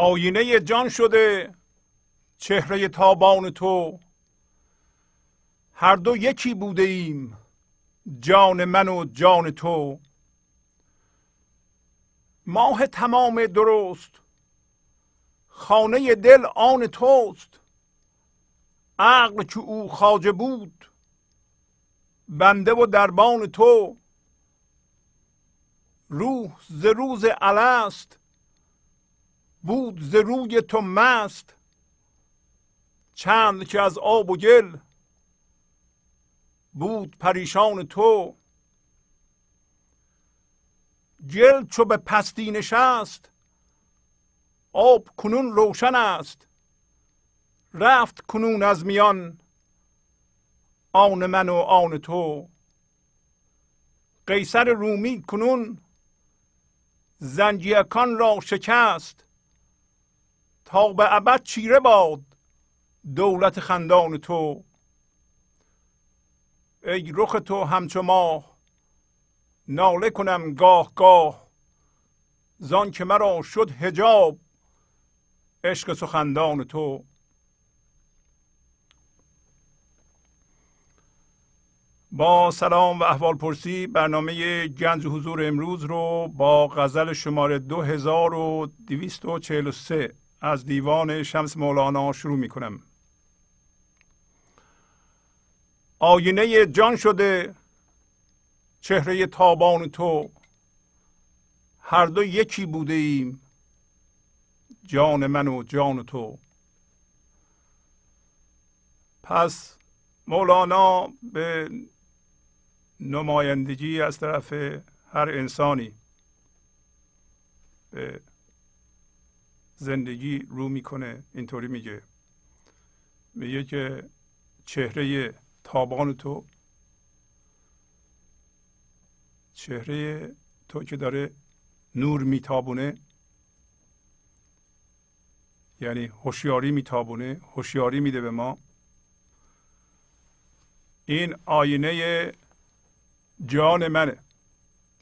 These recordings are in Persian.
آینه جان شده چهره تابان تو. هر دو یکی بوده ایم جان من و جان تو. ماه تمام درست خانه دل آن توست. عقل که او خاجه بود بنده و دربان تو. روح ز روز الست بود ز روی تو مست چند که از آب و گل بود پریشان تو. گل چو به پستی نشست آب کنون روشن است. رفت کنون از میان آن من و آن تو. قیصر رومی کنون زنجیکان را شکست تا به ابد چیره باد دولت خندان تو. ای رخ تو همچو ماه ناله کنم گاه گاه. زان که مرا شد هجاب عشق سخندان تو. با سلام و احوال پرسی برنامه گنج حضور امروز رو با غزل شماره 2243 از دیوان شمس مولانا شروع می کنم آینه جان شده چهره تابان تو هر دو یکی بوده ایم جان من و جان تو. پس مولانا به نمایندگی از طرف هر انسانی به زندگی رو می‌کنه اینطوری میگه. میگه که چهره تابان تو چهره تو که داره نور میتابونه یعنی هوشیاری میتابونه هوشیاری میده به ما. این آینه جان منه.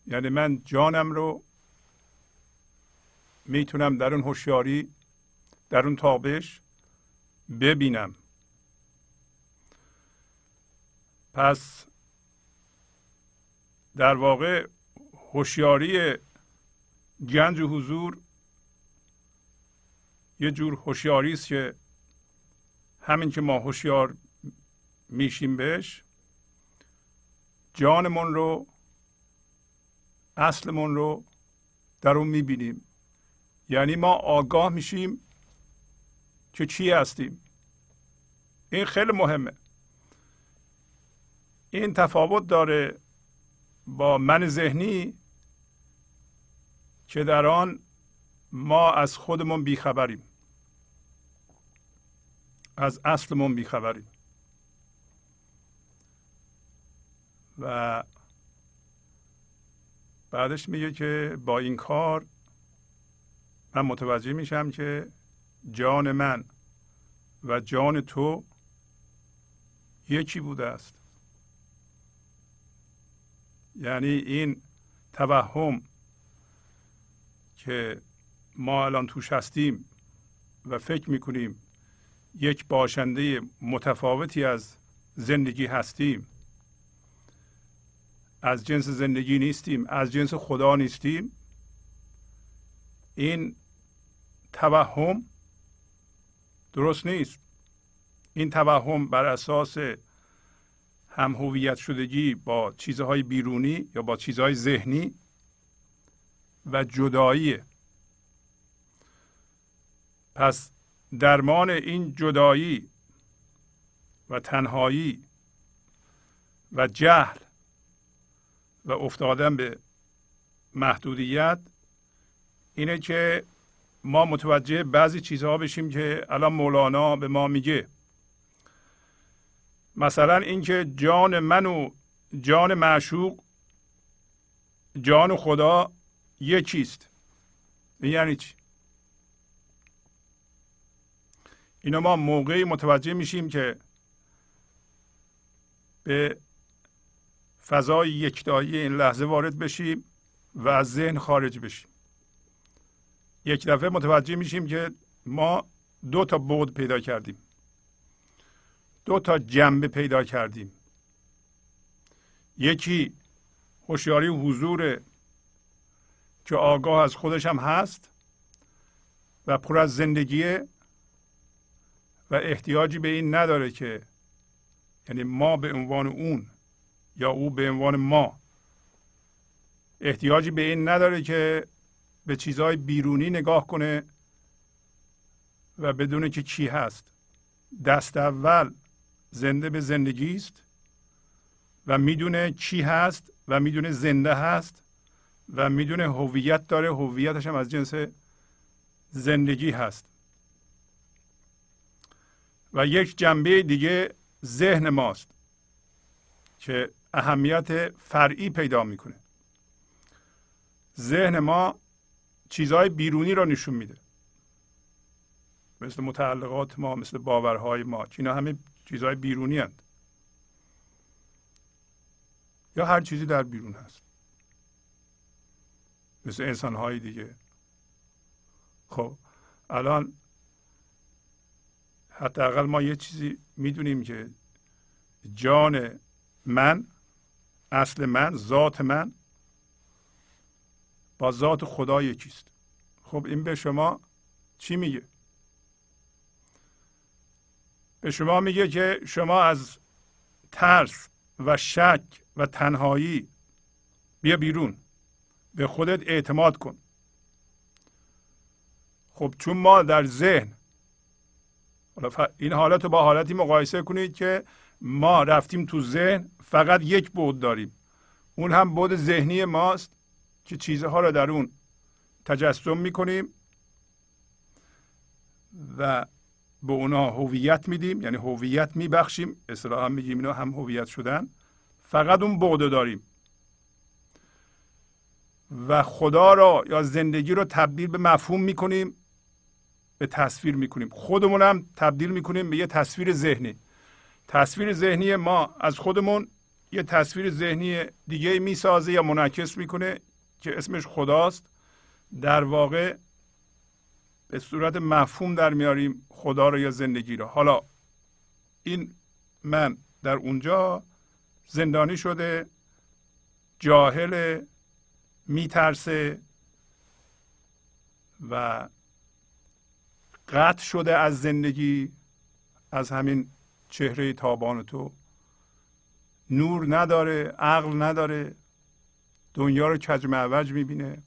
یعنی من جانم رو می‌تونم در اون هوشیاری در اون تابش ببینم. پس در واقع هوشیاری گنج حضور یه جور هوشیاری است که همین که ما هوشیار میشیم بهش جانمون رو اصلمون رو در اون می‌بینیم. یعنی ما آگاه میشیم که چی هستیم. این خیلی مهمه. این تفاوت داره با من ذهنی که در آن ما از خودمون بیخبریم. از اصلمون بیخبریم. و بعدش میگه که با این کار من متوجه میشم که جان من و جان تو یکی بوده است. یعنی این توهم که ما الان توش هستیم و فکر می‌کنیم یک باشنده متفاوتی از زندگی هستیم از جنس زندگی نیستیم از جنس خدا نیستیم این توهم درست نیست. این توهم بر اساس هم هویت شدگی با چیزهای بیرونی یا با چیزهای ذهنی و جدایی پس درمان این جدایی و تنهایی و جهل و افتادن به محدودیت اینه که ما متوجه بعضی چیزها بشیم که الان مولانا به ما میگه. مثلا اینکه جان من و جان معشوق جان خدا یکیست یعنی چی؟ اینا ما موقعی متوجه میشیم که به فضای یکتایی این لحظه وارد بشیم و از ذهن خارج بشیم. یک دفعه متوجه میشیم که ما دو تا بود پیدا کردیم. دو تا جنبه پیدا کردیم. یکی هوشیاری حضور که آگاه از خودش هم هست و پر از زندگیه و احتیاجی به این نداره که یعنی ما به عنوان اون یا او به عنوان ما احتیاجی به این نداره که به چیزهای بیرونی نگاه کنه و بدونه که چی هست. دست اول زنده به زندگی است و می‌دونه چی هست و می‌دونه زنده هست و می‌دونه هویت داره. هویتش هم از جنس زندگی هست. و یک جنبه دیگه ذهن ماست که اهمیت فرعی پیدا می‌کنه. ذهن ما چیزهای بیرونی را نشون میده. مثل متعلقات ما مثل باورهای ما. اینا همه چیزهای بیرونی هست یا هر چیزی در بیرون هست. مثل انسانهای دیگه. خب الان حداقل ما یه چیزی می‌دونیم که جان من اصل من ذات من با ذات خدا یکیست. خب این به شما چی میگه؟ به شما میگه که شما از ترس و شک و تنهایی بیا بیرون. به خودت اعتماد کن. خب چون ما در ذهن این حالت رو با حالتی مقایسه کنید که ما رفتیم تو ذهن فقط یک بود داریم. اون هم بود ذهنی ماست. که چیزها رو در اون تجسم می‌کنیم و به اونا هویت میدیم یعنی هویت میبخشیم. اصطلاحا میگیم اینا هم هویت شدن. فقط اون بعد داریم. و خدا را یا زندگی رو تبدیل به مفهوم می‌کنیم به تصویر می‌کنیم. خودمون هم تبدیل می‌کنیم به یه تصویر ذهنی. تصویر ذهنی ما از خودمون یه تصویر ذهنی دیگه می‌سازه یا منعکس می‌کنه. که اسمش خداست در واقع به صورت مفهوم در میاریم خدا رو یا زندگی رو حالا این من در اونجا زندانی شده جاهل میترسه و قطع شده از زندگی از همین چهره تابان تو. نور نداره عقل نداره. دنیا رو کج معوج می‌بینه.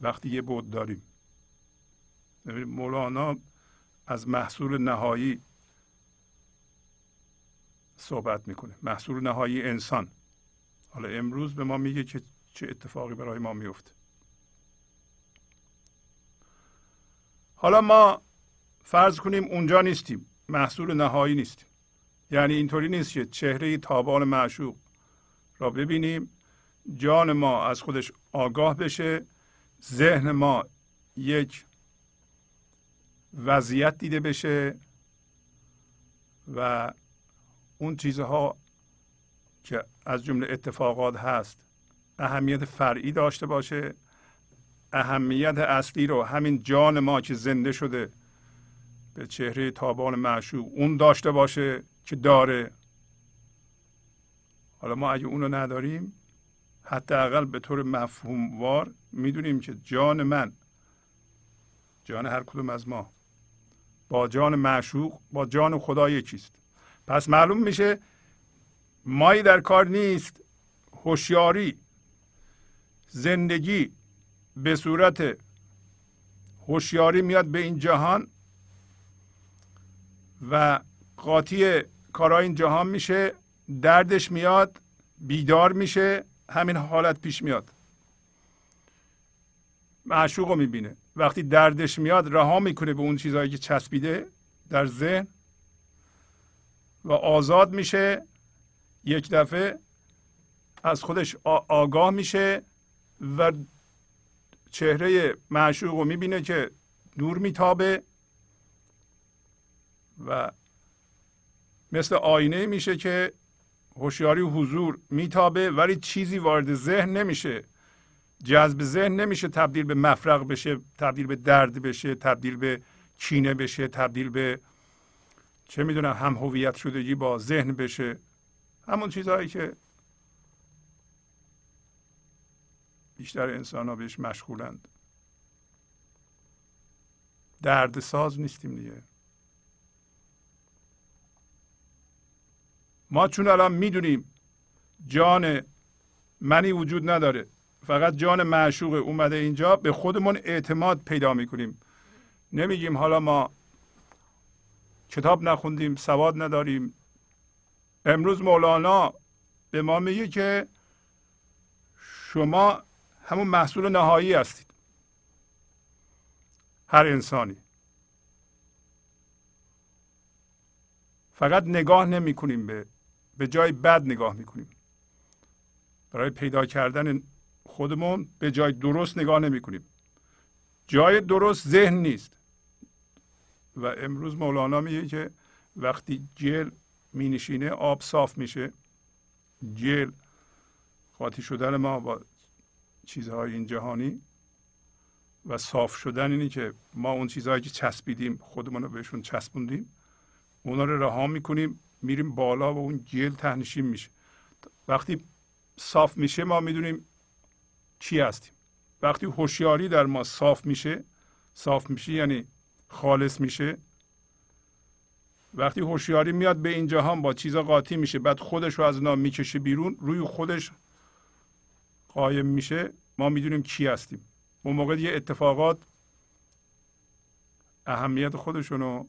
وقتی یه بود داریم. مولانا از محصول نهایی صحبت می‌کنه. محصول نهایی انسان. حالا امروز به ما میگه که چه اتفاقی برای ما میفته حالا ما فرض کنیم اونجا نیستیم. محصول نهایی نیستیم. یعنی اینطوری نیست که چهره تابان معشوق را ببینیم جان ما از خودش آگاه بشه. ذهن ما یک وضعیت دیده بشه و اون چیزها که از جمله اتفاقات هست اهمیت فرعی داشته باشه. اهمیت اصلی رو همین جان ما که زنده شده به چهره تابان معشوق اون داشته باشه که داره. حالا ما اگه اونو نداریم حداقل به طور مفهوموار می‌دونیم که جان من جان هر کدوم از ما با جان معشوق با جان خدا یکیست. پس معلوم میشه مایی در کار نیست. هوشیاری زندگی به صورت هوشیاری میاد به این جهان و قاطی کارای این جهان میشه دردش میاد بیدار میشه. همین حالت پیش میاد. معشوق رو می‌بینه. وقتی دردش میاد رها می‌کنه به اون چیزهایی که چسبیده در ذهن و آزاد میشه. یک دفعه از خودش آگاه میشه و چهره معشوق رو می‌بینه که دور میتابه و مثل آینه میشه که هوشیاری حضور میتابه ولی چیزی وارد ذهن نمیشه. جذب ذهن نمیشه تبدیل به مفرق بشه تبدیل به درد بشه تبدیل به کینه بشه تبدیل به چه می‌دونم هم هویت شدگی با ذهن بشه. همون چیزهایی که بیشتر انسان ها بهش مشغولند. درد ساز نیستیم دیگه. ما چون الان می‌دونیم جان منی وجود نداره فقط جان معشوق اومده اینجا به خودمون اعتماد پیدا می‌کنیم. نمیگیم حالا ما کتاب نخوندیم سواد نداریم. امروز مولانا به ما میگه که شما همون محصول نهایی هستید. هر انسانی. فقط نگاه نمی کنیم به به جای بد نگاه می‌کنیم. برای پیدا کردن خودمون به جای درست نگاه نمی کنیم جای درست ذهن نیست. و امروز مولانا میگه که وقتی جل می نشینه آب صاف میشه. جل قاطی شدن ما با چیزهای این جهانی و صاف شدن اینی که ما اون چیزهایی که چسبیدیم خودمون رو بهشون چسبوندیم اونا رو رها می‌کنیم. میریم بالا و اون گل تهنشین میشه. وقتی صاف میشه ما می‌دونیم چی هستیم. وقتی هوشیاری در ما صاف میشه صاف میشه یعنی خالص میشه. وقتی هوشیاری میاد به این جهان با چیزا قاطی میشه بعد خودش رو از اونا می‌کشه بیرون روی خودش قایم میشه ما می‌دونیم کی هستیم. اون موقع یه اتفاقات اهمیت خودشونو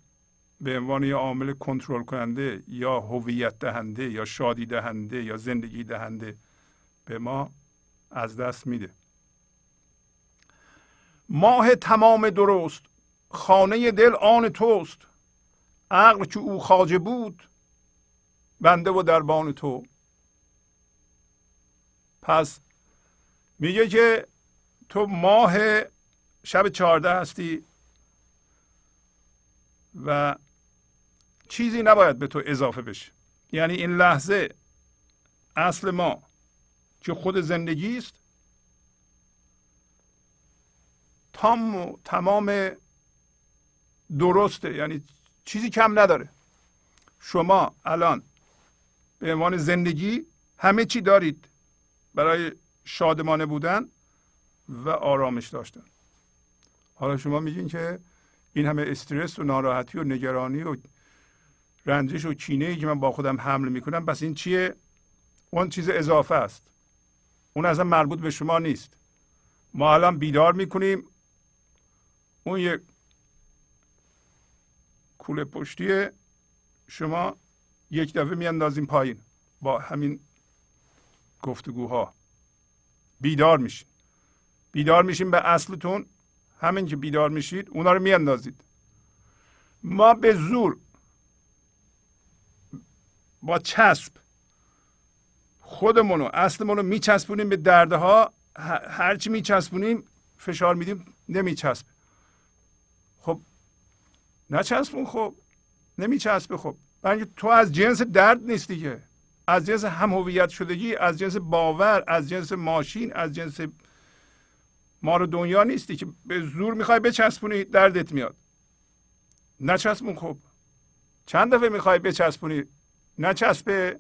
به عنوان یه عامل کنترل کننده یا هویت دهنده یا شادی دهنده یا زندگی دهنده به ما از دست میده. ماه تمام درست خانه دل آن توست. عقل که او خاجه بود بنده و دربان تو. پس میگه که تو ماه شب چهارده هستی و چیزی نباید به تو اضافه بشه. یعنی این لحظه اصل ما که خود زندگی است تام تمام درسته. یعنی چیزی کم نداره. شما الان به عنوان زندگی همه چی دارید برای شادمانه بودن و آرامش داشتن. حالا شما میگین که این همه استرس و ناراحتی و نگرانی و رنجش و کینه ای که من با خودم حمل می‌کنم بس این چیه؟ اون چیز اضافه است. اون اصلا مربوط به شما نیست. ما الان بیدار می‌کنیم. اون یک کوله پشتی شما یک دفعه میاندازیم پایین با همین گفتگوها. بیدار میشین. بیدار میشیم به اصلتون. همین که بیدار میشید اونا رو میاندازید. ما به زور با چسب. خودمون و اصلمون رو میچسبونیم به دردها. هرچی میچسبونیم فشار میدیم نمیچسب. خب نچسبون خب نمیچسبه خب. برای تو از جنس درد نیستی که از جنس هم هویت شدگی از جنس باور از جنس ماشین از جنس مار دنیا نیستی که به زور می‌خوای بچسبونی دردت میاد. نچسبون خب. چند دفعه می‌خوای بچسبونی؟ نچسبه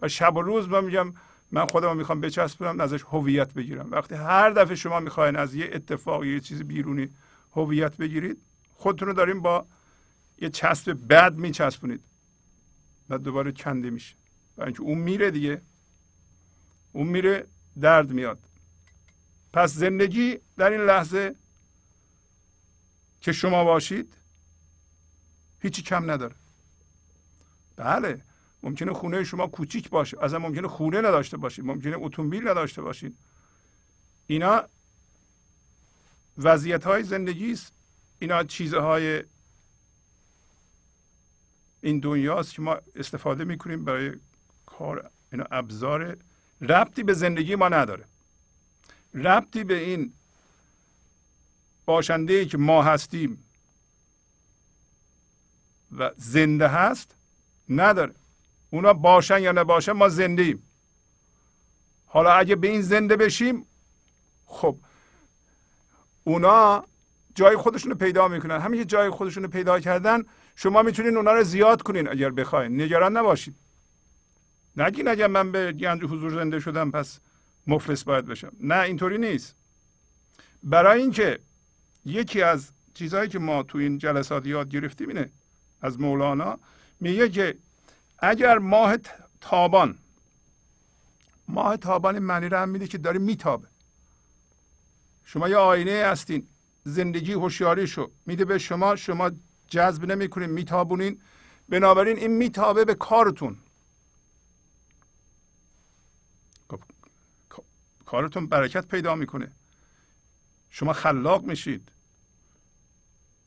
و شب و روز من میگم من خودم می‌خوام بچسبونم ازش هویت بگیرم. وقتی هر دفعه شما می‌خواین از یه اتفاق یه چیز بیرونی هویت بگیرید خودتون رو داریم با یه چسب بد میچسبونید و دوباره کنده میشه. برای اینکه اون میره دیگه. اون میره درد میاد. پس زندگی در این لحظه که شما باشید هیچی کم نداره. بله. ممکنه خونه شما کوچیک باشه. اصلا ممکنه خونه نداشته باشید ممکنه اتومبیل نداشته باشید اینا وضعیت های زندگی است. اینا چیزهای این دنیاست که ما استفاده می‌کنیم برای کار. اینا ابزار. ربطی به زندگی ما نداره. ربطی به این باشنده ای که ما هستیم و زنده هست نداره. اونا باشن یا نباشن ما زنده ایم حالا اگه به این زنده بشیم خب اونا جای خودشون رو پیدا می‌کنن. همین که جای خودشون رو پیدا کردن شما می‌تونین اونا رو زیاد کنین اگر بخواین. نگران نباشید. نگین اگر من به گنج حضور زنده شدم پس مفلس باید بشم. نه اینطوری نیست. برای اینکه یکی از چیزهایی که ما تو این جلسات یاد گرفتیم اینه از مولانا میگه که اگر ماه تابان ماه تابان معنی رو هم میده که داره میتابه. شما یه آینه هستین زندگی هوشیاریشو میده به شما شما جذب نمی‌کنین میتابونین. بنابراین این میتابه به کارتون. خب، کارتون برکت پیدا می‌کنه. شما خلاق میشید.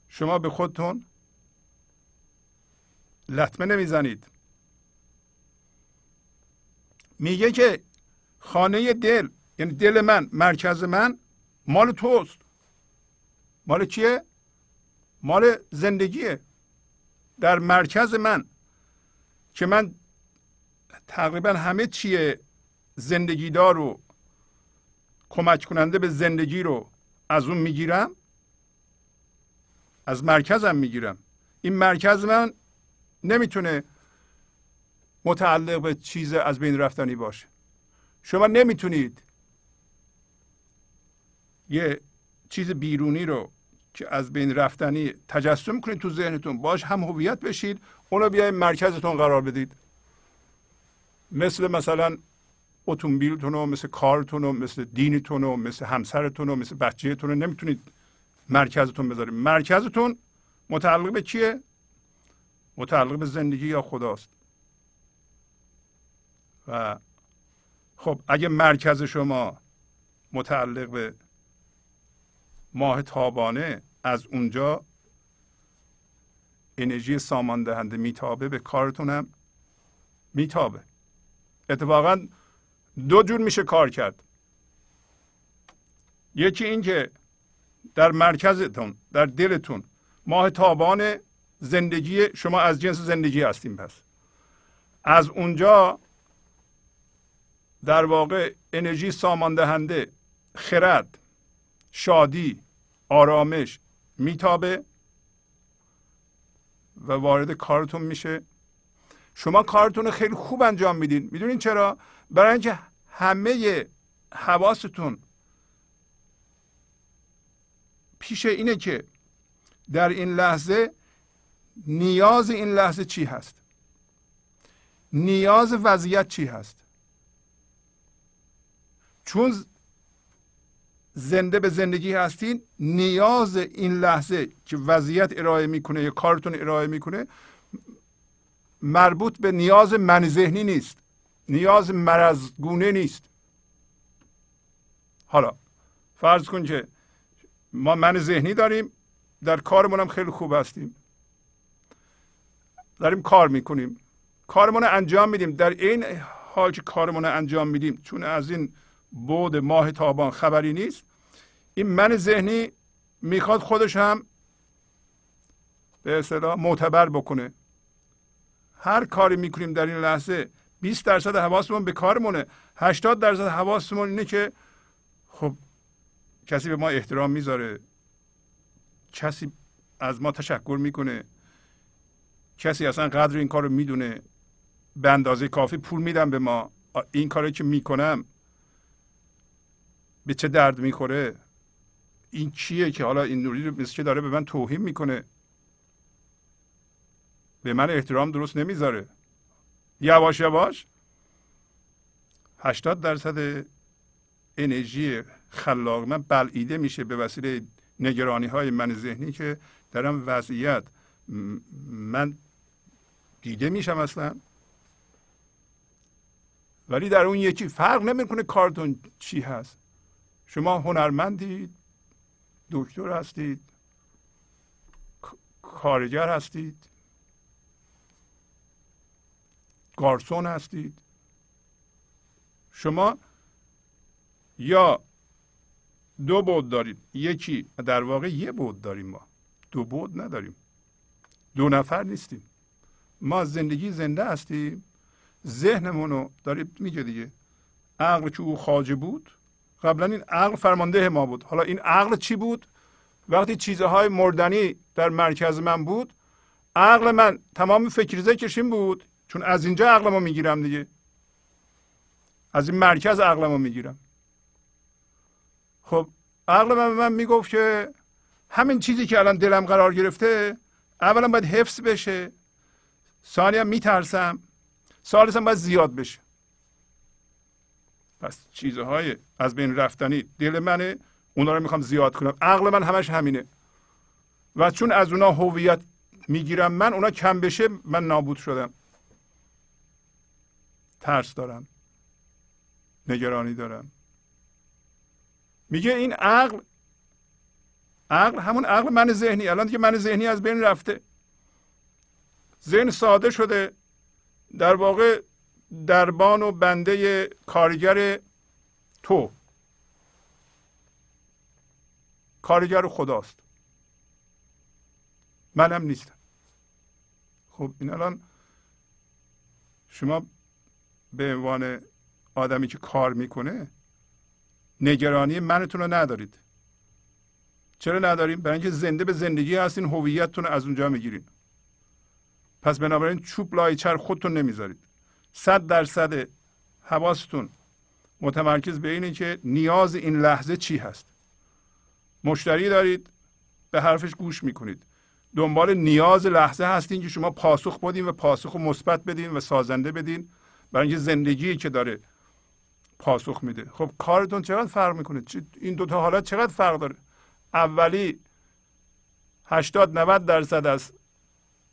شما به خودتون لطمه نمی‌زنید. میگه که خانه دل یعنی دل من مرکز من مال توست. مال کیه مال زندگیه. در مرکز من که من تقریبا همه چیه زندگیدار رو کمک کننده به زندگی رو از اون می‌گیرم از مرکزم می‌گیرم. این مرکز من نمی‌تونه متعلق به چیز از بین رفتنی باشه. شما نمی‌تونید یه چیز بیرونی رو که از بین رفتنی تجسم کنید تو ذهنتون باش هم هویت بشید اون رو بیاید مرکزتون قرار بدید. مثل مثلا اتومبیلتون و مثل کارتون و مثل دینتون و مثل همسرتون و مثل بچهتون رو نمی‌تونید مرکزتون بذارید. مرکزتون متعلق به چیه؟ متعلق به زندگی یا خداست. و خب اگه مرکز شما متعلق به ماه تابانه از اونجا انرژی سامان دهنده میتابه به کارتونم میتابه. اتفاقا دو جور میشه کار کرد. یکی این که در مرکزتون در دلتون ماه تابان زندگی شما از جنس زندگی هستیم پس. از اونجا در واقع انرژی سامان دهنده خرد شادی آرامش میتابه و وارد کارتون میشه. شما کارتون خیلی خوب انجام میدین. می‌دونین چرا؟ برای اینکه همه حواستون پیش اینه که در این لحظه نیاز این لحظه چی هست؟ نیاز وضعیت چی هست؟ چون زنده به زندگی هستین نیاز این لحظه که وضعیت ارائه می‌کنه یا کارتون ارائه می‌کنه مربوط به نیاز من ذهنی نیست. نیاز مرزگونه نیست. حالا فرض کن که ما من ذهنی داریم در کارمون هم خیلی خوب هستیم. داریم کار می‌کنیم. کارمون رو انجام میدیم. در این حال که کارمون رو انجام میدیم چون از این بود ماه تابان خبری نیست این من ذهنی می‌خواد خودش هم به اصطلاح معتبر بکنه. هر کاری می‌کنیم در این لحظه 20 درصد حواسمون به کارمونه. 80 درصد حواسمون اینه که خب کسی به ما احترام می‌ذاره. کسی از ما تشکر می‌کنه. کسی اصلا قدر این کار رو می‌دونه به اندازه کافی پول میدم به ما. این کاری که می‌کنم به چه درد می‌خوره؟ این چیه که حالا این نوری رو مثل که داره به من توهین می‌کنه؟ به من احترام درست نمی‌ذاره. یواش یواش 80 درصد انرژی خلاق من بلعیده میشه به وسیله نگرانی های من ذهنی که دارم وضعیت من دیده میشم اصلا. ولی در اون یکی فرق نمی‌کنه کارتون چی هست. شما هنرمندید دکتر هستید کارگر هستید گارسون هستید. شما یا دو بود دارید یکی در واقع یه بود داریم ما. دو بود نداریم. دو نفر نیستیم. ما زندگی زنده هستیم ذهنمون رو دارید میگه دیگه. عقل که او خاجه بود قبلا این عقل فرمانده ما بود. حالا این عقل چی بود؟ وقتی چیزهای مردنی در مرکز من بود عقل من تمام فکر ذکرشین بود چون از اینجا عقل ما می‌گیرم دیگه. از این مرکز عقل ما می‌گیرم. خب عقل من من می‌گفت که همین چیزی که الان دلم قرار گرفته اولا باید حفظ بشه. ثانیا میترسم. سالسم باید زیاد بشه. پس چیزهای از بین رفتنی. دل منه اونا رو می‌خوام زیاد کنم. عقل من همش همینه. و چون از اونا هویت می‌گیرم من اونا کم بشه من نابود شدم. ترس دارم. نگرانی دارم. میگه این عقل عقل همون عقل من ذهنی. الان دیگه من ذهنی از بین رفته. ذهن ساده شده. در واقع دربان و بنده کارگر تو. کارگر خداست. منم نیستم. خب این الان شما به عنوان آدمی که کار می‌کنه نگرانی منتون رو ندارید. چرا نداریم؟ برای اینکه زنده به زندگی هستین هویتتون از اونجا می‌گیرین. پس بنابراین چوب لای چر خودتون نمی‌ذارید. صد درصد حواستون متمرکز به اینه که نیاز این لحظه چی هست. مشتری دارید به حرفش گوش می‌کنید. دنبال نیاز لحظه هستین که شما پاسخ بدین و پاسخ مثبت بدین و سازنده بدین. برای اینکه زندگی که داره پاسخ میده. خب کارتون چقدر فرق می‌کنه؟ این دوتا حالت چقدر فرق داره؟ اولی 80 90 درصد از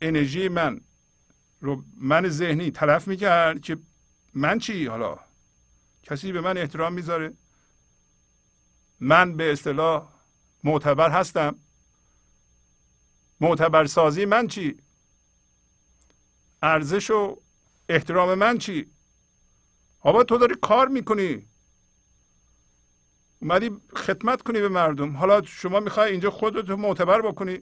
انرژی من رو من ذهنی تلف می‌کرد که من چی حالا؟ کسی به من احترام می‌ذاره؟ من به اصطلاح معتبر هستم. معتبر سازی من چی؟ ارزش و احترام من چی؟ آبا تو داری کار می‌کنی. اومدی خدمت کنی به مردم. حالا شما می‌خوای اینجا خودت معتبر بکنی.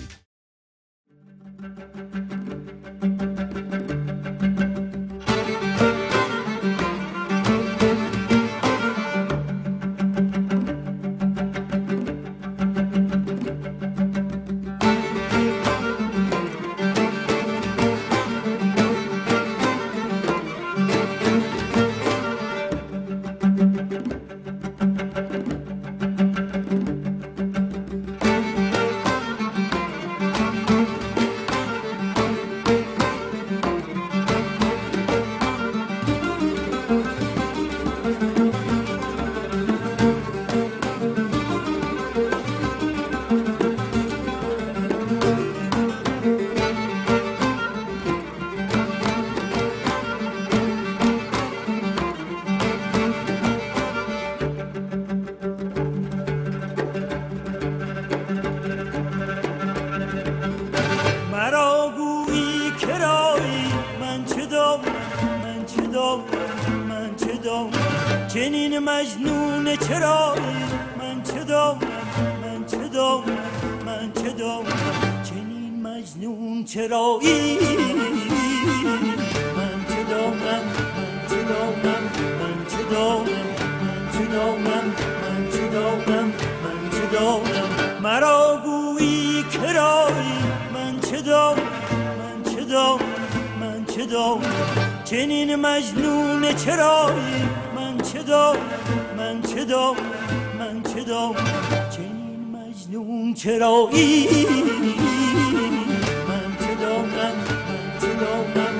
چرایی من چه دانم من چه دانم من چه دانم من چه دانم دام من چه دام من چه دام چنین مجنون چرایی؟ من چه دام من چه دامم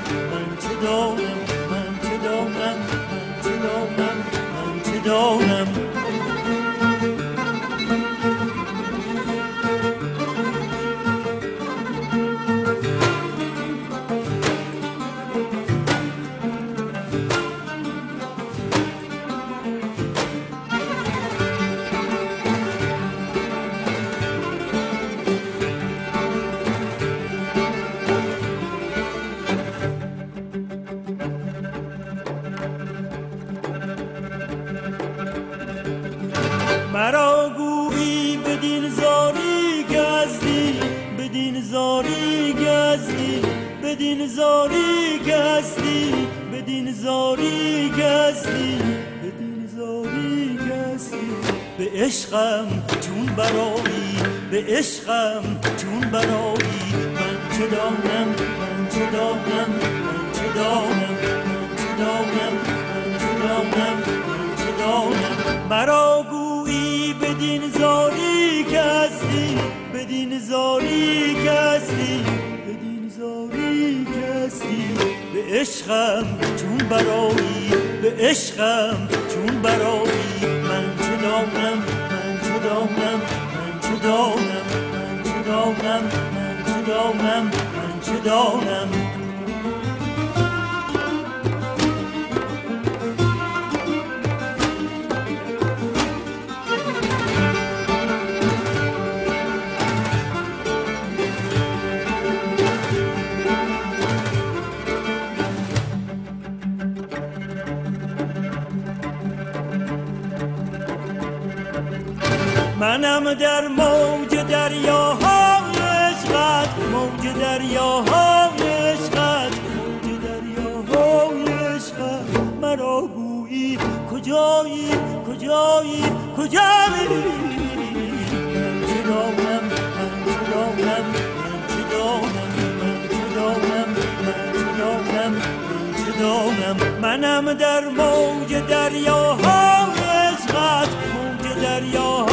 عشقم چون برایی به عشقم چون برایی. من چه دانم من چه دانم من چه دانم من چه دانم من چه دانم من چه دانم. مرا گویی بدین زاری که هستی بدین زاری که هستی بدین زاری که هستی. به عشقم چون برایی به عشقم چون برایی. من چه دانم من چه دانم من چه دانم من چه دانم منم در موج دریاهای عشقت موج دریاهای عشقت موج دریاهای عشقت مرا گویی کجایی کجایی کجایی؟ من چه دانم من چه دانم من چه دانم من چه دانم من چه دانم من چه دانم. منم در موج دریاهای عشقت موج دریاهای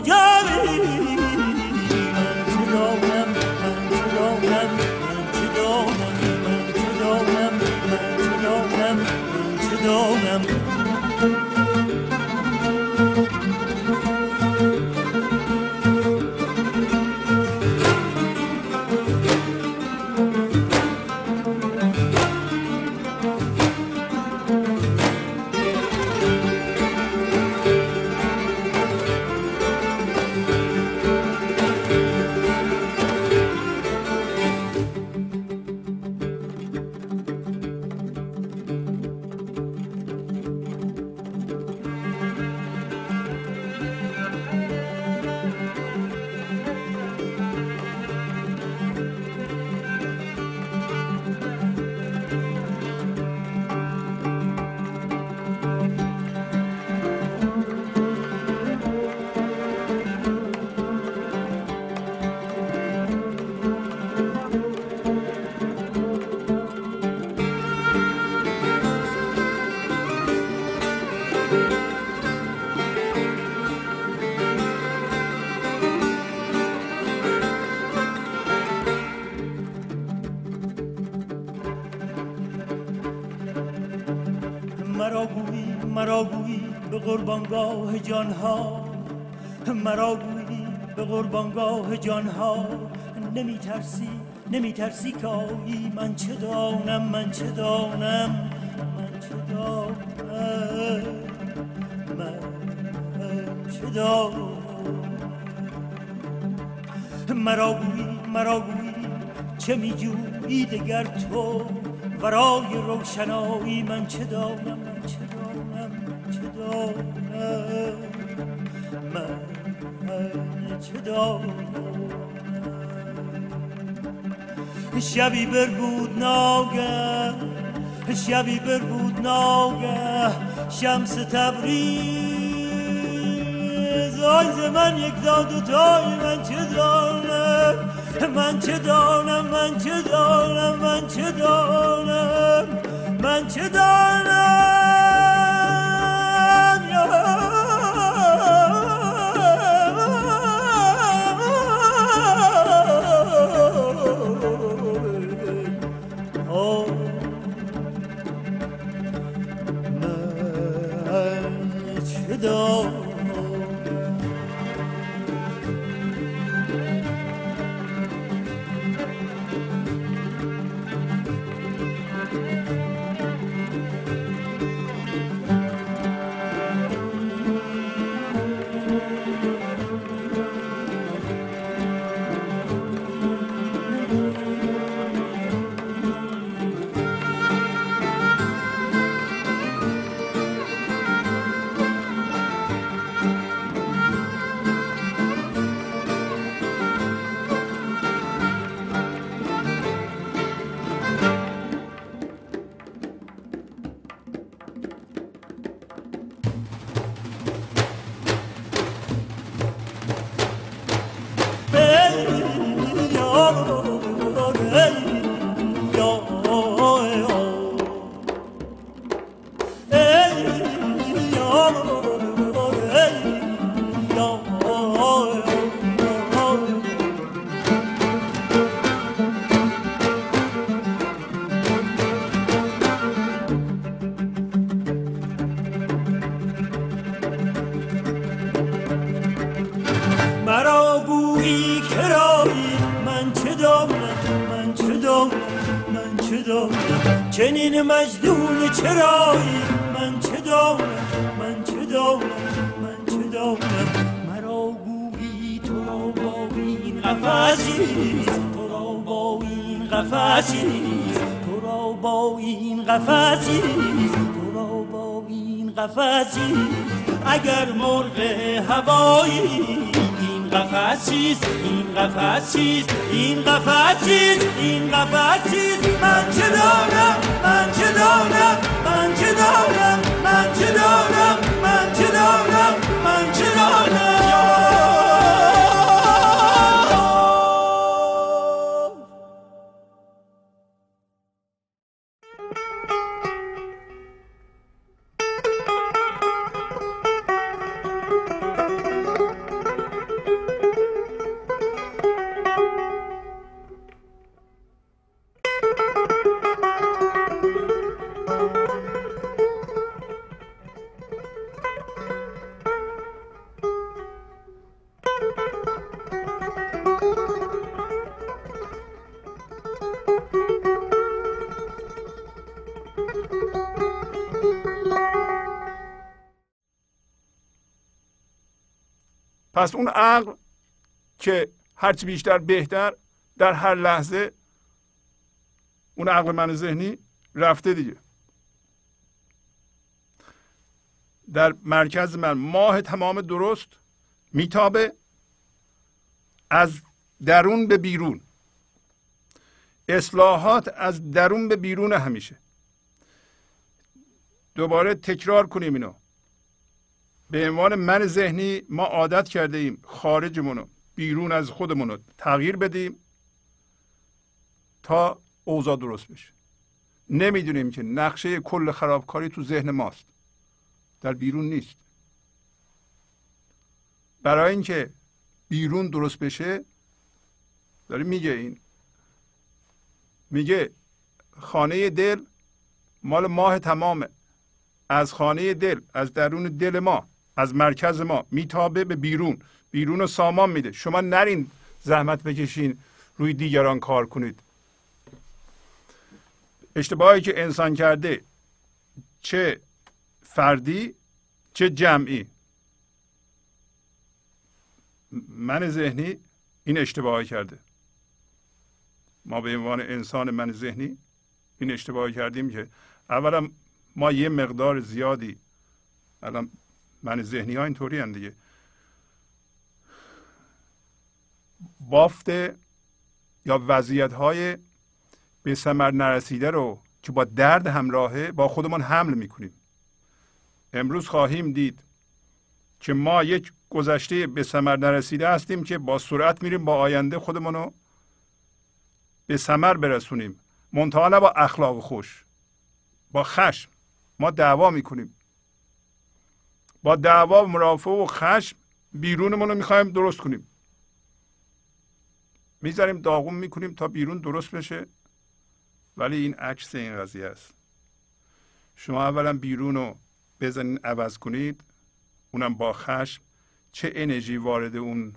کجایی قربانگاه جانها مرا گویی به قربانگاه جانها. نمی ترسی نمی ترسی کایی من چه دانم من چه دانم من چه دانم من چه دانم. مرا گویی مرا گویی چه می جویی دگر تو؟ ورای روشنایی من چه دانم؟ شبی بر بود ناگه شبی بر بود ناگه شمس تبریز. آیز من یک داد و تای من چه دانم؟ من چه دانم؟ من چه دانم؟ من چه دانم؟ من چه دانم؟ قفسی اگر مرغ هوایی این قفسیست این قفسیست این قفسیست این قفسیست پس اون عقل که هرچی بیشتر بهتر در هر لحظه اون عقل من ذهنی رفته دیگه. در مرکز من ماه تمام درست میتابه از درون به بیرون. اصلاحات از درون به بیرون همیشه. دوباره تکرار کنیم اینو. به عنوان من ذهنی ما عادت کرده ایم خارجمون بیرون از خودمون رو تغییر بدیم تا اوضاع درست بشه. نمی‌دونیم که نقشه کل خرابکاری تو ذهن ماست. در بیرون نیست. برای اینکه بیرون درست بشه داره میگه این. میگه خانه دل مال ماه تمامه. از خانه دل از درون دل ما. از مرکز ما میتابه به بیرون. بیرون رو سامان میده. شما نرین زحمت بکشین روی دیگران کار کنید. اشتباهی که انسان کرده چه فردی چه جمعی. من ذهنی این اشتباهی کرده. ما به عنوان انسان من ذهنی این اشتباهی کردیم که اولا ما یه مقدار زیادی الان من ذهنی ها اینطوری هم دیگه. بافت یا وضعیت های به ثمر نرسیده رو که با درد همراهه با خودمان حمل می‌کنیم. امروز خواهیم دید که ما یک گذشته به ثمر نرسیده هستیم که با سرعت میریم با آینده خودمان رو به ثمر برسونیم. منتها با اخلاق خوش با خشم ما دعوا می‌کنیم. با دعوا و مرافع و خشم بیرونمون رو می‌خوایم درست کنیم. می‌ذاریم داغون می‌کنیم تا بیرون درست بشه. ولی این عکس این قضیه است. شما اولا بیرون رو بزنین عوض کنید. اونم با خشم چه انرژی وارد اون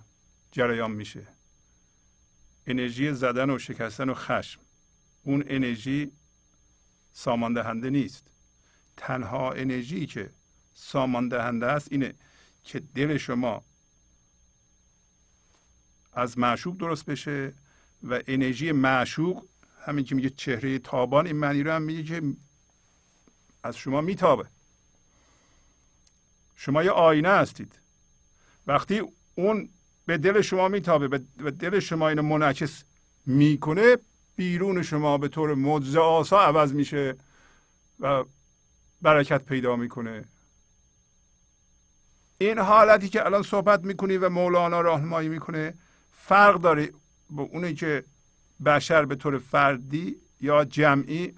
جریان میشه؟ انرژی زدن و شکستن و خشم. اون انرژی سامان دهنده نیست. تنها انرژی که سامان دهنده است. اینه که دل شما از معشوق درست بشه و انرژی معشوق همین که میگه چهره تابان این معنی رو هم میگه که از شما میتابه. شما یه آینه هستید. وقتی اون به دل شما میتابه به دل شما اینو منعکس می‌کنه بیرون شما به طور معجزه آسا عوض میشه و برکت پیدا می‌کنه. این حالتی که الان صحبت می‌کنی و مولانا راهنمایی می‌کنه فرق داره با اونی که بشر به طور فردی یا جمعی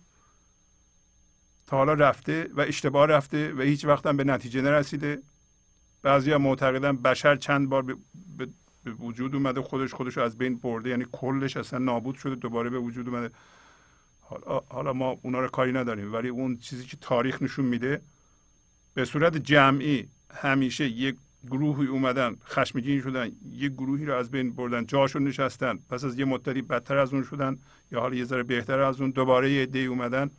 تا حالا رفته و اشتباه رفته و هیچ وقت هم به نتیجه نرسیده. بعضی ها معتقدن بشر چند بار به, وجود اومده خودش خودش از بین برده یعنی کلش اصلا نابود شده دوباره به وجود اومده. حالا, حالا ما اونا رو کاری نداریم ولی اون چیزی که تاریخ نشون میده به صورت جمعی همیشه یک گروهی اومدن خشمگین شدن یه گروهی رو از بین بردن جاشون نشستن. پس از یه مدتی بدتر از اون شدن یا حالا یه ذره بهتر از اون دوباره یه عده اومدن.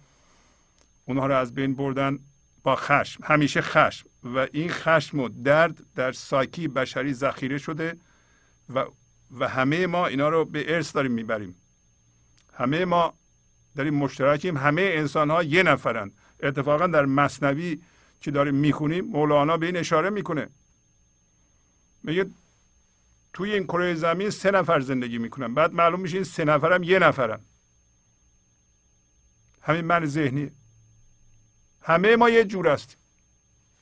اونها رو از بین بردن با خشم همیشه خشم. و این خشم و درد در سایکی بشری ذخیره شده و و همه ما اینا رو به ارث داریم می‌بریم. همه ما داریم مشترکیم همه انسان ها یه نفرند اتفاقا در مصنوی که داریم می‌خونیم مولانا به این اشاره می‌کنه. میگه توی این کره زمین سه نفر زندگی می‌کنن. بعد معلوم میشه این سه نفرم یه نفرن. همین من ذهنی. همه ما یه جور هستیم.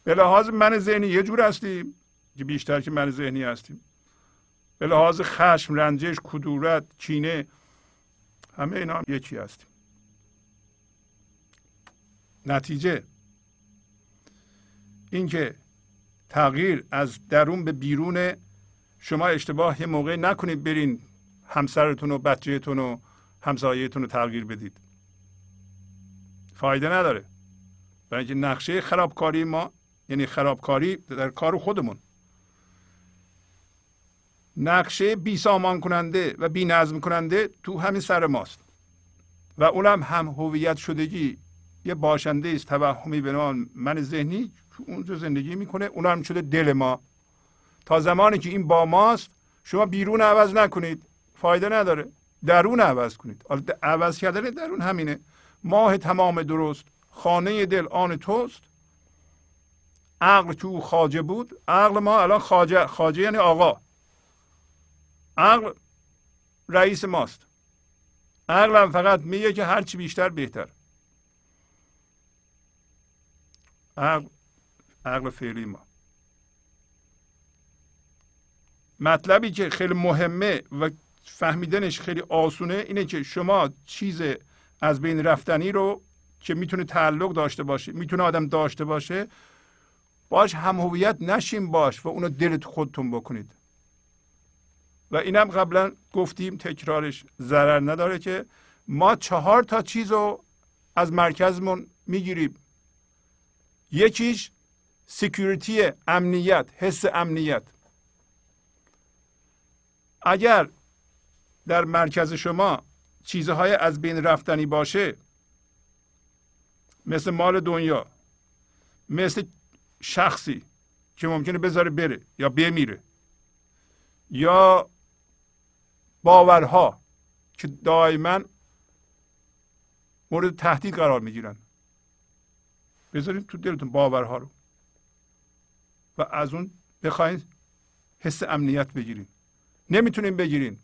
به لحاظ من ذهنی یه جور هستیم که بیشتر که من ذهنی هستیم. به لحاظ خشم رنجش کدورت کینه همه اینا هم یکی هستیم. نتیجه. اینکه تغییر از درون به بیرون شما اشتباه یه موقع نکنید برین همسرتون و بچهتون و همسایهتون رو تغییر بدید. فایده نداره. برای اینکه نقشه خرابکاری ما یعنی خرابکاری در کار خودمون. نقشه بی سامان کننده و بی نظم کننده تو همین سر ماست. و اونم هم هویت شدگی یه باشنده است توهمی به نام من ذهنی اونجا زندگی می‌کنه اون هم شده دل ما. تا زمانی که این با ماست شما بیرون عوض نکنید. فایده نداره. درون عوض کنید. عوض کردن درون همینه. ماه تمام درست خانه دل آن توست. عقل تو خاجه بود. عقل ما الان خاجه خاجه یعنی آقا. عقل رئیس ماست. عقل هم فقط میگه که هرچی بیشتر بهتر. عقل عقل فعلی ما. مطلبی که خیلی مهمه و فهمیدنش خیلی آسونه اینه که شما چیز از بین رفتنی رو که می‌تونه تعلق داشته باشه می‌تونه آدم داشته باشه باش هم هویت نشیم باش و اونو دلت خودتون بکنید. و اینم قبلا گفتیم تکرارش ضرر نداره که ما چهار تا چیز رو از مرکزمون می‌گیریم. یکیش سکیوریتی امنیت حس امنیت. اگر در مرکز شما چیزهای از بین رفتنی باشه مثل مال دنیا مثل شخصی که ممکنه بذاره بره یا بمیره یا باورها که دائما مورد تهدید قرار می‌گیرن. بذارید تو دلتون باورها رو. و از اون بخواین حس امنیت بگیرین. نمی‌تونین بگیرین.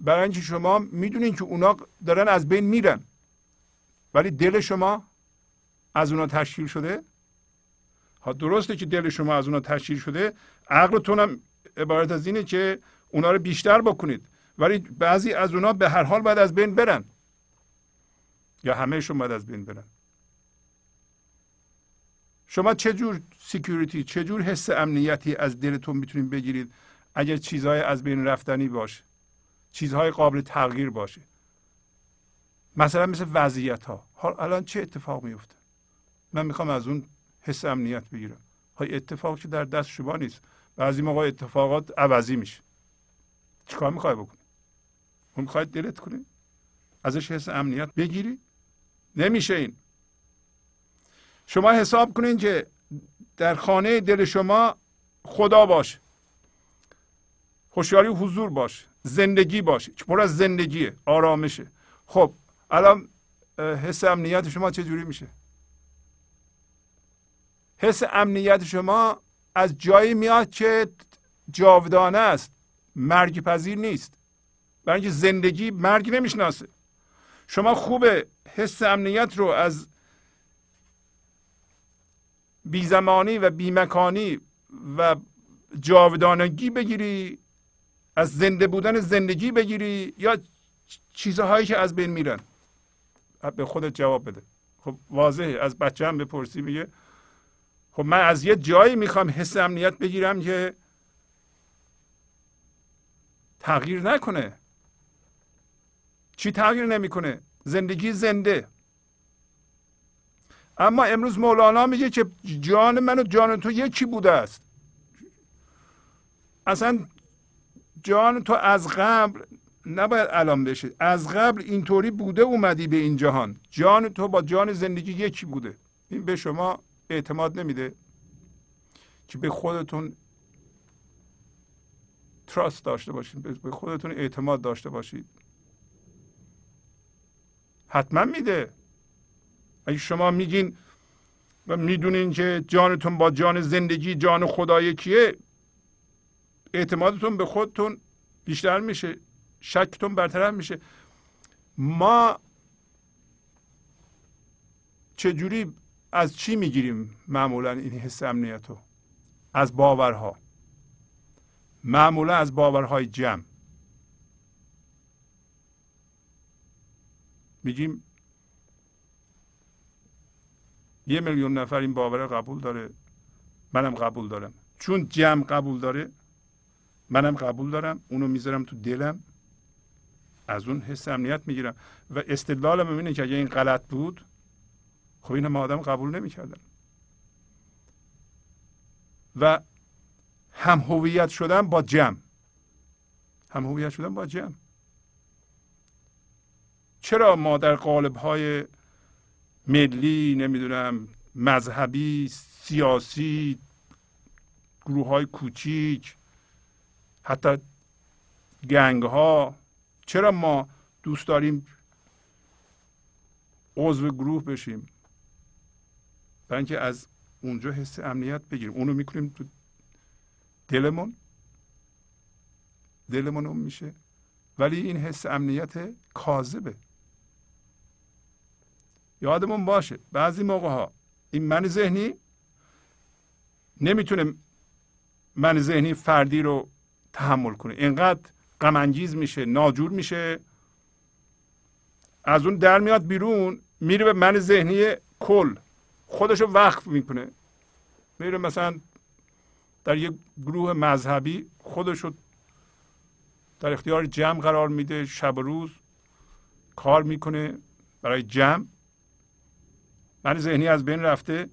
برای اینکه شما می‌دونین که اونا دارن از بین میرن. ولی دل شما از اونا تشکیل شده. ها درسته که دل شما از اونا تشکیل شده. عقلتون هم عبارت از اینه که اونا رو بیشتر بکنید. ولی بعضی از اونا به هر حال باید از بین برن. یا همهشون باید از بین برن. شما چه جور سکیوریتی چه جور حس امنیتی از دلتون می‌تونید بگیرید؟ اگر چیزهای از بین رفتنی باشه چیزهای قابل تغییر باشه. مثلا مثل وضعیت ها حال الان چه اتفاق میفته من می‌خوام از اون حس امنیت بگیرم. های اتفاق که در دست شما نیست. بعضی موقع اتفاقات عوضی میشه. چیکار می‌خوای بکنی؟ اون می‌خواید دلت کنی؟ ازش حس امنیت بگیری؟ نمیشه این. شما حساب کنین که در خانه دل شما خدا باشه خوشحالی حضور باشه زندگی باشه پر از زندگیه. آرامشه. خب الان حس امنیت شما چه جوری میشه؟ حس امنیت شما از جایی میاد که جاودانه است. مرگ پذیر نیست. برای اینکه زندگی مرگ نمی‌شناسه. شما خوبه حس امنیت رو از بیزمانی و بیمکانی و جاودانگی بگیری از زنده بودن زندگی بگیری یا چیزهایی که از بین میرن؟ به خودت جواب بده. خب واضحه. از بچه هم بپرسی میگه خب من از یه جایی می‌خوام حس امنیت بگیرم که تغییر نکنه. چی تغییر نمی‌کنه؟ زندگی زنده. اما امروز مولانا میگه که جان من و جان تو یکی بوده است. اصلا جان تو از قبل نباید الان بشه. از قبل اینطوری بوده اومدی به این جهان. جان تو با جان زندگی یکی بوده. این به شما اعتماد نمیده که به خودتون تراست داشته باشید به خودتون اعتماد داشته باشید حتما میده. اگه شما میگین و می‌دونین که جانتون با جان زندگی جان خدای کیه اعتمادتون به خودتون بیشتر میشه شکتون برطرف میشه. ما چجوری از چی می‌گیریم معمولا این حس امنیت رو؟ از باورها. معمولا از باورهای جمع. میگیم یه میلیون نفر این باور قبول داره. منم قبول دارم. چون جمع قبول داره منم قبول دارم. اونو می‌ذارم تو دلم. از اون حس امنیت می‌گیرم. و استدلالم اینه که اگه این غلط بود خب این هم آدم قبول نمی‌کردن. و هم هویت شدن با جمع. هم هویت شدن با جمع. چرا ما در قالب های ملی نمی‌دونم مذهبی سیاسی گروه های کوچیک حتی گنگ ها چرا ما دوست داریم عضو گروه بشیم؟ برای اینکه از اونجا حس امنیت بگیریم. اونو می‌کنیم تو دلمون. دلمون اون میشه. ولی این حس امنیت کاذبه. یادمون باشه بعضی موقع ها این من ذهنی نمی‌تونه من ذهنی فردی رو تحمل کنه. اینقدر غم میشه ناجور میشه. از اون در میاد بیرون میره به من ذهنی کل. خودش رو وقف می‌کنه. میره مثلا در یک گروه مذهبی خودش رو در اختیار جمع قرار میده. شب و روز کار می‌کنه برای جمع. من ذهنی از بین رفته؟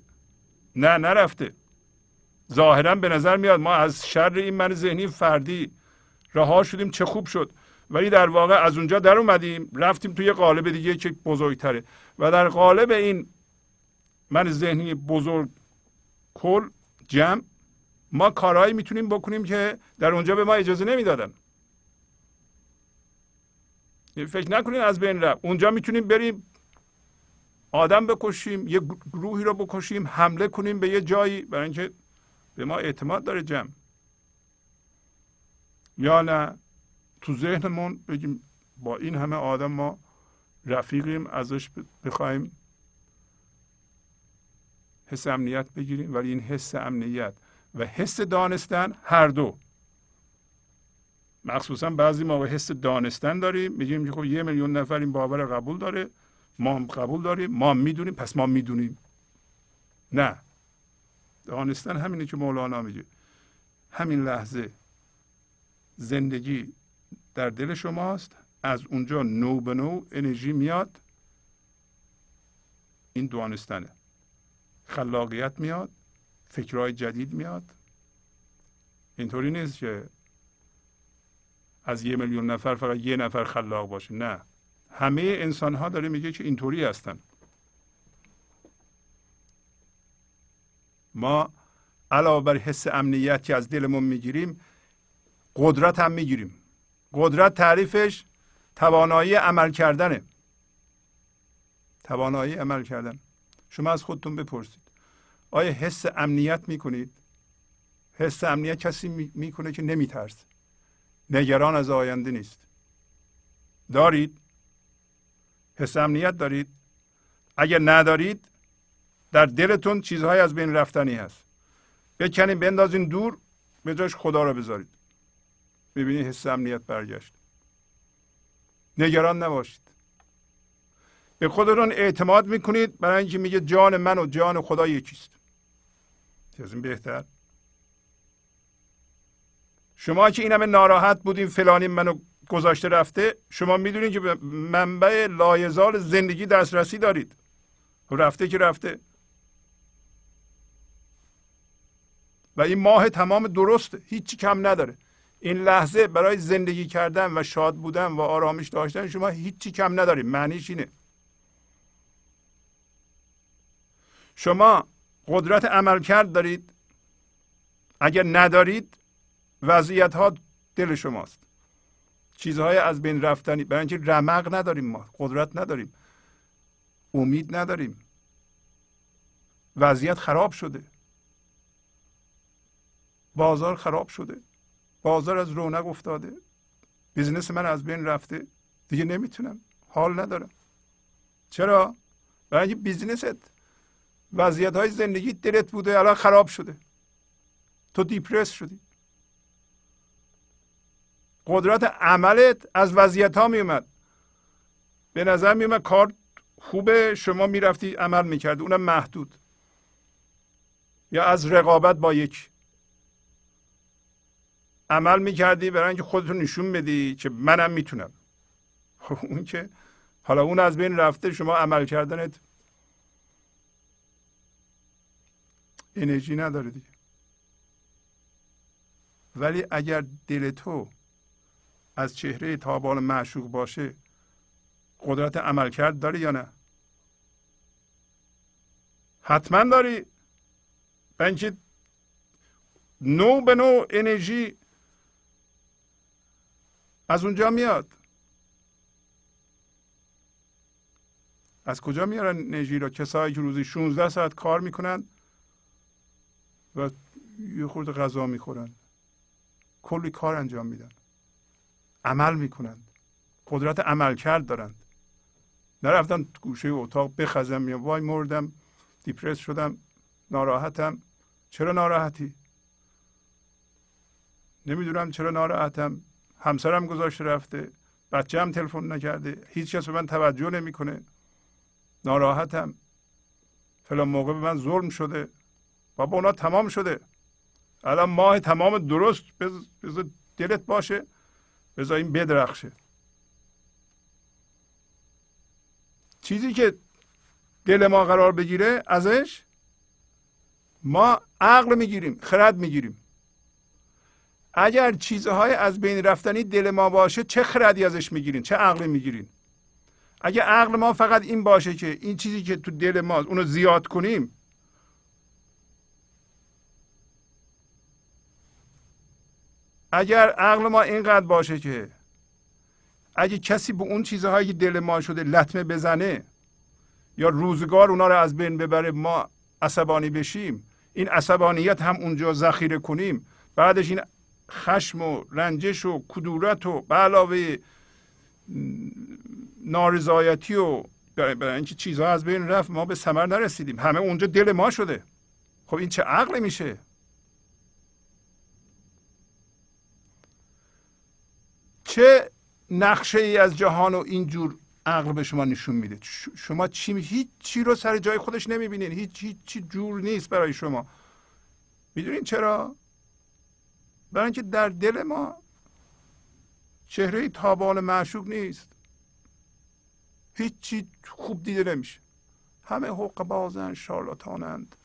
نه نرفته. ظاهرا به نظر میاد ما از شر این من ذهنی فردی رها شدیم چه خوب شد. ولی در واقع از اونجا در اومدیم رفتیم توی قالب دیگه که بزرگتره. و در قالب این من ذهنی بزرگ کل جمع ما کارهایی می‌تونیم بکنیم که در اونجا به ما اجازه نمی‌دادن. فکر نکنید از بین رفت. اونجا می‌تونیم بریم آدم بکشیم یه گروهی رو بکشیم حمله کنیم به یه جایی برای اینکه به ما اعتماد داره جمع. یا نه تو ذهنمون بگیم با این همه آدم ما رفیقیم ازش بخوایم حس امنیت بگیریم. ولی این حس امنیت و حس دانستن هر دو. مخصوصا بعضی ما حس دانستن داریم. میگیم که خب یه میلیون نفر این باور قبول داره. ما هم قبول داریم ما می‌دونیم پس ما می‌دونیم. نه. دانستن همینه که مولانا میگه. همین لحظه زندگی در دل شماست از اونجا نو به نو انرژی میاد. این دانستنه خلاقیت میاد فکرهای جدید میاد. اینطوری نیست که از یه میلیون نفر فقط یه نفر خلاق باشه. نه. همه انسان ها داره میگه که اینطوری هستن. ما علاوه بر حس امنیت که از دلمون می‌گیریم قدرت هم می‌گیریم. قدرت تعریفش توانایی عمل کردنه. توانایی عمل کردن. شما از خودتون بپرسید. آیا حس امنیت می‌کنید؟ حس امنیت کسی می‌کنه که نمیترسه. نگران از آینده نیست. دارید؟ حس امنیت دارید. اگر ندارید در دلتون چیزهای از بین رفتنی هست. بکنید بندازین دور به جاش خدا رو بذارید. ببینید حس امنیت برگشت. نگران نباشید. به خودتون اعتماد می‌کنید برای اینکه میگه جان من و جان خدا یکیست. از این بهتر. شما که این همه ناراحت بودین فلانی منو گذاشته رفته شما می‌دونید که به منبع لایزال زندگی دسترسی دارید. رفته که رفته. و این ماه تمام درسته هیچی کم نداره. این لحظه برای زندگی کردن و شاد بودن و آرامش داشتن شما هیچی کم ندارید. معنیش اینه. شما قدرت عمل کرد دارید. اگر ندارید وضعیت ها دل شماست. چیزهای از بین رفتنی برای اینکه رمق نداریم ما قدرت نداریم امید نداریم. وضعیت خراب شده. بازار خراب شده. بازار از رونق افتاده. business من از بین رفته. دیگه نمی‌تونم. حال ندارم. چرا؟ برای اینکه business ت وضعیت های زندگی دلت بوده الان خراب شده. تو depress شدی. قدرت عملت از وضعیت ها میومد. به نظر میومد کار خوبه شما می‌رفتی عمل می‌کردی اونم محدود. یا از رقابت با یک. عمل می‌کردی برای اینکه خودتون نشون بدی که منم می‌تونم. خب اون که حالا اون از بین رفته شما عمل کردنت انرژی نداره دیگه. ولی اگر دل تو از چهره تابان معشوق باشه قدرت عمل کرد داری یا نه؟ حتما داری. اینکه نو به نو انرژی از اونجا میاد. از کجا میارن انرژی را کسایی که روزی 16 ساعت کار می‌کنن و یه خورده غذا می‌خورن. کلی کار انجام میدن. عمل می‌کنند. قدرت عمل کرد دارند. نرفتن گوشه اتاق بخزم یا وای مردم دیپرس شدم ناراحتم. چرا ناراحتی؟ نمی‌دونم چرا ناراحتم. همسرم گذاشته رفته بچه هم تلفن نکرده هیچ کس به من توجه نمی‌کنه. ناراحتم. فلان موقع به من ظلم شده. بابا اونا تمام شده. الان ماه تمام درست. بذار دلت باشه. بذار این بدرخشه. چیزی که دل ما قرار بگیره ازش ما عقل می‌گیریم خرد می‌گیریم. اگر چیزهای از بین رفتنی دل ما باشه چه خردی ازش می‌گیرین؟ چه عقلی می‌گیرین؟ اگر عقل ما فقط این باشه که این چیزی که تو دل ما اونو زیاد کنیم اگر عقل ما اینقدر باشه که اگه کسی به اون چیزهایی که دل ما شده لطمه بزنه یا روزگار اونا رو از بین ببره ما عصبانی بشیم. این عصبانیت هم اونجا ذخیره کنیم. بعدش این خشم و رنجش و کدورت و به علاوه نارضایتی و برای اینکه چیزها از بین رفت ما به ثمر نرسیدیم. همه اونجا دل ما شده. خب این چه عقل میشه؟ چه نقشه ای از جهان و اینجور عقل به شما نشون میده؟ شما چی هیچ چی رو سر جای خودش نمی‌بینین. هیچ چی جور نیست برای شما. می‌دونین چرا؟ برای اینکه در دل ما چهره تابان معشوق نیست. هیچی خوب دیده نمیشه. همه حق بازن شارلاتانند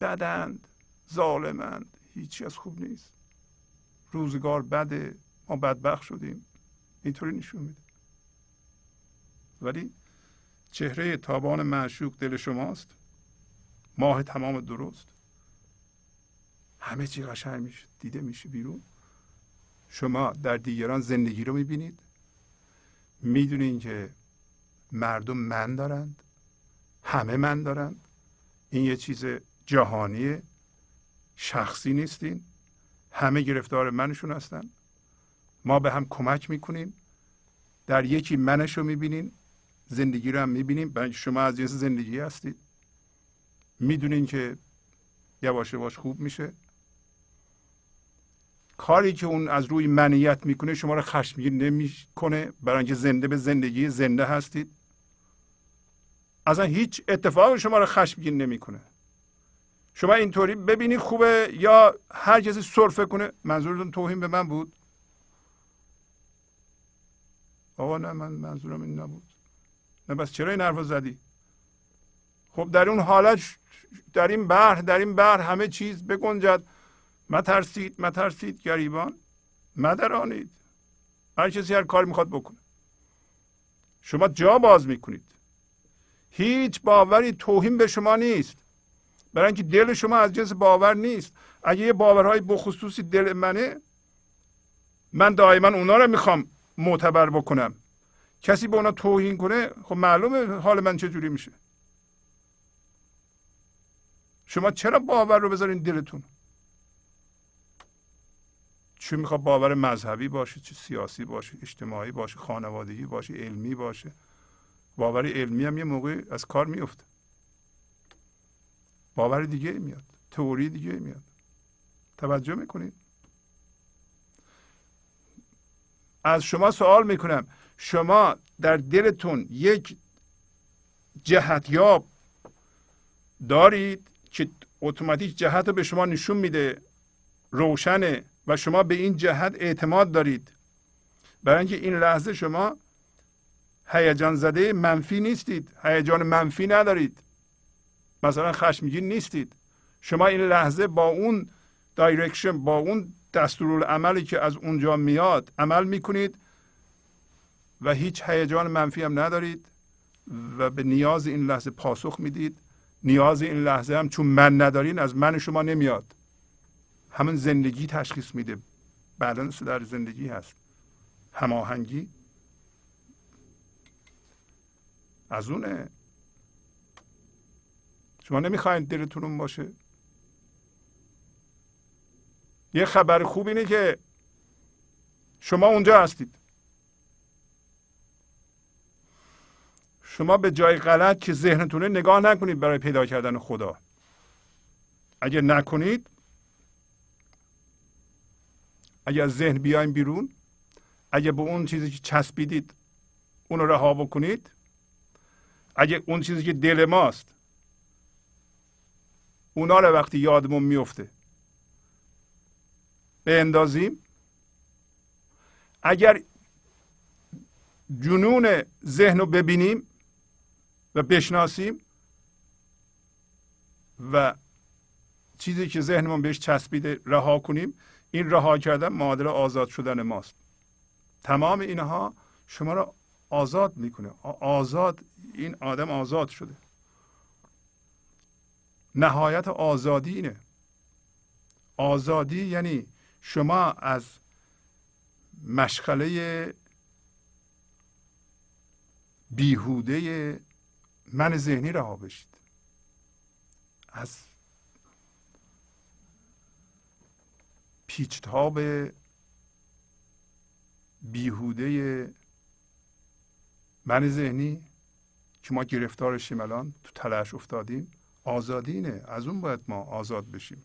بدند ظالمند. هیچی از خوب نیست. روزگار بده. ما بدبخ شدیم. اینطوری نشون میده. ولی چهره تابان معشوق دل شماست. ماه تمام درست. همه چی قشنگ میشه دیده میشه بیرون. شما در دیگران زندگی رو می‌بینید. می‌دونین که مردم من دارند. همه من دارند. این یه چیز جهانیه. شخصی نیستین. همه گرفتار منشون هستن. ما به هم کمک می‌کنیم. در یکی منش رو می‌بینین زندگی رو هم می‌بینیم. شما از جنس زندگی هستید. می‌دونین که یواش یواش خوب میشه. کاری که اون از روی منیت می‌کنه شما رو خشمگین نمی‌کنه. برای اینکه زنده به زندگی زنده هستید. اصلا هیچ اتفاق شما رو خشمگین نمی‌کنه. شما اینطوری ببینید خوبه یا هر کسی سرفه کنه. منظورتون توهین به من بود؟ آقا نه من منظورم این نبود. نه بس چرا این حرف زدی؟ خب در اون حالت در این بحر در این بحر همه چیز بگنجد. مترسید مترسید گریبان. مدرانید. هر کسی هر کاری می‌خواد بکنه. شما جا باز می‌کنید. هیچ باوری توهین به شما نیست. برای اینکه دل شما از جنس باور نیست. اگه یه باورهای بخصوصی دل منه من دائما اونا رو می‌خوام معتبر بکنم. کسی به اونا توهین کنه خب معلومه حال من چجوری میشه. شما چرا باور رو بذارین دلتون؟ چه می‌خواد باور مذهبی باشه چه سیاسی باشه اجتماعی باشه خانوادگی باشه علمی باشه؟ باور علمی هم یه موقع از کار میفته باور دیگه میاد تئوری دیگه میاد. توجه می‌کنید؟ از شما سوال می‌کنم. شما در دلتون یک جهتیاب دارید که اتوماتیک جهت رو به شما نشون میده روشنه و شما به این جهت اعتماد دارید. برای اینکه این لحظه شما هیجان زده منفی نیستید هیجان منفی ندارید. مثلا خشمگین نیستید. شما این لحظه با اون دایرکشن با اون دستورالعملی که از اونجا میاد عمل می‌کنید و هیچ هیجان منفی هم ندارید و به نیاز این لحظه پاسخ می‌دید. نیاز این لحظه هم چون من ندارین از من شما نمیاد. همون زندگی تشخیص میده. بالانس در زندگی هست. هماهنگی از اونه. شما نمی‌خواین دلتون باشه؟ یه خبر خوب اینه که شما اونجا هستید. شما به جای غلط که ذهنتونه نگاه نکنید برای پیدا کردن خدا. اگر نکنید اگر ذهن بیایم بیرون اگر به اون چیزی که چسبیدید اون رو رها بکنید اگر اون چیزی که دل ماست اونا رو وقتی یادمون میفته. به اندازیم اگر جنون ذهن رو ببینیم و بشناسیم و چیزی که ذهنمون بهش چسبیده رها کنیم این رها کردن معادل آزاد شدن ماست. تمام اینها شما را آزاد می‌کنه. آزاد این آدم آزاد شده. نهایت آزادی اینه. آزادی یعنی شما از مشغله بیهوده من ذهنی رها بشید. از پیچتاب بیهوده من ذهنی که ما گرفتارشیم الان تو تلاش افتادیم آزادی اینه از اون باید ما آزاد بشیم.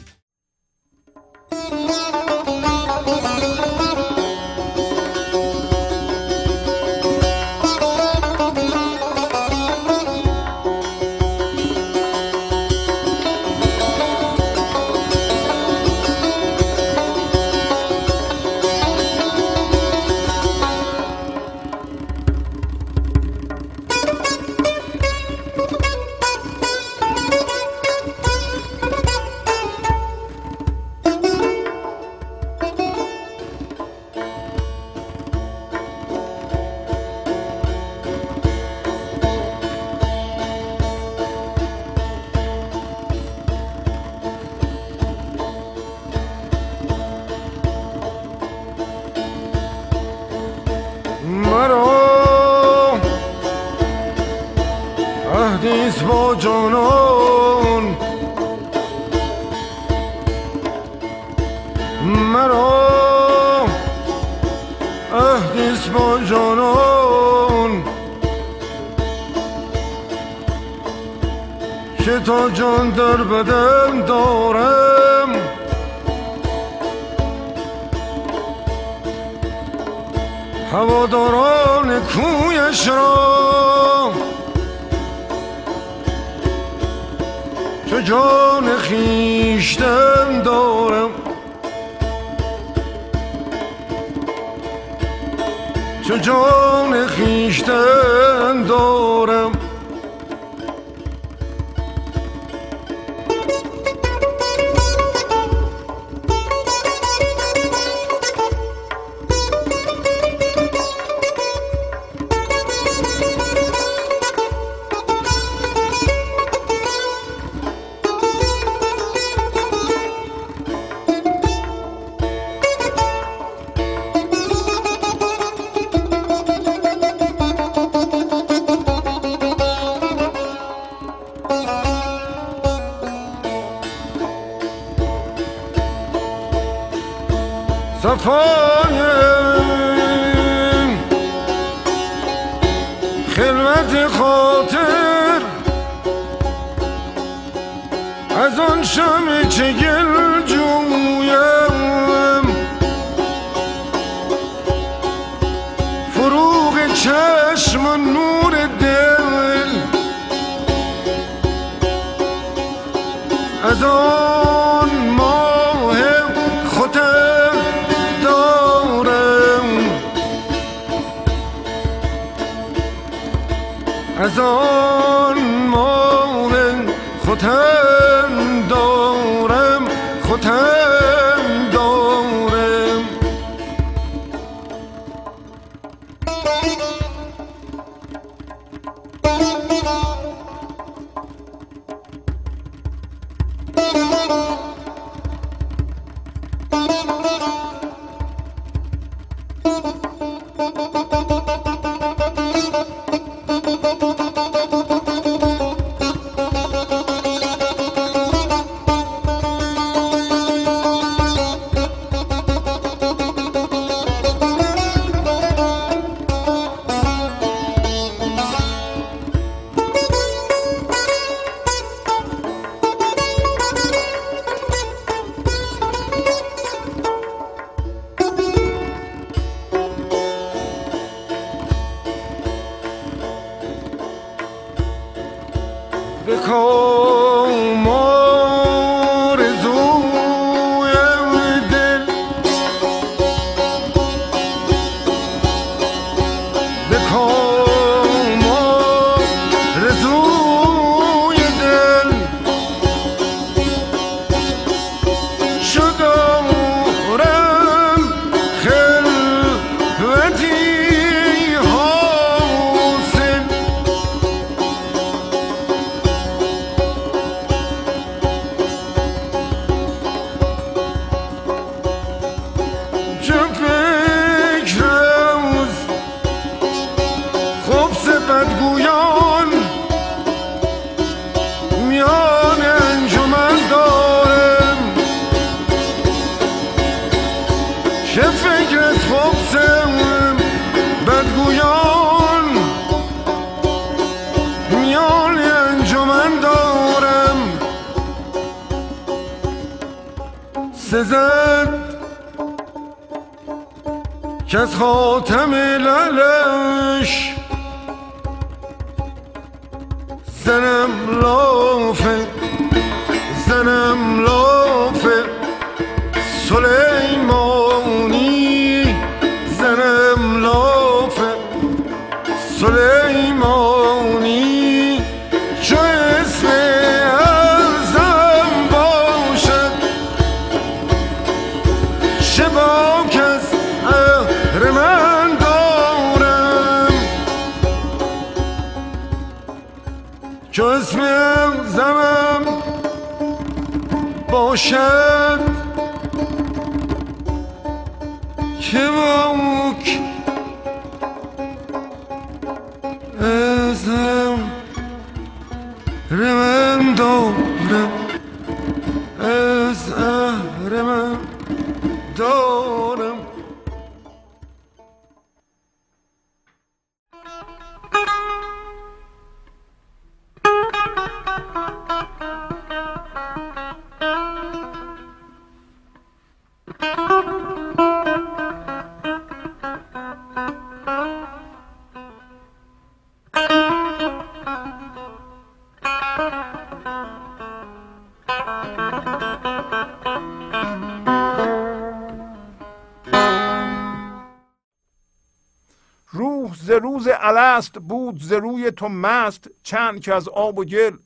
الست بود ز روی تو مست چند که از آب و گل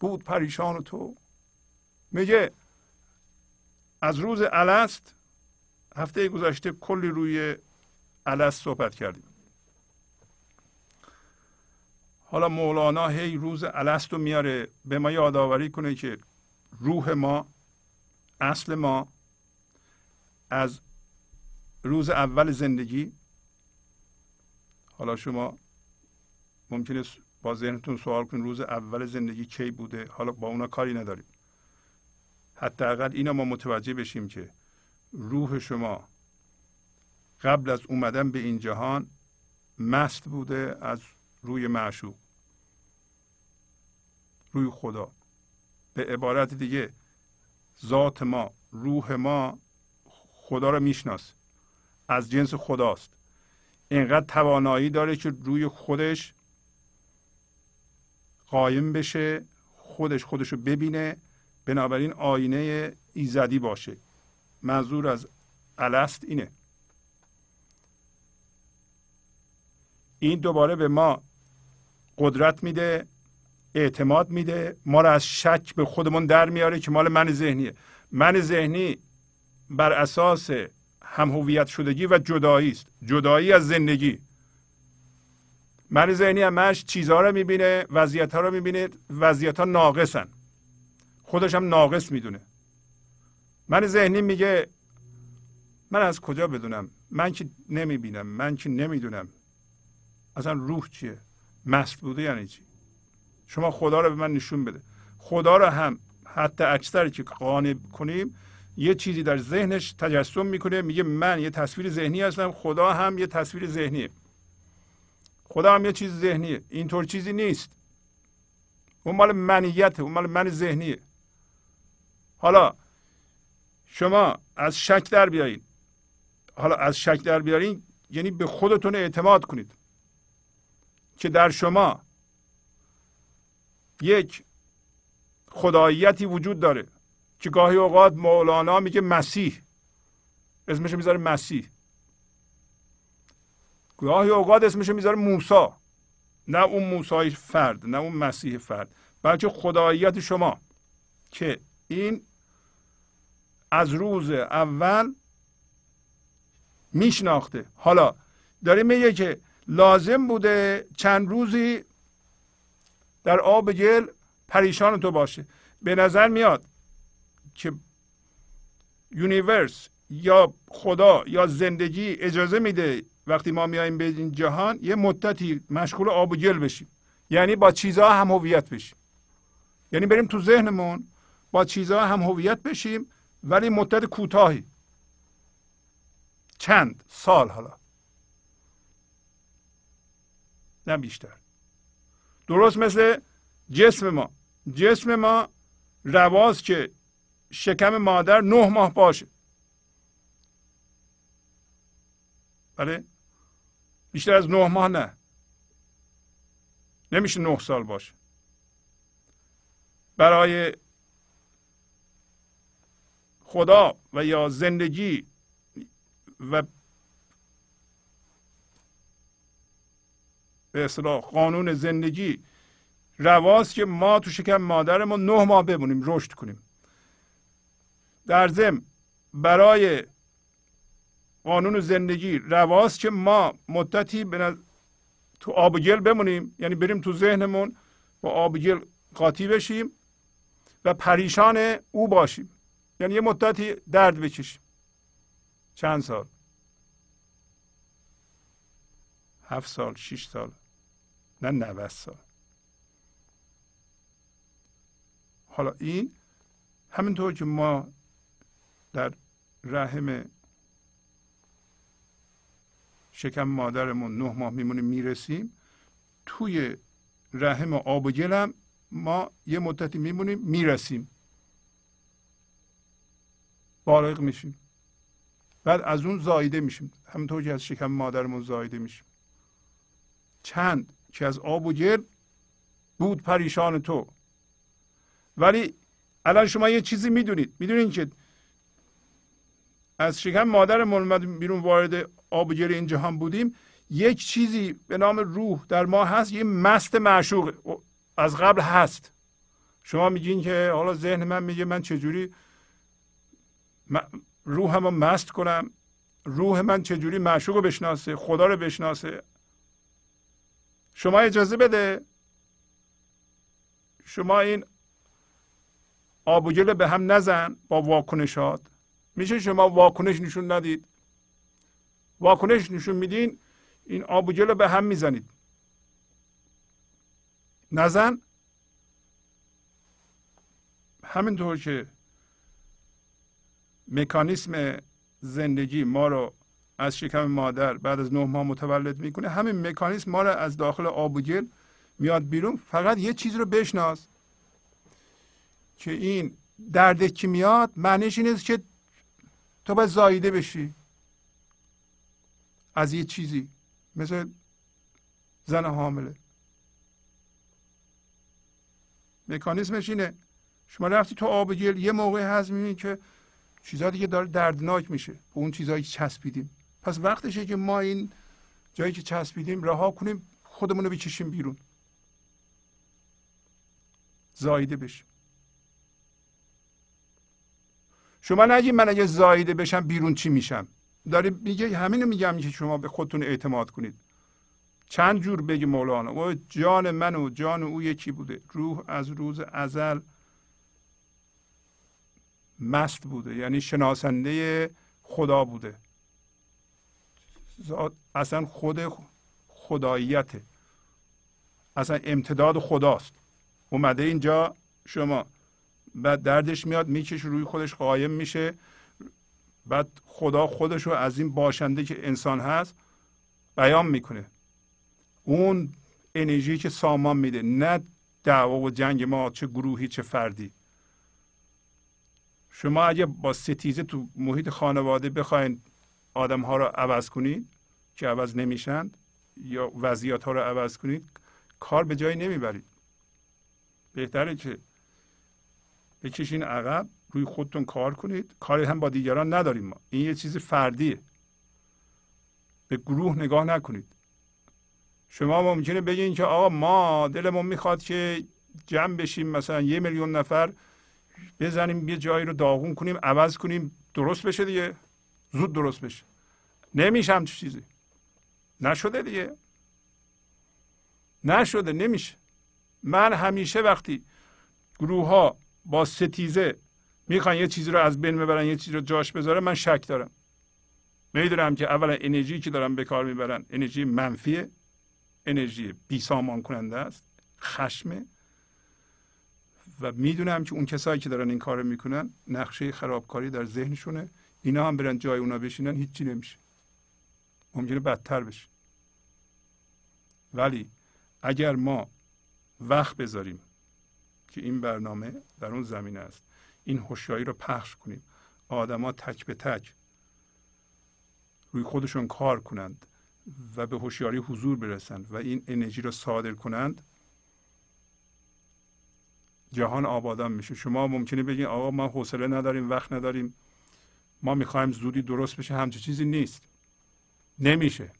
بود پریشان تو. میگه از روز الست هفته گذشته کلی روی الست صحبت کردیم. حالا مولانا هی روز الست رو میاره به ما یادآوری کنه که روح ما اصل ما از روز اول زندگی حالا شما ممکنه با ذهنتون سوال کنید روز اول زندگی کی بوده؟ حالا با اونا کاری نداریم. حداقل اینا ما متوجه بشیم که روح شما قبل از اومدن به این جهان مست بوده از روی معشوق. روی خدا. به عبارت دیگه ذات ما روح ما خدا رو می‌شناسه از جنس خداست. اینقدر توانایی داره که روی خودش قایم بشه خودش خودش رو ببینه. بنابراین آینه ایزدی باشه. منظور از الست اینه. این دوباره به ما قدرت میده اعتماد میده. ما رو از شک به خودمون در میاره که مال من ذهنیه. من ذهنی بر اساس هم هویت شدگی و جدایی است. جدایی از زندگی. من ذهنی همش چیزها رو می‌بینه وضعیت ها رو می‌بینه وضعیت ها ناقصن. خودش هم ناقص می‌دونه. من ذهنی میگه من از کجا بدونم؟ من که نمی‌بینم من که نمی‌دونم. اصلا روح چیه؟ مست یعنی چی؟ شما خدا رو به من نشون بده. خدا رو هم حتی اکثر که قانع کنیم یه چیزی در ذهنش تجسم می‌کنه میگه من یه تصویر ذهنی هستم خدا هم یه تصویر ذهنیه. خدا هم یه چیز ذهنیه. اینطور چیزی نیست. اون مال منیته اون مال من ذهنیه. حالا شما از شک در بیایید حالا از شک در بیارین یعنی به خودتون اعتماد کنید که در شما یک خداییتی وجود داره. که گاهی اوقات مولانا میگه مسیح. اسمش می‌ذاره مسیح. گاهی اوقات اسمش می‌ذاره موسا نه اون موسای فرد نه اون مسیح فرد. بلکه خداییت شما. که این از روز اول میشناخته. حالا داره میگه که لازم بوده چند روزی در آب گل پریشان تو باشه. به نظر میاد که یونیورس یا خدا یا زندگی اجازه میده وقتی ما میایم به این جهان یه مدتی مشغول آب و گل بشیم. یعنی با چیزها هم هویت بشیم. یعنی بریم تو ذهنمون با چیزها هم هویت بشیم ولی مدت کوتاهی. چند سال حالا. نه بیشتر. درست مثل جسم ما. جسم ما رواز که شکم مادر نه ماه باشه. بله؟ بیشتر از نه ماه نه. نمیشه نه سال باشه. برای خدا و یا زندگی و به اصطلاح قانون زندگی رواست که ما تو شکم مادرمون نه ماه بمونیم رشد کنیم. در ضمن برای قانون زندگی رواست که ما مدتی به تو آب و گل بمونیم یعنی بریم تو ذهنمون با آب و گل قاطی بشیم و پریشان او باشیم. یعنی یه مدتی درد بکشیم. چند سال؟ هفت سال شیش سال. نه نوست سال. حالا این همینطور که ما در رحم شکم مادرمون نه ماه میمونیم می‌رسیم. توی رحم آب و گلم ما یه مدتی میمونیم می‌رسیم. بالغ میشیم. بعد از اون زایده میشیم. همونطور که از شکم مادرمون زایده میشیم. چند که از آب و گل بود پریشان تو. ولی الان شما یه چیزی می‌دونید. می‌دونید که از شکم مادرمون اومد بیرون وارد آب و گل این جهان بودیم. یک چیزی به نام روح در ما هست یه مست معشوق از قبل هست. شما میگین که حالا ذهن من میگه من چجوری روحم رو مست کنم؟ روح من چجوری معشوق رو بشناسه خدا رو بشناسه؟ شما اجازه بده؟ شما این آب به هم نزن با واکنشات. میشه شما واکنش نشون ندید. واکنش نشون میدین این آب و گل به هم می‌زنید. نزن. همینطور که مکانیسم زندگی ما رو از شکم مادر بعد از نه ماه متولد می‌کنه همین مکانیسم ما رو از داخل آب و گل میاد بیرون. فقط یه چیز رو بشناس که این درده که میاد معنیش این که تو باید زاییده بشی. از یه چیزی. مثل زن حامله. مکانیسمش اینه. شما رفتی تو آب گل یه موقع هست می‌بینی که چیزها دیگه داره دردناک میشه. اون چیزهایی چسبیدیم. پس وقتشه که ما این جایی که چسبیدیم رها کنیم خودمون رو بکشیم بیرون. زایده بشیم. شما نگید من اگه زایده بشم بیرون چی میشم؟ داری میگه همینو میگم که شما به خودتون اعتماد کنید. چند جور بگی مولانا؟ و جان من و جان او یکی بوده. روح از روز ازل مست بوده یعنی شناسنده خدا بوده. اصلا خود خداییته. اصلا امتداد خداست. اومده اینجا شما. بعد دردش میاد می‌کشه روی خودش قایم میشه. بعد خدا خودش رو از این باشنده که انسان هست بیان می‌کنه. اون انرژی که سامان میده نه دعوا و جنگ ما چه گروهی چه فردی. شما اگه با ستیزه تو محیط خانواده بخواین آدم ها رو عوض کنید که عوض نمیشند یا وضعیت ها رو عوض کنید کار به جایی نمی‌برید. بهتره که بکشین عقب روی خودتون کار کنید. کاری هم با دیگران نداریم ما. این یه چیز فردیه. به گروه نگاه نکنید. شما ممکنه بگین که آقا ما دلمون می‌خواد که جمع بشیم مثلا یه میلیون نفر بزنیم یه جایی رو داغون کنیم عوض کنیم. درست بشه دیگه. زود درست بشه. نمیشه همچه چیزی. نشده دیگه. نشده نمیشه. من همیشه وقتی گروه ها با ستیزه می‌خوان یه چیزی رو از بین ببرن یه چیزی رو جاش بذارن من شک دارم. می‌دونم که اولا انرژی که دارم به کار می‌برن انرژی منفیه انرژی بیسامان کننده است خشمه. و می‌دونم که اون کسایی که دارن این کار می‌کنن نقشه خرابکاری در ذهنشونه. اینا هم برن جای اونا بشینن هیچی نمیشه. ممکنه بدتر بشه. ولی اگر ما وقت بذاریم که این برنامه در اون زمینه است. این هوشیاری رو پخش کنیم. آدما تک به تک روی خودشون کار کنند و به هوشیاری حضور برسند و این انرژی رو صادر کنند جهان آبادان میشه. شما ممکنه بگین آقا ما حوصله نداریم وقت نداریم. ما می‌خوایم زودی درست بشه همچه چیزی نیست. نمیشه.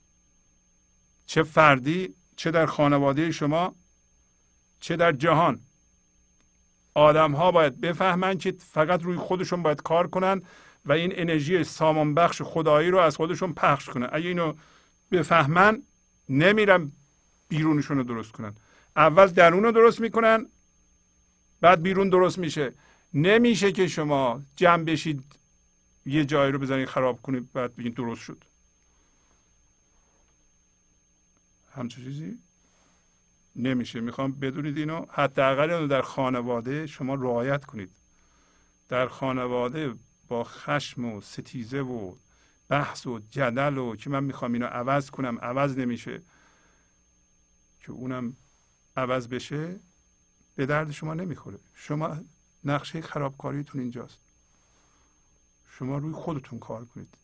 چه فردی چه در خانواده شما چه در جهان. آدم ها باید بفهمن که فقط روی خودشون باید کار کنن و این انرژی سامان بخش خدایی رو از خودشون پخش کنن. اگه اینو بفهمن نمیرن بیرونشون رو درست کنن. اول درون رو درست می‌کنن بعد بیرون درست میشه. نمیشه که شما جمع بشید یه جایی رو بزنید خراب کنید بعد بگید درست شد. همچه چیزی؟ نمیشه. می‌خوام بدونید اینو. حداقل اونو در خانواده شما رعایت کنید. در خانواده با خشم و ستیزه و بحث و جدل و که من می‌خوام اینو عوض کنم. عوض نمیشه. که اونم عوض بشه به درد شما نمی‌خوره. شما نقشه خرابکاریتون اینجاست. شما روی خودتون کار کنید.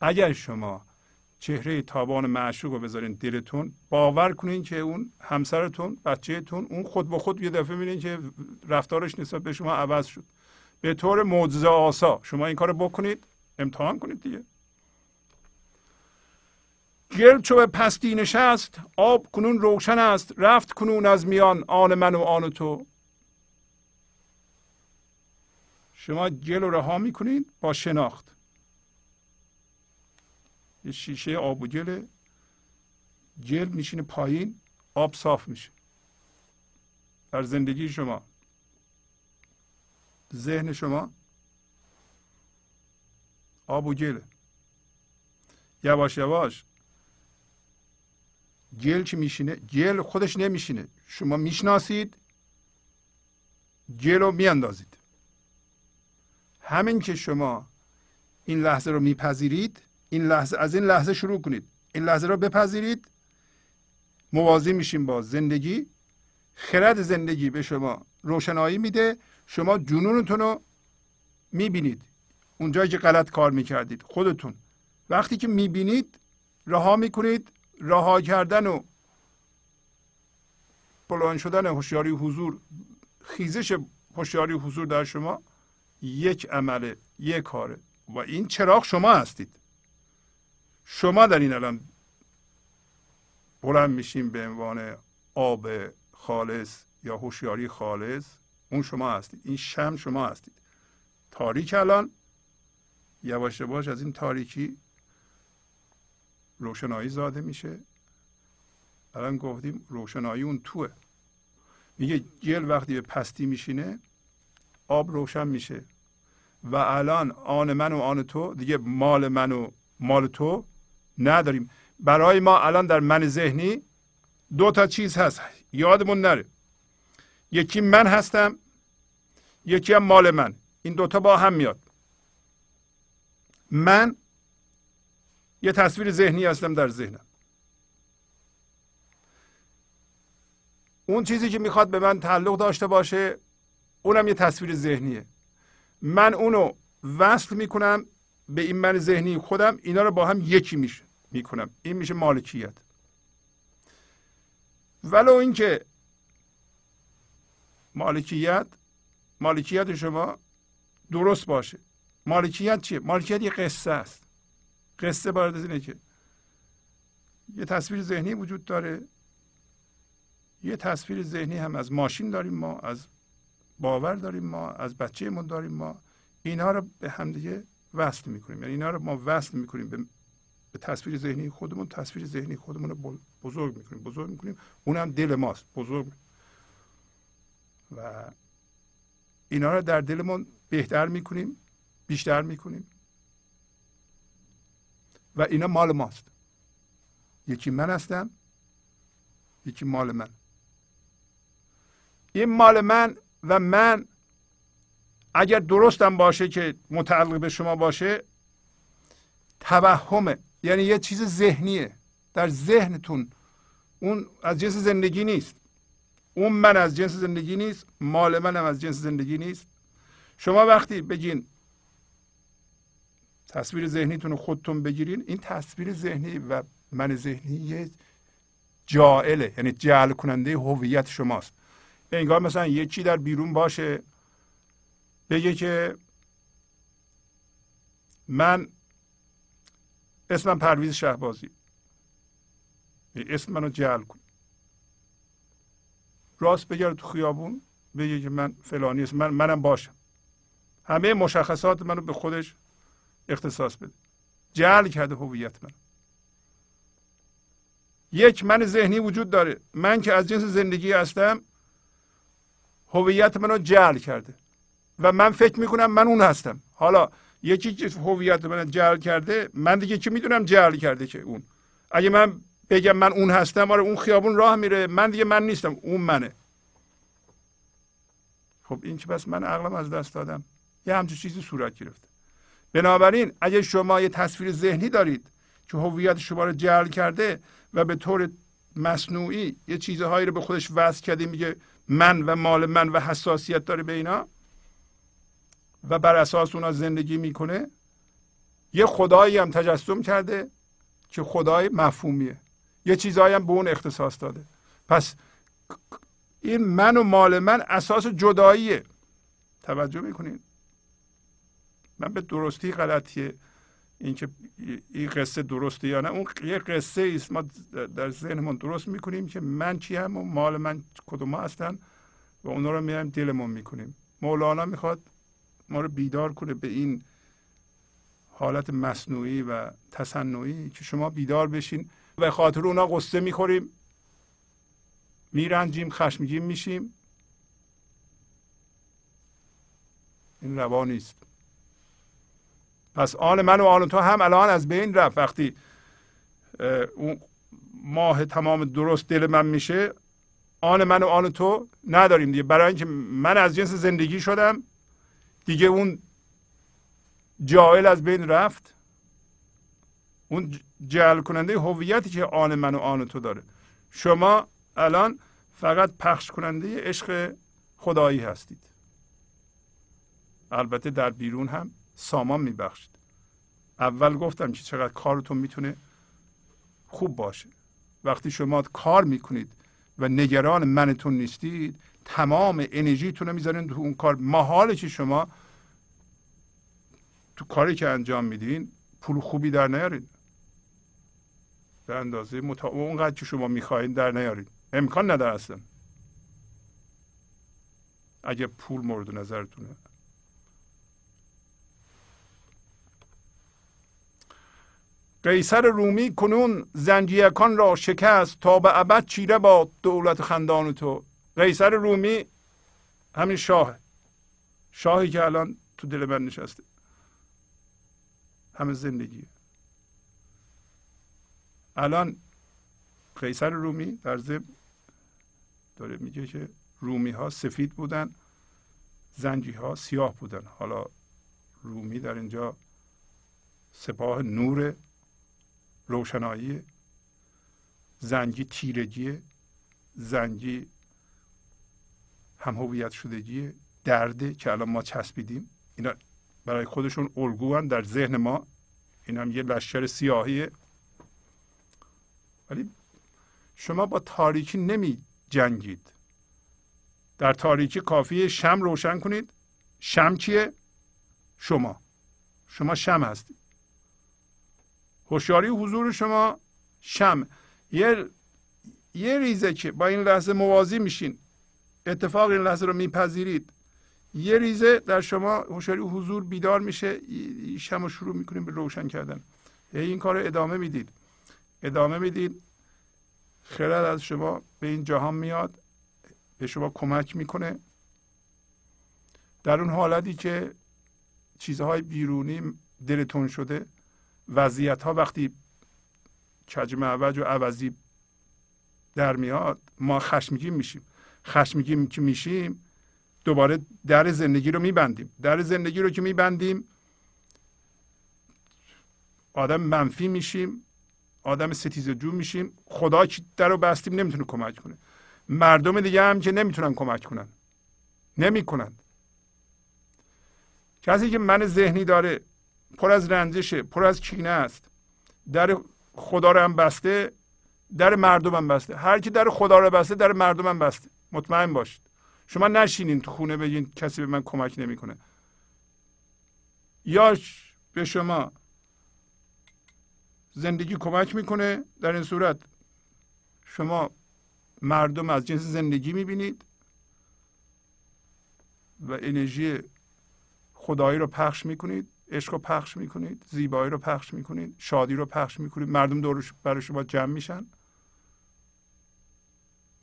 اگر شما چهره تابان معشوق رو بذارین دلتون. باور کنین که اون همسرتون بچهتون اون خود با خود یه دفعه می‌بینین که رفتارش نسبت به شما عوض شد. به طور معجزه آسا شما این کار بکنید امتحان کنید دیگه. گل چو به پستی نشست آب کنون روشن است رفت کنون از میان آن من و آن تو. شما گل رو رها می‌کنید با شناخت. یه شیشه آب و گل گل میشینه پایین آب صاف میشه. در زندگی شما ذهن شما آب و گله. یواش یواش گل که میشینه؟ گل خودش نمیشینه. شما می‌شناسید گل رو میاندازید. همین که شما این لحظه رو میپذیرید این لحظه از این لحظه شروع کنید. این لحظه رو بپذیرید. موازی میشیم با زندگی. خرد زندگی به شما روشنایی میده. شما جنونتون رو می‌بینید. اونجایی که غلط کار می‌کردید خودتون. وقتی که می‌بینید رها می‌کنید. رها کردن و بلند شدن هوشیاری حضور خیزش هوشیاری حضور در شما یک عمله یک کاره. و این چراغ شما هستید. شما در این الان بلند میشیم به عنوان آب خالص یا هوشیاری خالص اون شما هستید. این شم شما هستید. تاریک الان یواش یواش از این تاریکی روشنایی زاده میشه. الان گفتیم روشنایی اون توه. میگه گل وقتی به پستی میشینه آب روشن میشه. و الان آن من و آن تو دیگه مال من و مال تو نداریم. برای ما الان در من ذهنی دو تا چیز هست. یادمون نره. یکی من هستم یکی هم مال من. این دوتا با هم میاد. من یه تصویر ذهنی هستم در ذهنم. اون چیزی که می‌خواد به من تعلق داشته باشه اونم یه تصویر ذهنیه. من اونو وصل می‌کنم به این من ذهنی خودم اینا رو با هم یکی میشه می‌کنم. این میشه مالکیت. ولو اینکه مالکیت مالکیت شما درست باشه. مالکیت چیه؟ مالکیت یه قصه است. قصه باید از اینه که یه تصویر ذهنی وجود داره. یه تصویر ذهنی هم از ماشین داریم ما از باور داریم ما از بچهمون داریم ما. اینها رو به همدیگه وصل می‌کنیم. یعنی اینا رو ما وصل می‌کنیم به به تصویر ذهنی خودمون تصویر ذهنی خودمون رو بزرگ می‌کنیم. بزرگ می‌کنیم. اونم دل ماست. بزرگ. و اینا رو در دلمون بهتر می‌کنیم بیشتر می‌کنیم. و اینا مال ماست. یکی من هستم یکی مال من. این مال من و من اگر درستم باشه که متعلق به شما باشه توهمه. یعنی یه چیز ذهنیه. در ذهنتون اون از جنس زندگی نیست. اون من از جنس زندگی نیست مال منم از جنس زندگی نیست. شما وقتی بگین تصویر ذهنیتون رو خودتون بگیرین این تصویر ذهنی و من ذهنی یه جائله یعنی جعل کننده هویت شماست. انگار مثلا یکی در بیرون باشه بگه که من اسمم پرویز شهبازی. اسم منو جعل کن. راست بگرد تو خیابون بگه که من فلانی اسم من منم باشم. همه مشخصات منو به خودش اختصاص بده. جعل کرده هویت من یک من ذهنی وجود داره. من که از جنس زندگی هستم هویت منو جعل کرده. و من فکر می‌کنم من اون هستم. حالا یکی که هویت من جعل کرده من دیگه که می‌دونم جعل کرده که اون؟ اگه من بگم من اون هستم آره اون خیابون راه میره من دیگه من نیستم اون منه. خب این که بس من عقلم از دست دادم؟ یه همچین چیزی صورت گرفته. بنابراین اگه شما یه تصویر ذهنی دارید که هویت شما رو جعل کرده و به طور مصنوعی یه چیزهایی رو به خودش وضع کرده میگه من و مال من و حساسیت داره به اینا و بر اساس اونا زندگی می‌کنه یه خدایی هم تجسم کرده که خدای مفهومیه. یه چیزهایی هم به اون اختصاص داده. پس این من و مال من اساس جداییه. توجه می‌کنین؟ من به درستی غلطی اینکه این قصه درسته یا نه اون یه قصه است. ما در ذهنمون درست می‌کنیم که من چی هم و مال من کدوم هستن و اونا رو میایم دلمون می‌کنیم. مولانا می‌خواد ما رو بیدار کنه به این حالت مصنوعی و تصنعی که شما بیدار بشین. و خاطر اونا قصه می‌خوریم. میرنجیم خشمگین میشیم. این روا نیست. پس آن من و آن تو هم الان از بین رفت. وقتی اون ماه تمام درست دل من میشه آن من و آن تو نداریم دیگه. برای اینکه من از جنس زندگی شدم. دیگه اون جایل از بین رفت. اون جعل کننده هویتی که آن من و آن تو داره. شما الان فقط پخش کننده عشق خدایی هستید. البته در بیرون هم سامان میبخشید. اول گفتم که چقدر کارتون می‌تونه خوب باشه. وقتی شما کار می‌کنید و نگران منتون نیستید تمام انرژیتون رو می‌ذارین تو اون کار. محاله که شما؟ تو کاری که انجام میدین پول خوبی در نیارید به اندازه متا... اونقدر که شما می‌خواهید در نیارید امکان نداره اصلا. اگه پول مورد نظرتونه. قیصر رومی کنون زنجیکان را شکست تا به ابد چیره با دولت خندان تو. قیصر رومی همین شاه. شاهی که الان تو دل من نشسته. همه زندگی. الان قیصر رومی در ضمن داره میگه که رومی ها سفید بودن زنجی ها سیاه بودن. حالا رومی در اینجا سپاه نور روشنایی زنگی تیرگی زنگی هم هویت شدگی درده که الان ما چسبیدیم. اینا برای خودشون الگو در ذهن ما. این هم یه لشکر سیاهیه. ولی شما با تاریکی نمی جنگید. در تاریکی کافی شم روشن کنید. شم چیه؟ شما. شما شم هستید. هوشیاری حضور شما شم. یه یه ریزه که با این لحظه موازی میشین. اتفاق این لحظه رو میپذیرید. یه ریزه در شما هوشیاری حضور بیدار میشه شم رو شروع می‌کنیم به روشن کردن. این کار رو ادامه می‌دید. ادامه می‌دید. خرد از شما به این جهان میاد. به شما کمک می‌کنه. در اون حالتی که چیزهای بیرونی دلتون شده وضعیت ها وقتی کج معوج و عوضی در میاد ما خشمگین میشیم. خشمگین که میشیم دوباره در زندگی رو میبندیم. در زندگی رو که میبندیم آدم منفی میشیم آدم ستیز جو میشیم. خدا که در رو بستیم نمی‌تونه کمک کنه. مردم دیگه هم که نمی‌تونن کمک کنن. نمی‌کنن. کسی که من ذهنی داره پر از رنجشه پر از کینه است در خدا رو هم بسته در مردم هم بسته. هر کی در خدا رو بسته در مردم هم بسته. مطمئن باشید. شما نشینین تو خونه بگین کسی به من کمک نمی‌کنه. یا به شما. زندگی کمک می‌کنه در این صورت. شما مردم از جنس زندگی می‌بینید و انرژی خدایی رو پخش می‌کنید عشق رو پخش می‌کنید زیبایی رو پخش می‌کنید شادی رو پخش می‌کنید. مردم دور برای شما جمع میشن.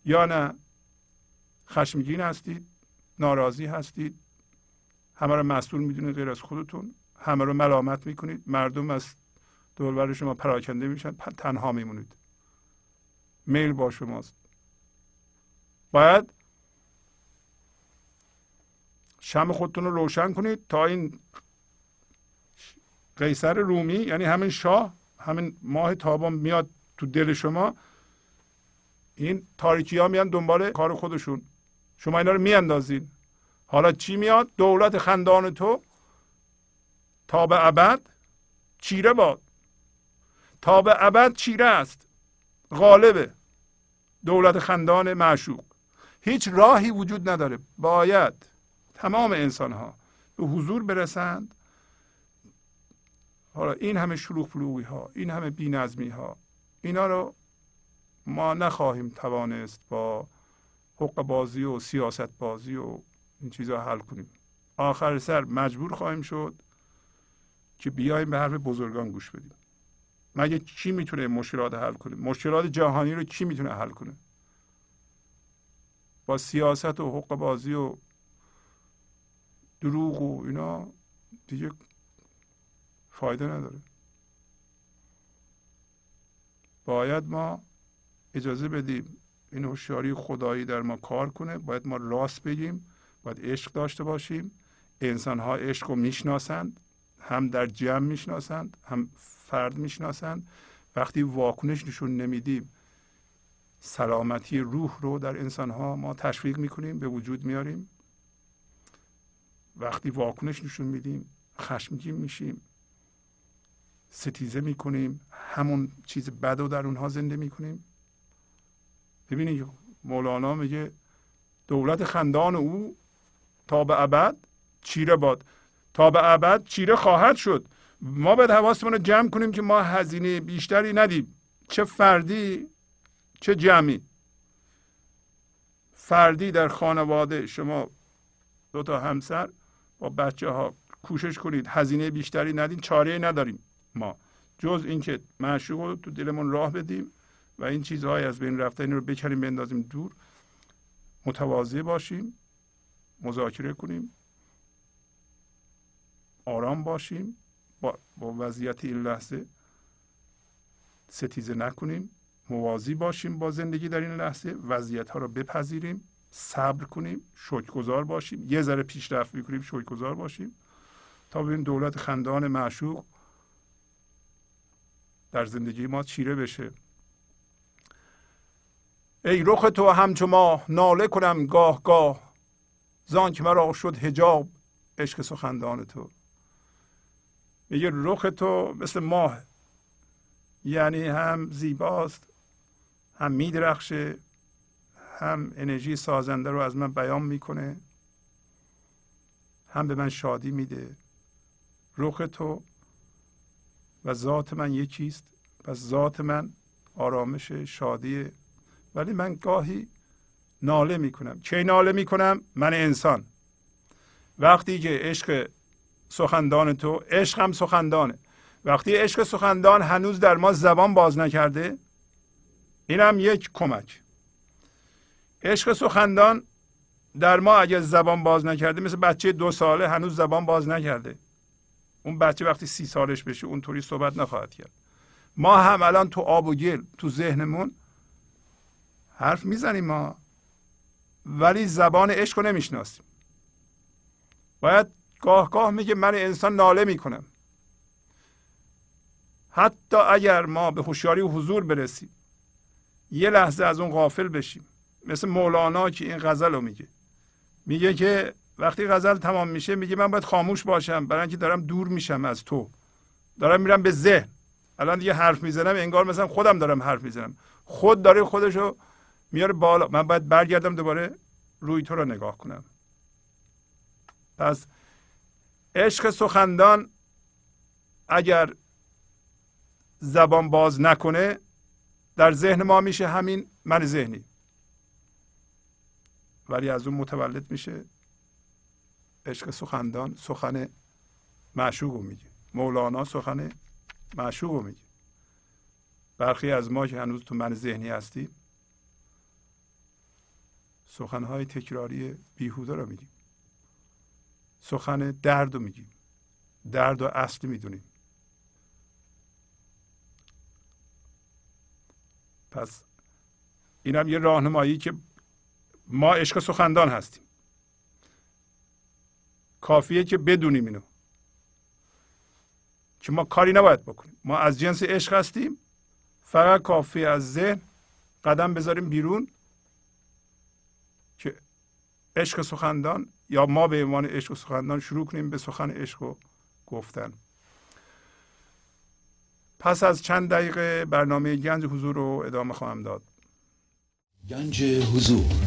یا نه؟ خشمگین هستید ناراضی هستید همه رو مسئول می‌دونید غیر از خودتون همه رو ملامت می‌کنید مردم از دوربر شما پراکنده میشن تنها میمونید. میل با شماست. باید شم خودتون رو روشن کنید تا این قیصر رومی یعنی همین شاه همین ماه تابان میاد تو دل شما این تاریکی ها میان دنبال کار خودشون. شما اینا رو میاندازین حالا چی میاد؟ دولت خندان تو تا به ابد چیره باد. تا به ابد چیره است. غالبه. دولت خندان معشوق. هیچ راهی وجود نداره. باید تمام انسان ها به حضور برسند. حالا این همه شلوغ پلوغی ها این همه بینظمی ها اینا رو ما نخواهیم توانست با حق بازی و سیاست بازی و این چیزها حل کنیم. آخر سر مجبور خواهیم شد که بیایم به حرف بزرگان گوش بدیم. مگه کی می‌تونه مشکلات حل کنه؟ مشکلات جهانی رو کی می‌تونه حل کنه؟ با سیاست و حق بازی و دروغ و اینا دیگه فایده نداره. باید ما اجازه بدیم این هوشیاری خدایی در ما کار کنه. باید ما راست بگیم باید عشق داشته باشیم. انسان ها عشق رو می‌شناسند هم در جمع می‌شناسند هم فرد می‌شناسند. وقتی واکنش نشون نمیدیم سلامتی روح رو در انسان ها ما تشویق می‌کنیم به وجود میاریم. وقتی واکنش نشون میدیم خشمگین میشیم ستیزه می‌کنیم همون چیز بد رو در اونها زنده می‌کنیم. ببینید مولانا میگه دولت خندان او تا به ابد چیره باد. تا به ابد چیره خواهد شد. ما باید حواسمون رو جمع کنیم که ما هزینه بیشتری ندیم. چه فردی چه جمعی. فردی در خانواده شما دو تا همسر با بچه ها کوشش کنید. هزینه بیشتری ندین چاره نداریم ما. جز اینکه معشوق رو تو دلمون راه بدیم. و این چیزهای از بین رفته. این رو بکنیم بندازیم دور. متواضع باشیم مذاکره کنیم آرام باشیم با, با وضعیت این لحظه ستیزه نکنیم. موازی باشیم با زندگی در این لحظه. وضعیت ها رو بپذیریم صبر کنیم شکرگزار باشیم. یه ذره پیشرفت می‌کنیم شکرگزار باشیم. تا ببین دولت خندان معشوق در زندگی ما چیره بشه. ای رخ تو همچو ما ناله کنم گاه گاه. زان که مرا شد هجاب عشق سخندان تو. میگه رخ تو مثل ماه یعنی هم زیباست هم میدرخشه هم انرژی سازنده رو از من بیان می‌کنه هم به من شادی میده. رخ تو و ذات من یکیست پس ذات من آرامش شادی ولی من گاهی ناله می‌کنم. کی ناله می‌کنم؟ من انسان. وقتی که عشق سخندان تو عشق هم سخندانه. وقتی عشق سخندان هنوز در ما زبان باز نکرده این هم یک کمک. عشق سخندان در ما اگر زبان باز نکرده مثل بچه دو ساله هنوز زبان باز نکرده. اون بچه وقتی سی سالش بشه اونطوری صحبت نخواهد کرد. ما هم الان تو آب و گل تو ذهنمون حرف می‌زنیم ما. ولی زبان عشق رو نمی‌شناسیم. باید گاه گاه میگه من انسان ناله می‌کنم. حتی اگر ما به هوشیاری و حضور برسیم یه لحظه از اون غافل بشیم. مثل مولانا که این غزل رو میگه. میگه که وقتی غزل تمام میشه میگه من باید خاموش باشم برای اینکه دارم دور میشم از تو. دارم میرم به ذهن. الان دیگه حرف می‌زنم انگار مثلا خودم دارم حرف می‌زنم. خود داره خودشو میاره بالا. من باید برگردم دوباره روی تو رو نگاه کنم. پس عشق سخندان اگر زبان باز نکنه در ذهن ما میشه همین من ذهنی. ولی از اون متولد میشه عشق سخندان سخن معشوق میگه. مولانا سخن معشوق میگه. برخی از ما که هنوز تو من ذهنی هستیم سخنهای تکراری بیهوده رو میگیم. سخن درد رو میگیم. درد و اصل می‌دونیم. پس اینم یه راهنمایی که ما عشق سخندان هستیم. کافیه که بدونیم اینو. که ما کاری نباید بکنیم. ما از جنس عشق هستیم. فقط کافی از ذهن قدم بذاریم بیرون. عشق سخندان یا ما به عنوان عشق سخندان شروع کنیم به سخن عشق و گفتن. پس از چند دقیقه برنامه گنج حضور رو ادامه خواهم داد. گنج حضور.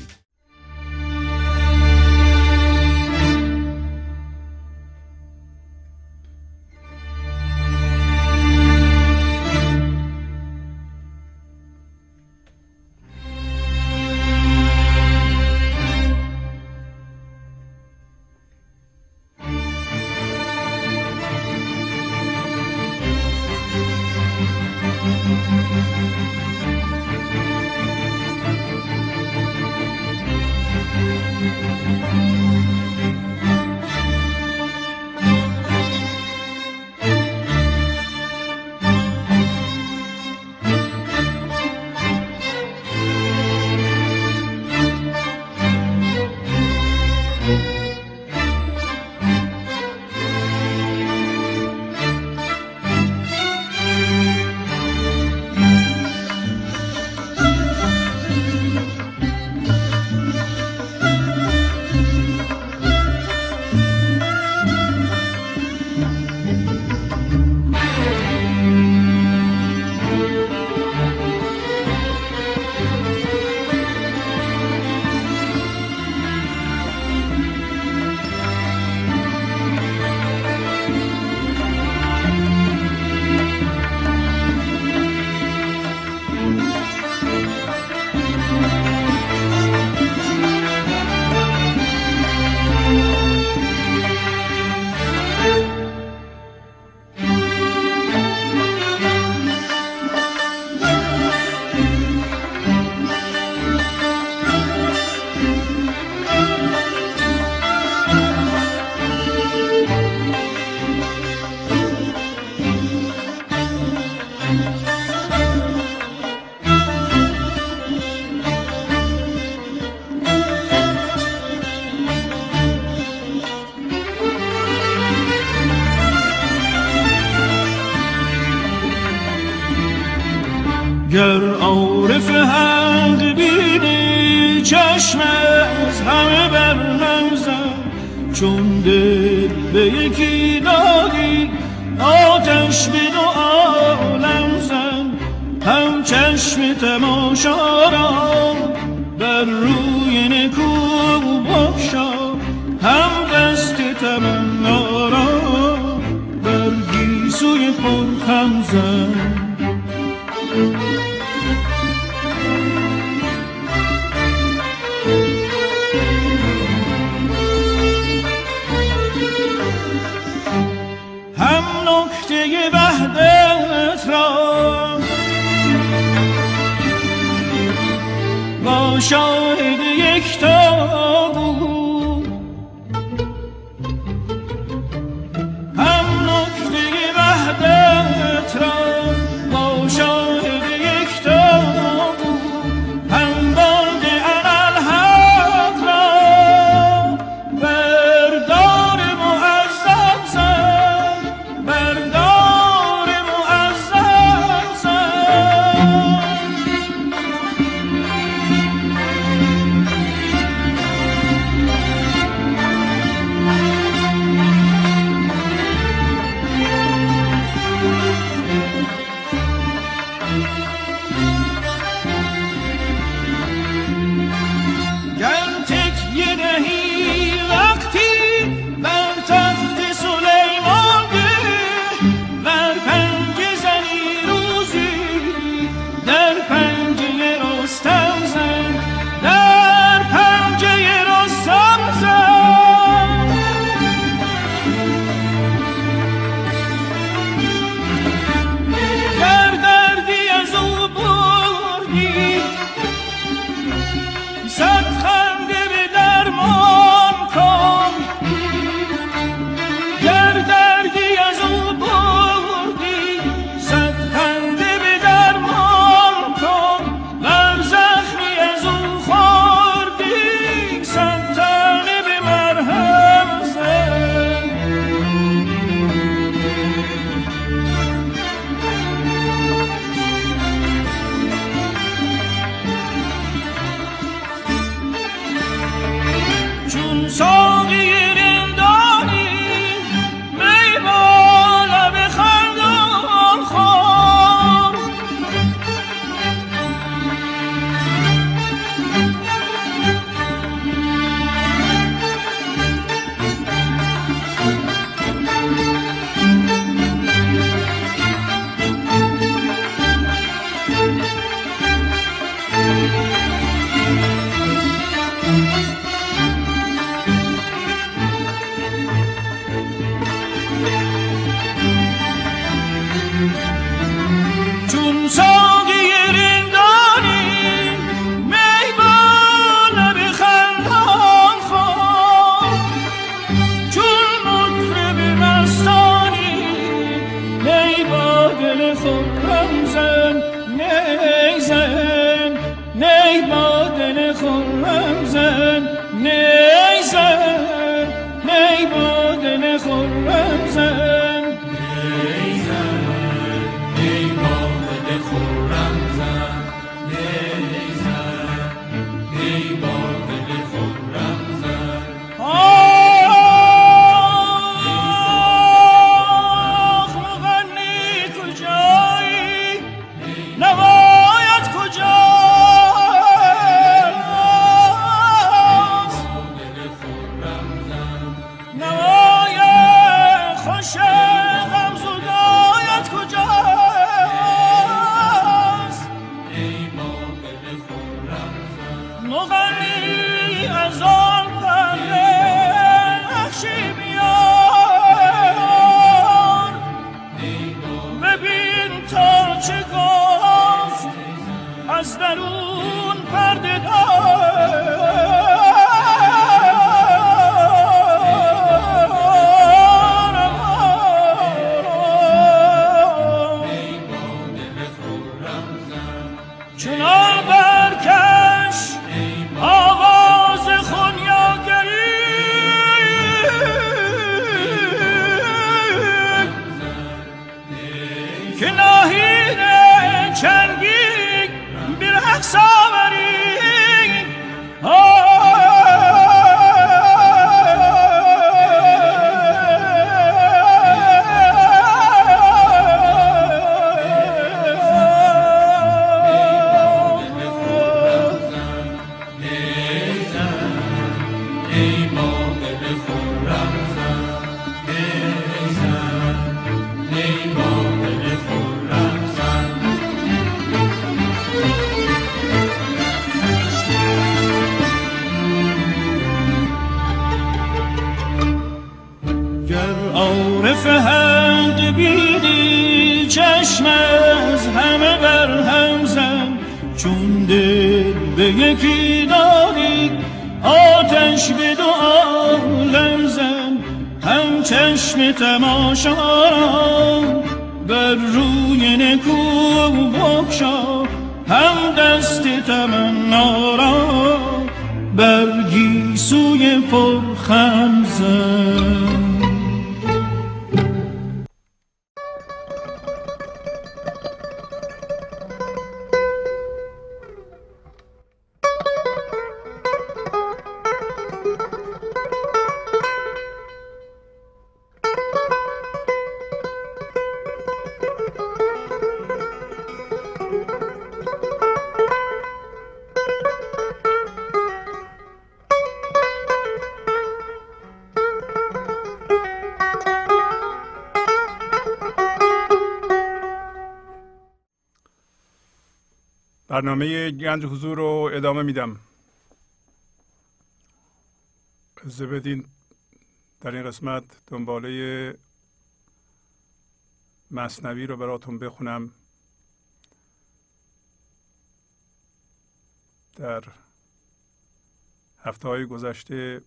گنج حضور رو ادامه میدم. از بدین. در این قسمت دنباله مصنوی رو براتون بخونم. در هفته های گذشته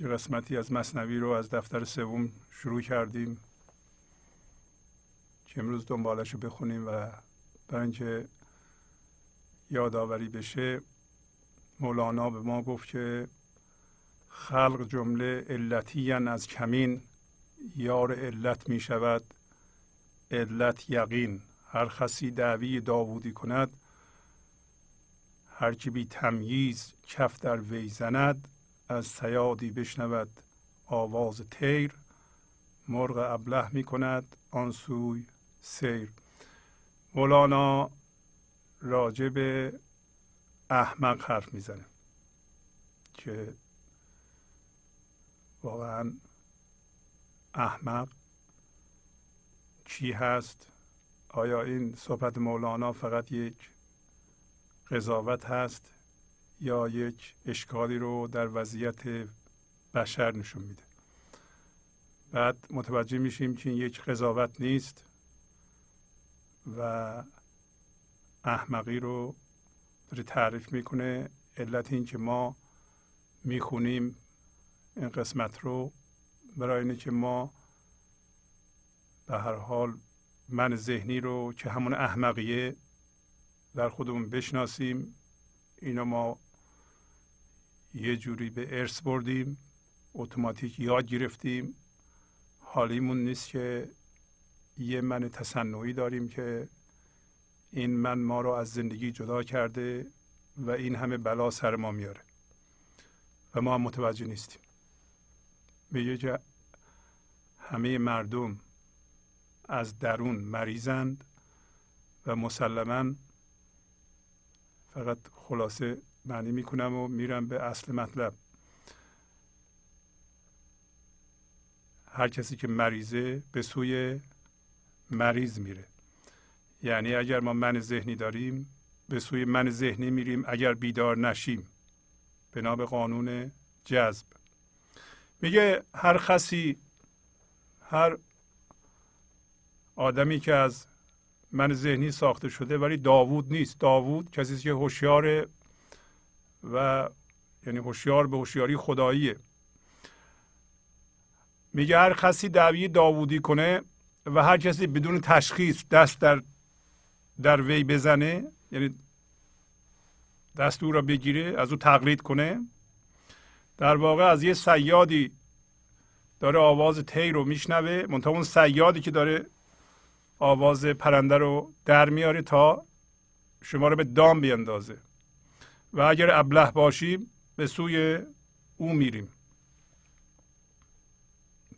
یه قسمتی از مصنوی رو از دفتر سوم شروع کردیم. که امروز دنبالش رو بخونیم و برای اینکه یادآوری بشه مولانا به ما گفت که خلق جمله علتی از کمین یار علت می شود علت یقین. هر خسی دعوی داوودی کند هر کی بی تمییز کف در وی زند از سیادی بشنود آواز تیر مرغ ابله می کند آن سوی سیر. مولانا راجع به احمق حرف می‌زنه. که واقعا احمق چی هست؟ آیا این صحبت مولانا فقط یک قضاوت هست یا یک اشکالی رو در وضعیت بشر نشون میده؟ بعد متوجه میشیم که این یک قضاوت نیست و احمقی رو داره تعریف می‌کنه علت این که ما می‌خونیم این قسمت رو برای اینه که ما به هر حال من ذهنی رو که همون احمقیه در خودمون بشناسیم. اینو ما یه جوری به ارث بردیم اتوماتیک یاد گرفتیم. حالیمون نیست که یه من تصنعی داریم که این من ما رو از زندگی جدا کرده و این همه بلا سر ما میاره. و ما هم متوجه نیستیم. میگه که همه مردم از درون مریضند و مسلما فقط خلاصه معنی می‌کنم و میرم به اصل مطلب. هر کسی که مریضه به سوی مریض میره. یعنی اگر ما من ذهنی داریم به سوی من ذهنی میریم اگر بیدار نشیم. بنا به قانون جذب. میگه هر خسی هر آدمی که از من ذهنی ساخته شده ولی داوود نیست. داوود کسی که هوشیار و یعنی هوشیار به هوشیاری خداییه. میگه هر کسی دعوی داوودی کنه و هر کسی بدون تشخیص دست در در وی بزنه یعنی دست او را بگیره از او تقلید کنه. در واقع از یه سیادی داره آواز تی رو میشنوه منتها اون سیادی که داره آواز پرنده رو در میاره تا شما رو به دام بیندازه. و اگر ابله باشیم به سوی او میریم.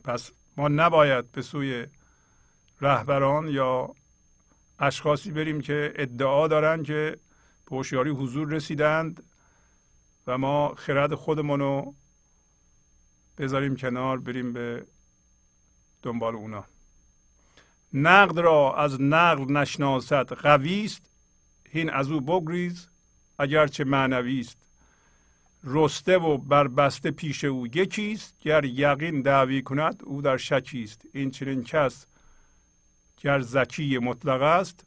پس ما نباید به سوی رهبران یا اشخاصی بریم که ادعا دارن که به هوشیاری حضور رسیدند و ما خرد خودمون رو بذاریم کنار بریم به دنبال اونا. نقد را از نقل نشناسد قوی است هین از او بگریز اگرچه معنوی است. رسته و بربسته پیش او یکیست گر یقین دعوی کند او در شکی است. این چنین کس گر زکی مطلق است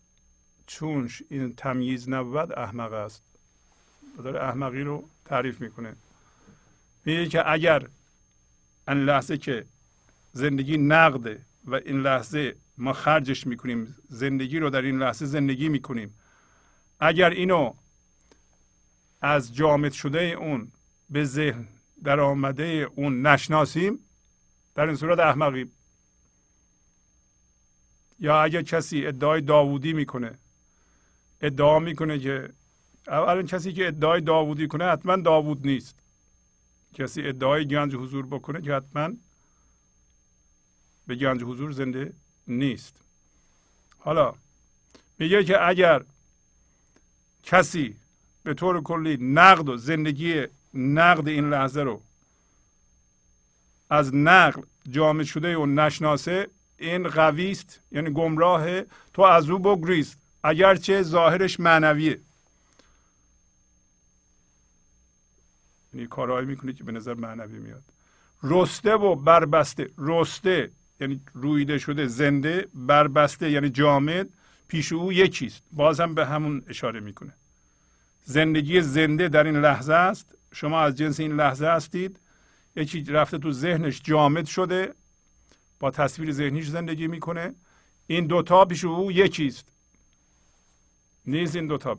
چونش این تمییز نبود احمق است. داره احمقی رو تعریف می‌کنه. میگه که اگر این لحظه که زندگی نقده و این لحظه ما خرجش می‌کنیم زندگی رو در این لحظه زندگی می‌کنیم اگر اینو از جامد شده اون به ذهن در آمده اون نشناسیم در این صورت احمقیم یا اگر کسی ادعای داوودی می‌کنه. ادعا می‌کنه که اولا کسی که ادعای داوودی کنه حتما داوود نیست. کسی ادعای گنج حضور بکنه که حتما به گنج حضور زنده نیست. حالا میگه که اگر کسی به طور کلی نقد و زندگی نقد این لحظه رو از نقل جامع شده و نشناسه این قوی است یعنی گمراه تو از او بگریز. اگرچه ظاهرش معنویه. یعنی کارهایی می‌کنه که به نظر معنوی میاد. رسته و بربسته. رسته یعنی رویده شده زنده بربسته یعنی جامد. پیش او یکیست. بازم به همون اشاره می‌کنه. زندگی زنده در این لحظه است. شما از جنس این لحظه هستید. یکی رفته تو ذهنش جامد شده. با تصویر ذهنیش زندگی می‌کنه. این دوتا پیش او یکیست نیست این دوتا.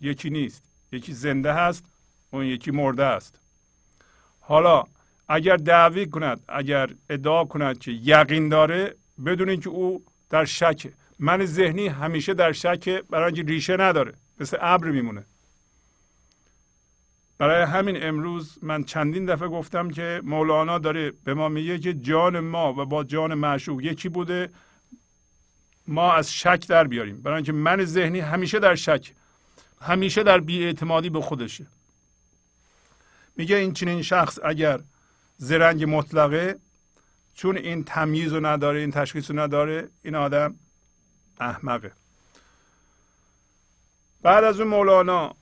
یکی نیست. یکی زنده هست اون یکی مرده است. حالا اگر دعوی کند اگر ادعا کند که یقین داره بدون اینکه او در شک من ذهنی همیشه در شک برای اینکه ریشه نداره. مثل ابر میمونه. برای همین امروز من چندین دفعه گفتم که مولانا داره به ما میگه که جان ما و با جان معشوق یکی بوده. ما از شک در بیاریم. برای اینکه من ذهنی همیشه در شک همیشه در بیاعتمادی به خودشه. میگه این چنین شخص اگر زرنگ مطلقه چون این تمییز رو نداره این تشخیص رو نداره این آدم احمقه. بعد از اون مولانا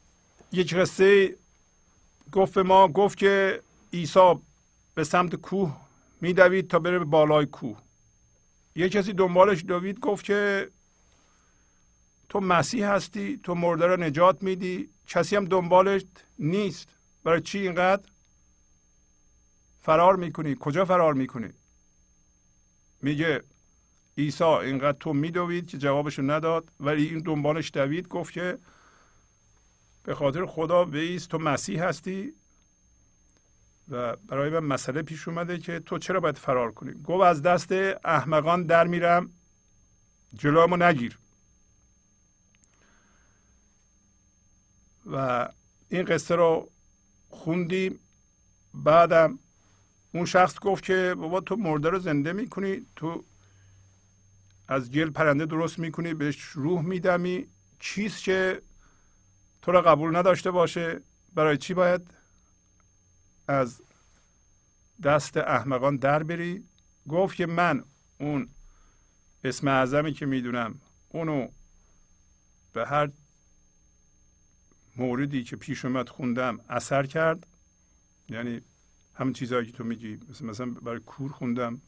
یک قصه گفت به ما گفت که عیسی به سمت کوه میدوید تا بره به بالای کوه. یه کسی دنبالش دوید گفت که تو مسیح هستی تو مرده را نجات میدی. کسی هم دنبالش نیست. برای چی اینقدر فرار می‌کنی؟ کجا فرار می‌کنی؟ میگه عیسی اینقدر تو میدوید که جوابشو نداد. ولی این دنبالش دوید گفت که به خاطر خدا بیست تو مسیح هستی؟ و برای من مسئله پیش اومده که تو چرا باید فرار کنی؟ گفت از دست احمقان در میرم جلومو نگیر. و این قصه رو خوندیم. بعدم اون شخص گفت که بابا تو مرده رو زنده می‌کنی تو از گل پرنده درست می‌کنی بهش روح میدمی. چیست که تو را قبول نداشته باشه. برای چی باید؟ از دست احمقان در بری. گفت که من اون اسم اعظمی که می‌دونم اونو به هر موردی که پیش اومد خوندم اثر کرد. یعنی همین چیزهایی که تو میگی مثل مثلا برای کور خوندم.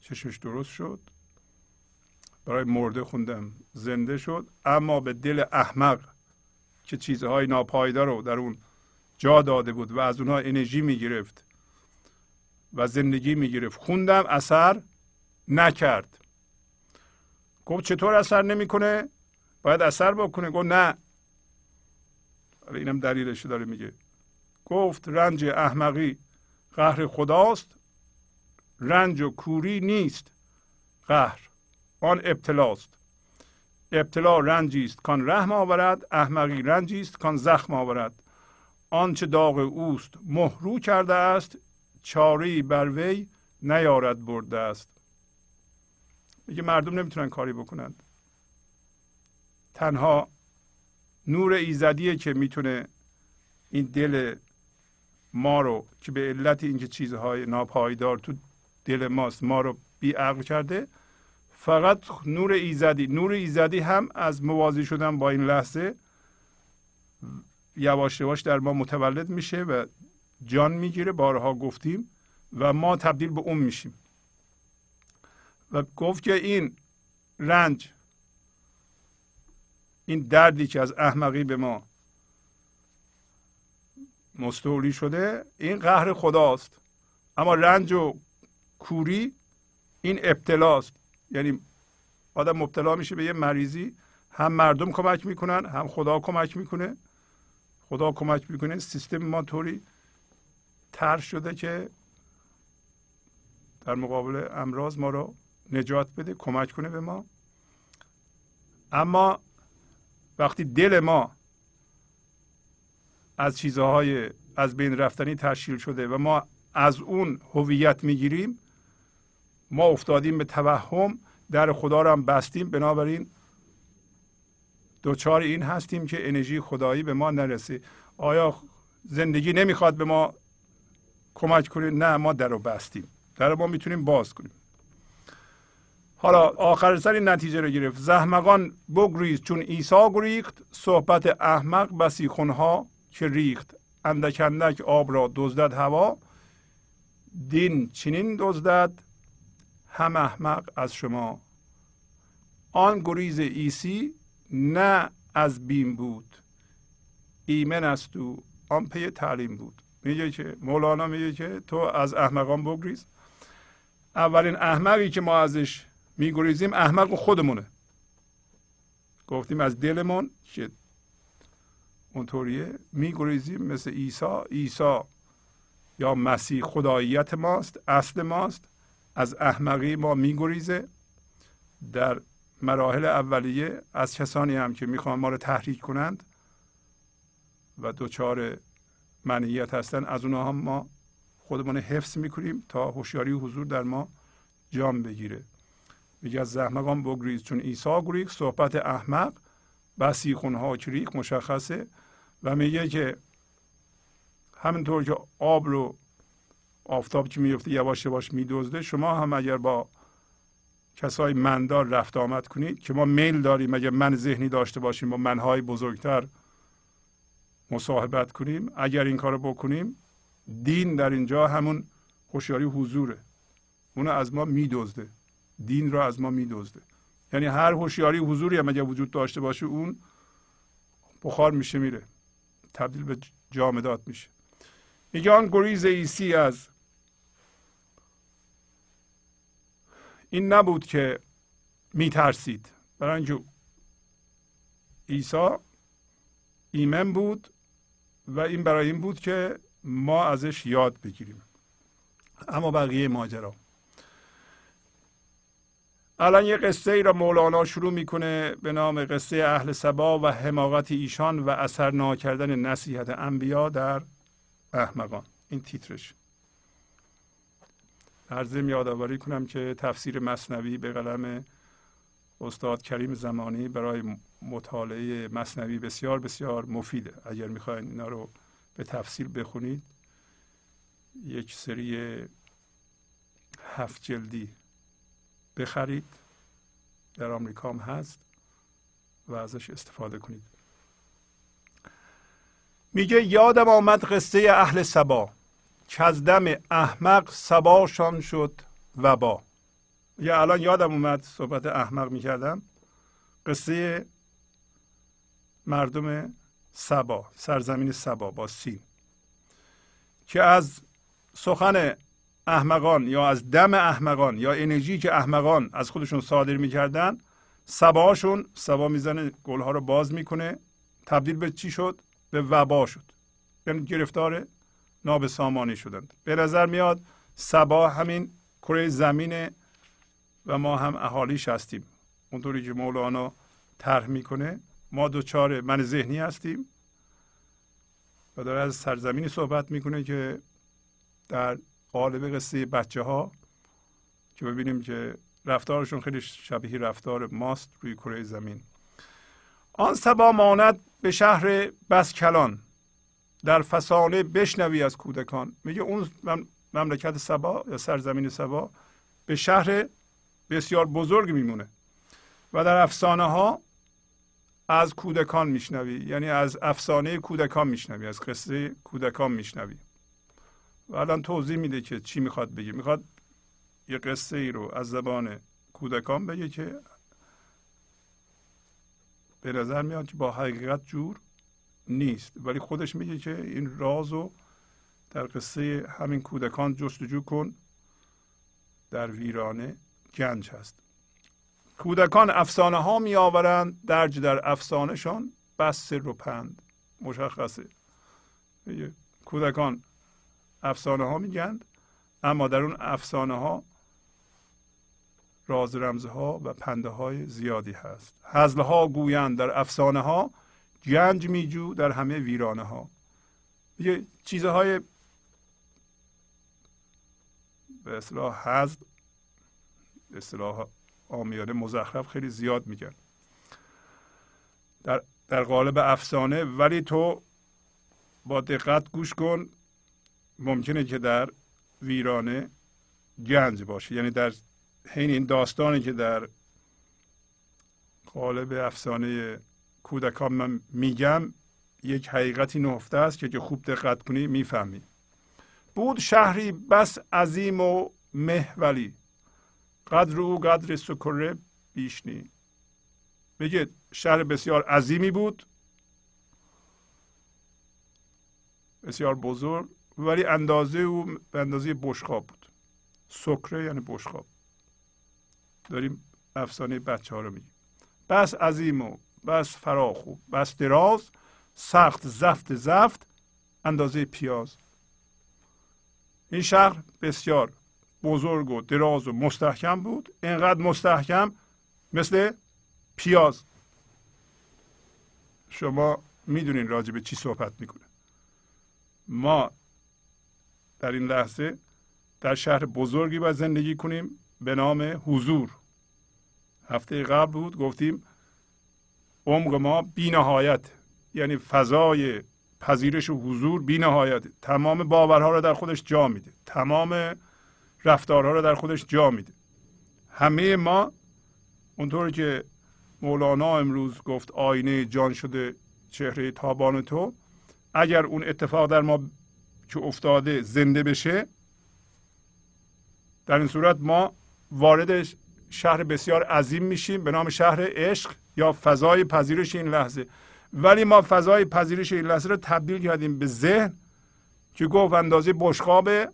چشمش درست شد. برای مرده خوندم زنده شد. اما به دل احمق که چیزهای ناپایدار رو در اون جا داده بود و از اونها انرژی می‌گرفت و زندگی می‌گرفت. خوندم اثر نکرد. گفت چطور اثر نمی‌کنه؟ باید اثر بکنه. گفت نه. اینم دلیلش داره میگه. گفت رنج احمقی قهر خداست. رنج و کوری نیست قهر. آن ابتلاست. ابتلا رنجی است کان رحم آورد احمقی رنجی است کان زخم آورد. آنچه داغ اوست مهرو کرده است چاری بر وی نیارد برده است. میگه مردم نمی‌تونن کاری بکنند تنها نور ایزدیه که می‌تونه این دل ما رو که به علت اینکه چیزهای ناپایدار تو دل ماست ما رو بی عقل کرده فقط نور ایزدی. نور ایزدی هم از موازی شدن با این لحظه یواش یواش در ما متولد میشه و جان می‌گیره بارها گفتیم و ما تبدیل به اون میشیم. و گفت که این رنج این دردی که از احمقی به ما مستولی شده این قهر خداست. اما رنج و کوری این ابتلاست. یعنی آدم مبتلا میشه به یه مریضی هم مردم کمک می‌کنن هم خدا کمک می‌کنه. خدا کمک می‌کنه. سیستم ما طوری تر شده که در مقابل امراض ما رو نجات بده کمک کنه به ما. اما وقتی دل ما از چیزهای از بین رفتنی تشکیل شده و ما از اون هویت می‌گیریم ما افتادیم به توهم در خدا رو هم بستیم. بنابراین دوچار این هستیم که انرژی خدایی به ما نرسه. آیا زندگی نمی‌خواد به ما کمک کنه؟ نه ما در رو بستیم. در ما می‌تونیم باز کنیم. حالا آخر سر این نتیجه رو گرفت. زحمقان بگریز چون عیسی گریخت. صحبت احمق بسی خونها که ریخت. اندک اندک آب را دزدد هوا. دین چنین دزدد. هم احمق از شما. آن گریز عیسی نه از بیم بود. ایمن است او آن پی تعلیم بود. میگه که مولانا میگه که تو از احمقان بگریز. اولین احمقی که ما ازش میگریزیم احمق خودمونه. گفتیم از دلمون که اونطوریه میگریزیم مثل عیسی. عیسی یا مسیح خداییت ماست اصل ماست. از احمقی ما میگریزه در مراحل اولیه از کسانی هم که می‌خوان ما رو تحریک کنند و دچار منیت هستن از اونها هم ما خودمون حفظ می‌کنیم تا هوشیاری حضور در ما جام بگیره. میگه از زحمقان بگریز چون عیسی گریخ صحبت احمق بسی خونها کریک مشخصه و میگه که همینطور که آب رو آفتاب که میفته یواش یواش میدزده. شما هم اگر با کسای مندار رفت آمد کنید که ما میل داریم اگر من ذهنی داشته باشیم با منهای بزرگتر مصاحبت کنیم اگر این کارو بکنیم دین در اینجا همون هوشیاری حضوره. اونو از ما میدزده. دین را از ما میدزده. یعنی هر هوشیاری حضوری هم اگر وجود داشته باشه اون بخار میشه میره. تبدیل به جامدات میشه. میگه آن گریز ایسی از این نبود که میترسید. برای اینکه عیسی ایمن بود و این برای این بود که ما ازش یاد بگیریم. اما بقیه ماجرا. الان یه قصه ای را مولانا شروع می‌کنه به نام قصه اهل سبا و حماقت ایشان و اثر ناکردن نصیحت انبیا در احمقان. این تیترش. ضمن یادآوری کنم که تفسیر مصنوی به قلم استاد کریم زمانی برای مطالعه مصنوی بسیار بسیار مفیده. اگر می‌خواین اینا رو به تفصیل بخونید یک سری هفت جلدی بخرید. در آمریکا هم هست و ازش استفاده کنید. میگه یادم آمد قصه اهل سبا. که از دم احمق سباشان شد وبا. یا الان یادم اومد صحبت احمق می‌کردم. قصه مردم سبا سرزمین سبا با سین. که از سخن احمقان یا از دم احمقان یا انرژی که احمقان از خودشون صادر می‌کردن سباشون سبا می‌زنه گلها رو باز می‌کنه تبدیل به چی شد؟ به وبا شد. یعنی گرفتار نابسامانی شدند. به نظر میاد سبا همین کره زمینه و ما هم اهالیش هستیم. اونطوری که مولانا طرح می‌کنه ما دوچار من ذهنی هستیم و داره از سرزمینی صحبت می‌کنه که در قالب قصه بچه ها که ببینیم که رفتارشون خیلی شبیه رفتار ماست روی کره زمین. آن سبا ماند به شهر بسکلان. در فسانه بشنوی از کودکان. میگه اون مملکت سبا یا سرزمین سبا به شهر بسیار بزرگ میمونه و در افسانه ها از کودکان میشنوی. یعنی از افسانه کودکان میشنوی از قصه کودکان میشنوی. و الان توضیح میده که چی می‌خواد بگه. می‌خواد یه قصه ای رو از زبان کودکان بگه که به نظر میاد که با حقیقت جور نیست. ولی خودش میگه که این راز رو در قصه همین کودکان جستجو کن. در ویرانه گنج هست. کودکان افسانه ها می آورند درج در افسانهشان بس سر و پند. مشخصه. کودکان افسانه ها میگند اما در اون افسانه ها راز رمزها و پنده های زیادی هست. هزله ها گویند در افسانه ها گنج میجو در همه ویرانه ها یه چیزهای به اصلاح هزل به اصلاح آمیانه مزخرف خیلی زیاد میگن. در, در قالب افسانه ولی تو با دقت گوش کن ممکنه که در ویرانه گنج باشه. یعنی در حین این داستانی که در قالب افسانه کودکان من میگم یک حقیقتی نهفته است که خوب دقت کنی می‌فهمی. بود شهری بس عظیم و محولی. قدر او قدر سکره بیشنی میگه شهر بسیار عظیمی بود. بسیار بزرگ ولی اندازه او به اندازه بشخاب بود. سکره یعنی بشخاب داریم افسانه بچه ها رو میگیم. بس عظیم و بس فراخ و بس دراز سخت زفت زفت اندازه پیاز. این شهر بسیار بزرگ و دراز و مستحکم بود. اینقدر مستحکم مثل پیاز. شما می‌دونین راجع به چی صحبت می‌کنه. ما در این لحظه در شهر بزرگی باید زندگی کنیم به نام حضور. هفته قبل بود گفتیم عمق ما بی نهایت یعنی فضای پذیرش و حضور بی نهایت تمام باورها رو در خودش جا میده. تمام رفتارها رو در خودش جا میده. همه ما اونطور که مولانا امروز گفت آینه جان شده چهره تابان تو اگر اون اتفاق در ما که افتاده زنده بشه در این صورت ما وارد شهر بسیار عظیم میشیم. به نام شهر عشق. یا فضای پذیرش این لحظه. ولی ما فضای پذیرش این لحظه رو تبدیل کردیم به ذهن که گفت اندازه بشقابه.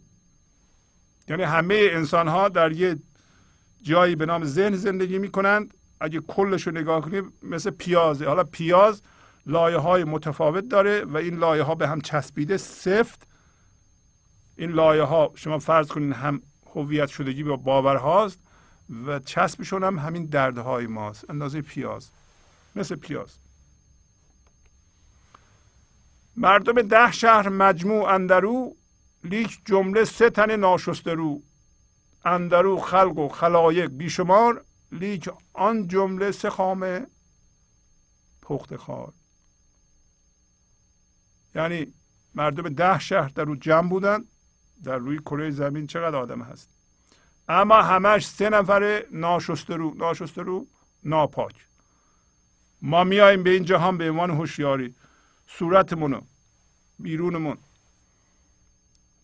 یعنی همه انسان ها در یه جایی به نام ذهن زندگی می‌کنند. اگه کلش رو نگاه کنیم مثل پیازه. حالا پیاز لایه های متفاوت داره و این لایه ها به هم چسبیده. سفت. این لایه ها شما فرض کنین هم هویت شدگی با باور هاست. و چسبشون هم همین دردهای ماست اندازه پیاز مثل پیاز. مردم ده شهر مجموع اندرو لیک جمله سه تن ناشسته رو. اندرو خلق و خلایق بیشمار لیک آن جمله سه خام پخته خوار. یعنی مردم ده شهر در رو جمع بودن در روی کره زمین چقدر آدم هست؟ اما همش سه نفر ناشسته رو ناشسته رو ناپاک. ما میاییم به این جهان به عنوان هوشیاری. صورتمونو بیرونمون.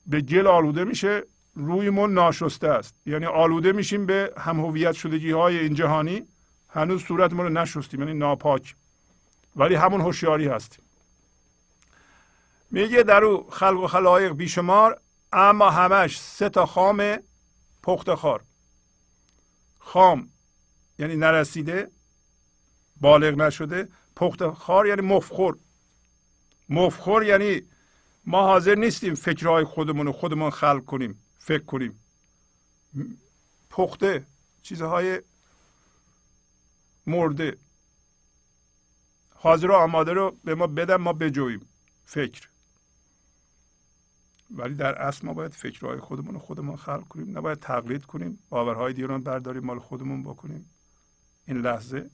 به گل آلوده میشه رویمون ناشسته است. یعنی آلوده میشیم به هم هویت شدگی های این جهانی. هنوز صورتمون رو نشستیم یعنی ناپاک. ولی همون هوشیاری هستیم. میگه در او خلق و خلایق بیشمار اما همش سه تا خام پخت خار خام یعنی نرسیده بالغ نشده. پخت خار یعنی مفخور. مفخور یعنی ما حاضر نیستیم فکرهای خودمون رو خودمون خلق کنیم فکر کنیم. پخته چیزهای مرده. حاضر و آماده رو به ما بدن ما بجویم فکر. ولی در اصل ما باید فکرهای خودمون رو خودمون خلق کنیم. نباید تقلید کنیم. باورهای دیگران برداریم مال خودمون بکنیم. این لحظه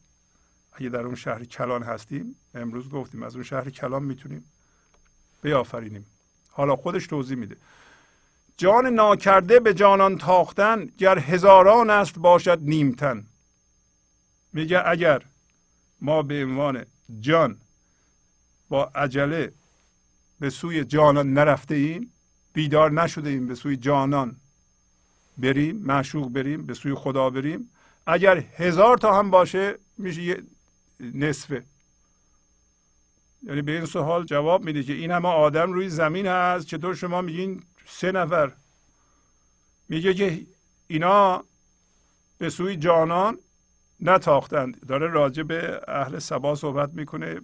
اگه در اون شهر کلان هستیم امروز گفتیم از اون شهر کلان می‌تونیم بیافرینیم. حالا خودش توضیح میده. جان ناکرده به جانان تاختن گر هزاران است باشد نیمتن. میگه اگر ما به عنوان جان با عجله به سوی جانان نرفته ایم بیدار نشده ایم به سوی جانان. بریم معشوق بریم به سوی خدا بریم. اگر هزار تا هم باشه میشه یه نصفه. یعنی به این سوال جواب میده که این همه آدم روی زمین هست. چطور شما میگین سه نفر؟ میگه که اینا به سوی جانان نتاختند. داره راجع به اهل سبا صحبت می‌کنه.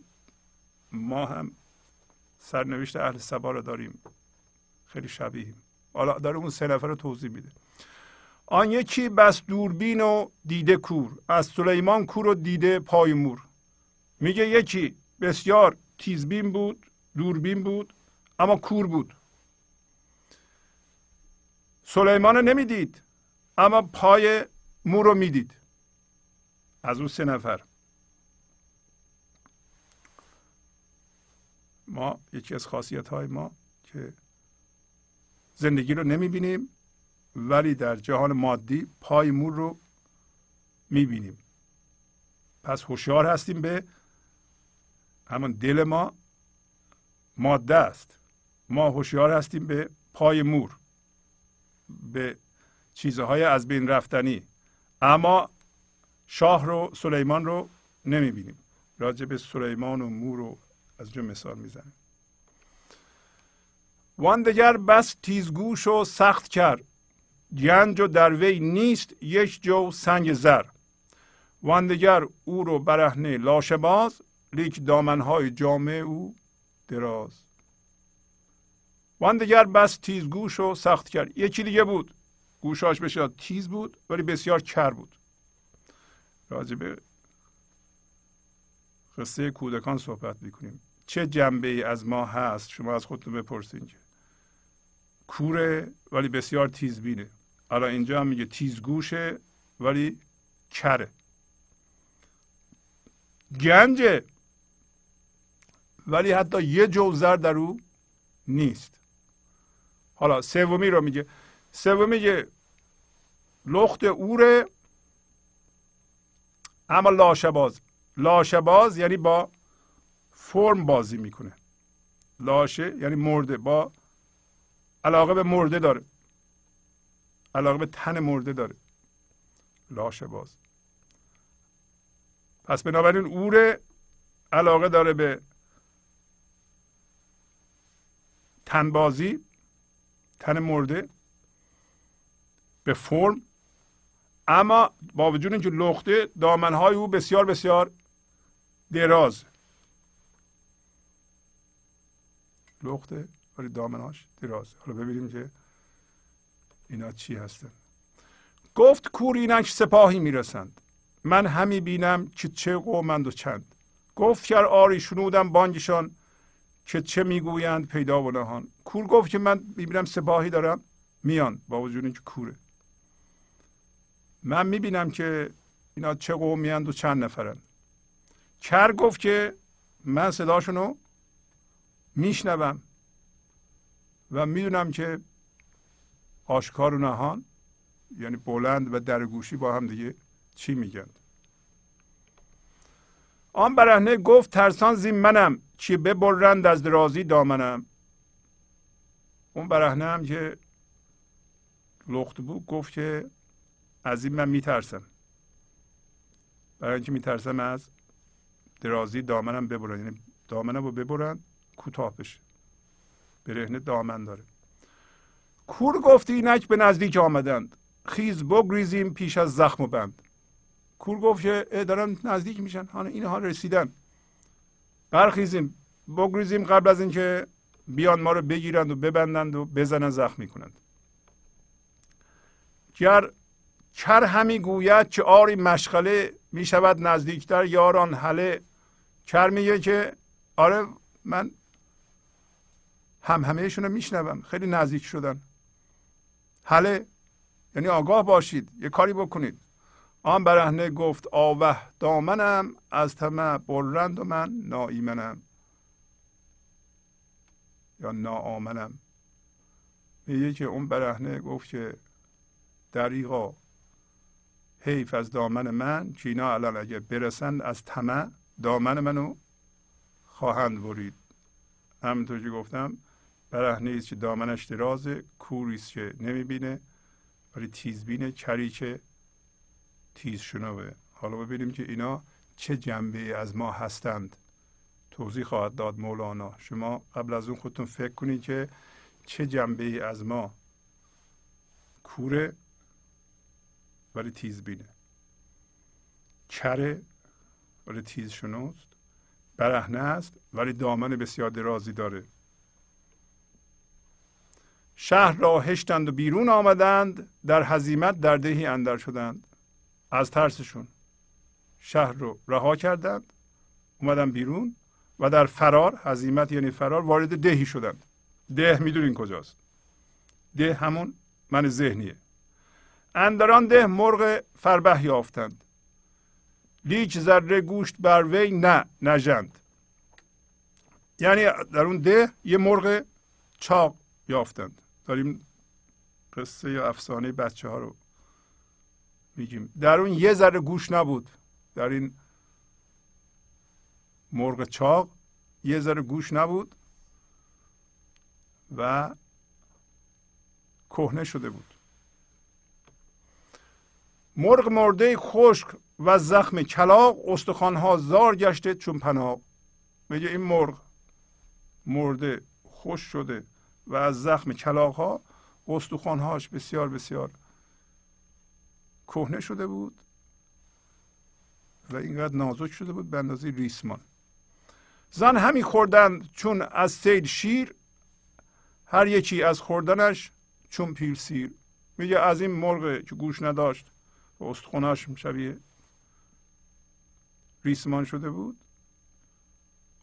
ما هم سرنوشت اهل سبا رو داریم. خیلی شبیه. حالا داره اون سه نفر رو توضیح میده. آن یکی بس دوربین و دیده کور. از سلیمان کور و دیده پای مور. میگه یکی بسیار تیزبین بود دوربین بود اما کور بود. سلیمان رو نمی‌دید اما پای مور رو می‌دید. از اون سه نفر. ما یکی از خاصیت های ما که زندگی رو نمی‌بینیم ولی در جهان مادی پای مور رو می‌بینیم. پس هوشیار هستیم به همون دل ما. ماده است. ما هوشیار هستیم به پای مور به چیزهای از بین رفتنی. اما شاه رو سلیمان رو نمی‌بینیم. راجع به سلیمان و مور رو از جو مثال می‌زنیم وان دگر بس تیزگوش و سخت کرد گنج و در وی نیست یک جو سنگ زر. وان دگر او رو برهنه لاشه باز لیک دامنهای جامعه او دراز. وان دگر بس تیزگوش و سخت کرد یکی دیگه بود. گوشاش بسیار تیز بود ولی بسیار کر بود. راجع به قصه کودکان صحبت می‌کنیم. چه جنبه ای از ما هست؟ شما از خودتون بپرسین که. کوره ولی بسیار تیزبینه. الان اینجا هم میگه تیزگوشه ولی کره. گنجه ولی حتی یه جوزر در او نیست. حالا سومی رو میگه. سومی میگه لخت اوره اما لاشباز. لاشباز یعنی با فرم بازی می‌کنه. لاشه یعنی مرده با علاقه به مرده داره. علاقه به تن مرده داره. لاشه باز. پس بنابراین اوره علاقه داره به تنبازی تن مرده به فرم. اما با وجود اینکه لخته دامنهای او بسیار بسیار دراز. لخته ولی دامنهاش دراز حالا ببینیم که اینا چی هستن. گفت کور اینک سپاهی می‌رسند. من همی بینم که چه قومند و چند. گفت گر آری شنودم بانگشان که چه می‌گویند پیدا و نهان. کور گفت که من می‌بینم سپاهی دارم. میان با وجود اینکه کوره. من می‌بینم که اینا چه قومی و چند نفرن. کر گفت که من صداشونو میشنوم و می‌دونم که آشکار و نهان یعنی بلند و درگوشی با هم دیگه چی میگن. آن برهنه گفت ترسان زین منم چی ببرند از درازی دامنم. اون برهنه هم که لخت بود گفت که از این من میترسم. برای اینکه میترسم از درازی دامنم ببرن. یعنی دامنم رو ببرن کوتاه بشه برهنه دامن داره. کور گفتی اینک به نزدیک آمدند. خیز بگریزیم پیش از زخم و بند. کور گفت که دارن نزدیک میشن. حالا اینها رسیدن. برخیزیم. بگریزیم قبل از اینکه بیان ما رو بگیرند و ببندند و بزنن زخم می‌کنند. گر کر همی گوید که آری مشغله می‌شود نزدیکتر یاران حله کر میگه که آره من هم همهشون رو میشنوم خیلی نزدیک شدن. حله یعنی آگاه باشید یه کاری بکنید. آن برهنه گفت آوه دامنم از طمع برند و من ناایمنم یا ناآمنم. میگه که اون برهنه گفت که دریغا حیف از دامن من که اینا الان اگه برسند از طمع دامن منو خواهند برید. همینطور که گفتم برهنه است که دامنش درازه کوری است که نمی‌بینه ولی تیزبینه کری که تیز شنوه. حالا ببینیم که اینا چه جنبه از ما هستند. توضیح خواهد داد مولانا. شما قبل از اون خودتون فکر کنید که چه جنبه از ما کوره ولی تیز بینه کره ولی تیز شنوست برهنه است ولی دامن بسیار درازی داره. شهر را هشتند و بیرون آمدند در هزیمت در دهی اندر شدند. از ترسشون شهر رو رها کردند اومدن بیرون و در فرار هزیمت یعنی فرار وارد دهی شدند. ده می‌دونین کجاست. ده همون من ذهنیه. اندران ده مرغ فربه یافتند. لیک ذره گوشت بر وی نه نژند. یعنی در اون ده یه مرغ چاق یافتند. داریم قصه یا افسانه بچه ها رو میگیم. در اون یه ذره گوش نبود. در این مرغ چاق یه ذره گوش نبود و کهنه شده بود. مرغ مرده خشک و زخم کلاق استخوانها زار گشته چون پناه. میگه این مرغ مرده خوش شده. و از زخم کلاق ها استخوانهاش بسیار بسیار کهنه شده بود و اینقدر نازک شده بود به اندازه ریسمان. زن همی خوردن چون از سید شیر هر یکی از خوردنش چون پیر سیر. میگه از این مرغ که گوش نداشت و استخوناش شبیه ریسمان شده بود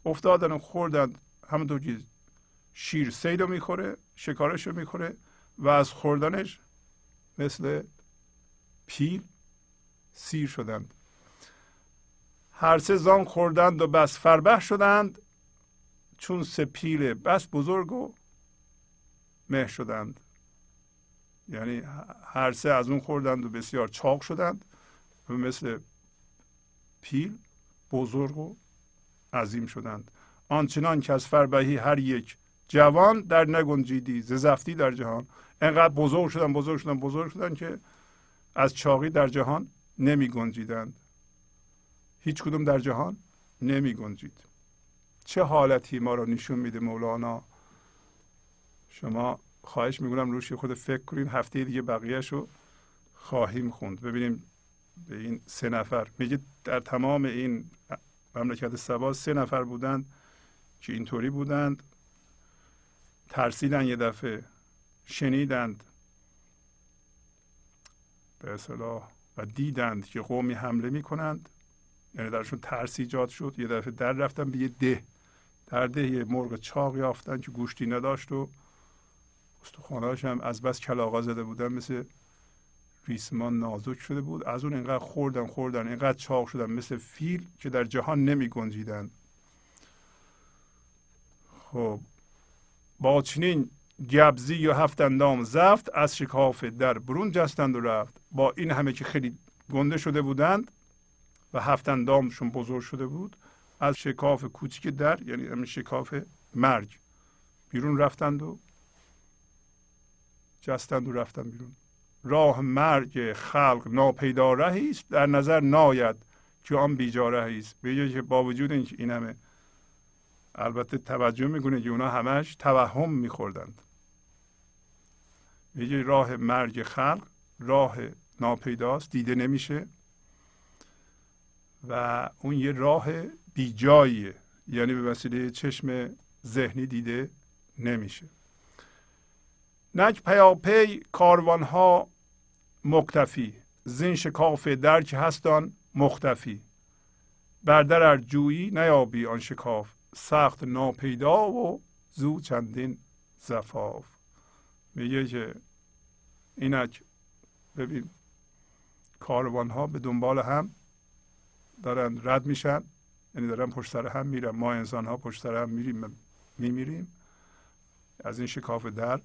افتادن و خوردن همونطور که شیر سید رو می‌خوره شکارش رو می‌خوره و از خوردنش مثل پیل سیر شدند. هر سه زان خوردند و بس فربه شدند چون سه پیل بس بزرگ و مه شدند. یعنی هر سه از اون خوردند و بسیار چاق شدند و مثل پیل بزرگ و عظیم شدند. آنچنان که از فربهی هر یک جوان در نگنجیدی ز زفتی در جهان. انقدر بزرگ شدن بزرگ شدن بزرگ شدن که از چاقی در جهان نمی گنجیدند هیچ کدوم در جهان نمی گنجید چه حالتی ما را نشون میده مولانا؟ شما خواهش می‌کنم روش خود فکر کنین. هفته دیگه بقیهش رو خواهیم خوند. ببینیم به این سه نفر. میگه در تمام این مملکت سبا سه نفر بودند که اینطوری بودند. ترسیدن یه دفعه شنیدند. به اصطلاح و دیدند که قومی حمله می‌کنند. یعنی درشون ترس ایجاد شد. یه دفعه در رفتن به یه ده. در ده یه مرغ چاق یافتن که گوشتی نداشت و استخواناش هم از بس کلاغا زده بودن. مثل ریسمان نازک شده بود. از اون اینقدر خوردن خوردن اینقدر چاق شدن مثل فیل که در جهان نمی گنجیدن خب با چنین گبزی یا هفت اندام زفت از شکاف در برون جستند و رفت. با این همه که خیلی گنده شده بودند و هفت اندامشون بزرگ شده بود از شکاف کوچیک در یعنی همین شکاف مرگ بیرون رفتند و جستند و رفتن بیرون. راه مرگ خلق ناپیدا رهی است. در نظر ناید که آن بیجاره است. به که با وجود این همه البته توجه می‌کنه که اونا همش توهم میخوردند. میگه راه مرگ خلق راه ناپیداست دیده نمیشه. و اون یه راه بیجاییه. یعنی به وسیله چشم ذهنی دیده نمیشه. نک پیاپی کاروان ها مکتفی زین شکاف درک هستان مختفی. بردر ار جویی نیابی آن شکاف. سخت ناپیدا و زو چندین زفاف. میگه که اینک ببین کاروان ها به دنبال هم دارن رد میشن یعنی دارن پشت سر هم میرن. ما انسان ها پشت سر هم میریم میمیریم. از این شکاف در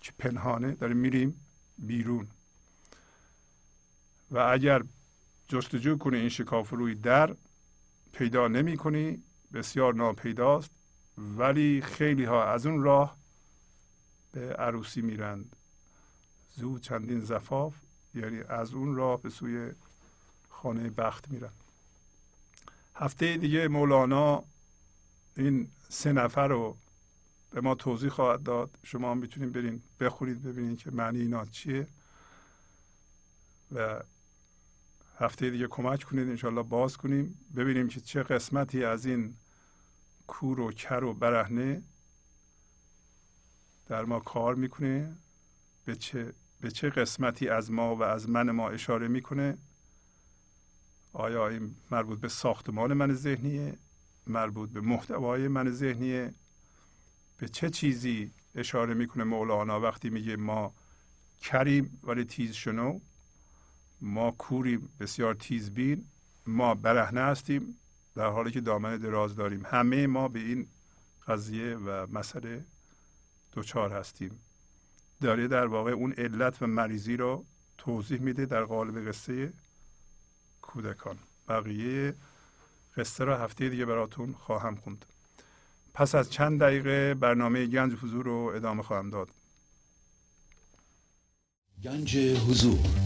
که پنهانه داریم میریم بیرون. و اگر جستجو کنی این شکاف روی در پیدا نمی کنی بسیار ناپیداست ولی خیلی ها از اون راه به عروسی میرند. زود چندین زفاف یعنی از اون راه به سوی خانه بخت میرن هفته دیگه مولانا این سه نفر رو به ما توضیح خواهد داد. شما هم می‌تونید برین بخورید ببینید که معنی اینا چیه. و هفته دیگه کمک کنید انشالله باز کنیم. ببینیم که چه قسمتی از این کور و کر و برهنه در ما کار می‌کنه. به چه, به چه قسمتی از ما و از من ما اشاره می‌کنه؟ آیا این مربوط به ساختمان من ذهنیه؟ مربوط به محتوای من ذهنیه؟ به چه چیزی اشاره می‌کنه مولانا وقتی میگه ما کریم ولی تیز شنو؟ ما کوریم بسیار تیز بین ما برهنه هستیم. در حالی که دامن دراز داریم. همه ما به این قضیه و مسئله دوچار هستیم. داره در واقع اون علت و مریضی رو توضیح میده در قالب قصه کودکان. بقیه قصه را هفته دیگه براتون خواهم خوند. پس از چند دقیقه برنامه گنج حضور رو ادامه خواهم داد. گنج حضور.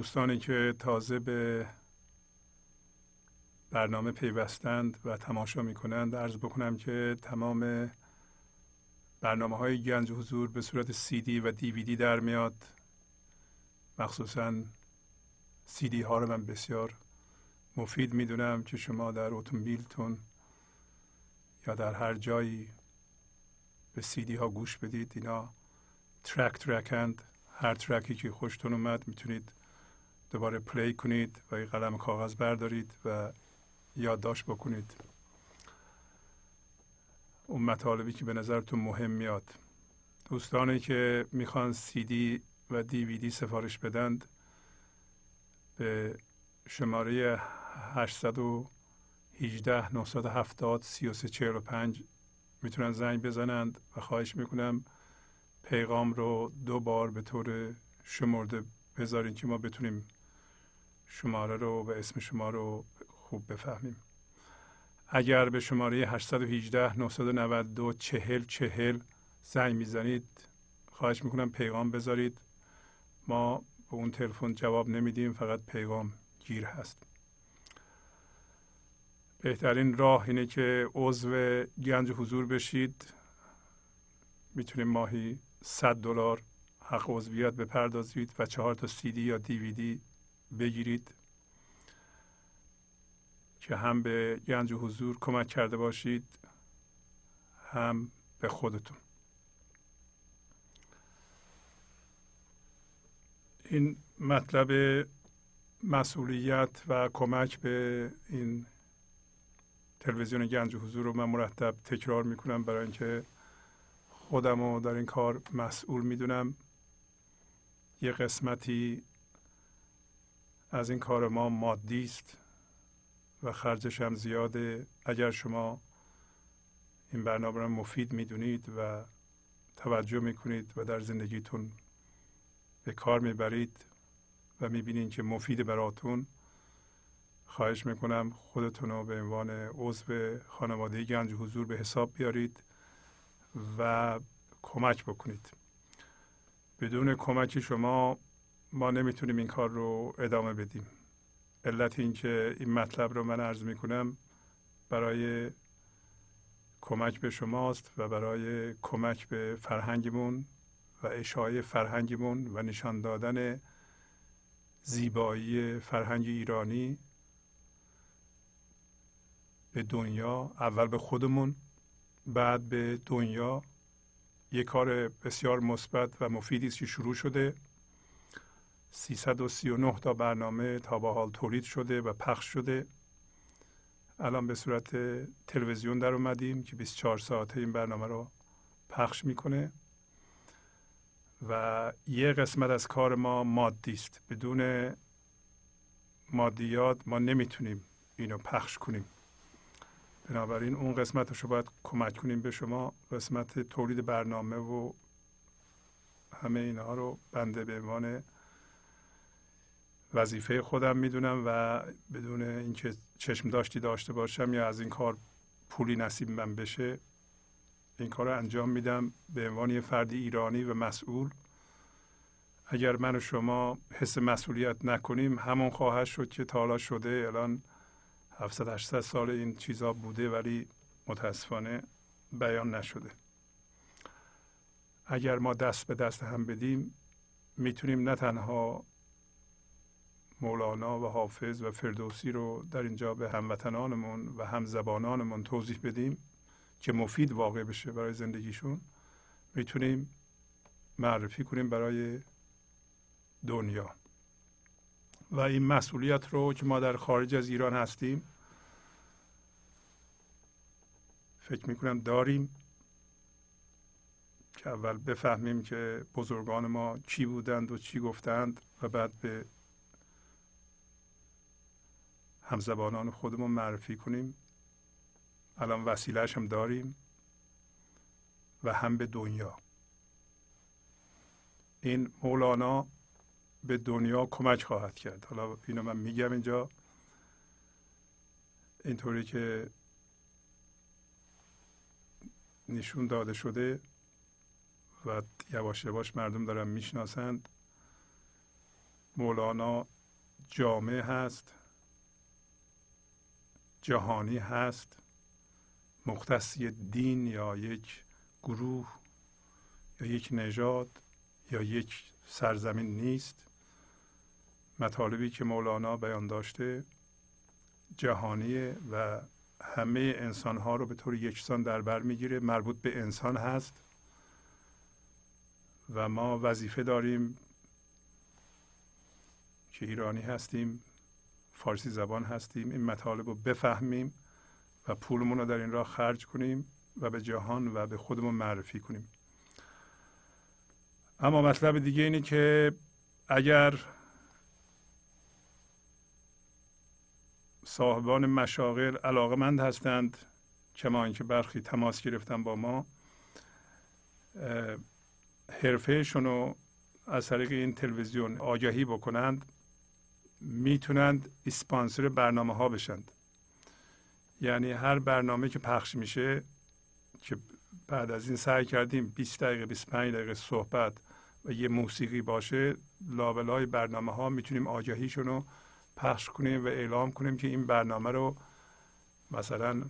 دوستانی که تازه به برنامه پیوستند و تماشا می کنند ارز بکنم که تمام برنامه های گنج حضور به صورت سی دی و دیویدی در میاد. مخصوصا سی دی ها رو من بسیار مفید می‌دونم که شما در اتومبیلتون یا در هر جایی به سی دی ها گوش بدید. اینا ترک ترکند هر ترکی که خوشتون اومد می‌تونید دوباره پلی کنید و قلم کاغذ بردارید و یادداشت بکنید. اون مطالبی که به نظرتون مهم میاد. دوستانی که می‌خوان سی دی و دیویدی سفارش بدند به شماره 818 970 3345 می‌تونن زنگ بزنند و خواهش می‌کنم پیغام رو دو بار به طور شمرده بذارین که ما بتونیم شماره رو و اسم شما رو خوب بفهمیم. اگر به شماره 818 992 40 40 زنگ می‌زنید خواهش می‌کنم پیغام بذارید. ما به اون تلفن جواب نمیدیم فقط پیغام گیر هست. بهترین راه اینه که عضو گنج حضور بشید. می‌تونیم ماهی 100 دلار حق عضویت بپردازید و چهار تا سی دی یا دیویدی بگیرید که هم به گنج حضور کمک کرده باشید هم به خودتون. این مطلب مسئولیت و کمک به این تلویزیون گنج حضور رو من مرتب تکرار می‌کنم برای اینکه خودم رو در این کار مسئول می‌دونم. یه قسمتی از این کار ما مادی است و خرجش هم زیاده. اگر شما این برنامه رو مفید می‌دونید و توجه می‌کنید و در زندگیتون به کار می‌برید و می‌بینید که مفید براتون خواهش می‌کنم خودتون رو به عنوان عضو خانواده گنج حضور به حساب بیارید و کمک بکنید. بدون کمک شما ما نمی‌تونیم این کار رو ادامه بدیم. علت اینکه این مطلب رو من عرض می‌کنم برای کمک به شماست و برای کمک به فرهنگمون و اشاعه فرهنگمون و نشان دادن زیبایی فرهنگ ایرانی به دنیا اول به خودمون بعد به دنیا یک کار بسیار مثبت و مفیدی است که شروع شده. 339 تا برنامه تا به حال تولید شده و پخش شده. الان به صورت تلویزیون در اومدیم که 24 ساعته این برنامه رو پخش می‌کنه و یه قسمت از کار ما مادی است. بدون مادیات ما نمی‌تونیم اینو پخش کنیم. بنابراین اون قسمت رو باید کمک کنیم به شما. قسمت تولید برنامه و همه اینها رو بنده به عنوان وظیفه خودم می‌دونم و بدون اینکه چشم داشتی داشته باشم یا از این کار پولی نصیب من بشه این کار رو انجام میدم به عنوان یه فردی ایرانی و مسئول. اگر من و شما حس مسئولیت نکنیم همون خواهد شد که تالا شده الان 700 800 سال این چیزا بوده ولی متاسفانه بیان نشده. اگر ما دست به دست هم بدیم می‌تونیم نه تنها مولانا و حافظ و فردوسی رو در اینجا به هموطنانمون و هم زبانانمون توضیح بدیم که مفید واقع بشه برای زندگیشون. می‌تونیم معرفی کنیم برای دنیا. و این مسئولیت رو که ما در خارج از ایران هستیم فکر می‌کنم داریم که اول بفهمیم که بزرگان ما چی بودند و چی گفتند و بعد به همزبانان خودمون معرفی کنیم. الان وسیلهش هم داریم و هم به دنیا. این مولانا به دنیا کمک خواهد کرد. حالا اینو من میگم اینجا. اینطوری که نشون داده شده و یواش یواش مردم دارن می‌شناسند. مولانا جامع هست. جهانی هست مختصی دین یا یک گروه یا یک نژاد یا یک سرزمین نیست. مطالبی که مولانا بیان داشته جهانیه و همه انسان ها رو به طور یکسان در بر می‌گیره مربوط به انسان هست و ما وظیفه داریم که ایرانی هستیم فارسی زبان هستیم این مطالب رو بفهمیم و پولمون رو در این راه خرج کنیم و به جهان و به خودمون معرفی کنیم. اما مطلب دیگه اینه که اگر صاحبان مشاغل علاقمند هستند کما اینکه برخی تماس گرفتن با ما حرفهشون رو از طریق این تلویزیون آگهی بکنند می‌تونند اسپانسر برنامه ها بشند. یعنی هر برنامه که پخش میشه که بعد از این سعی کردیم 20 دقیقه 25 دقیقه صحبت و یه موسیقی باشه لابلای برنامه ها می‌تونیم آگهیشون رو پخش کنیم و اعلام کنیم که این برنامه رو مثلا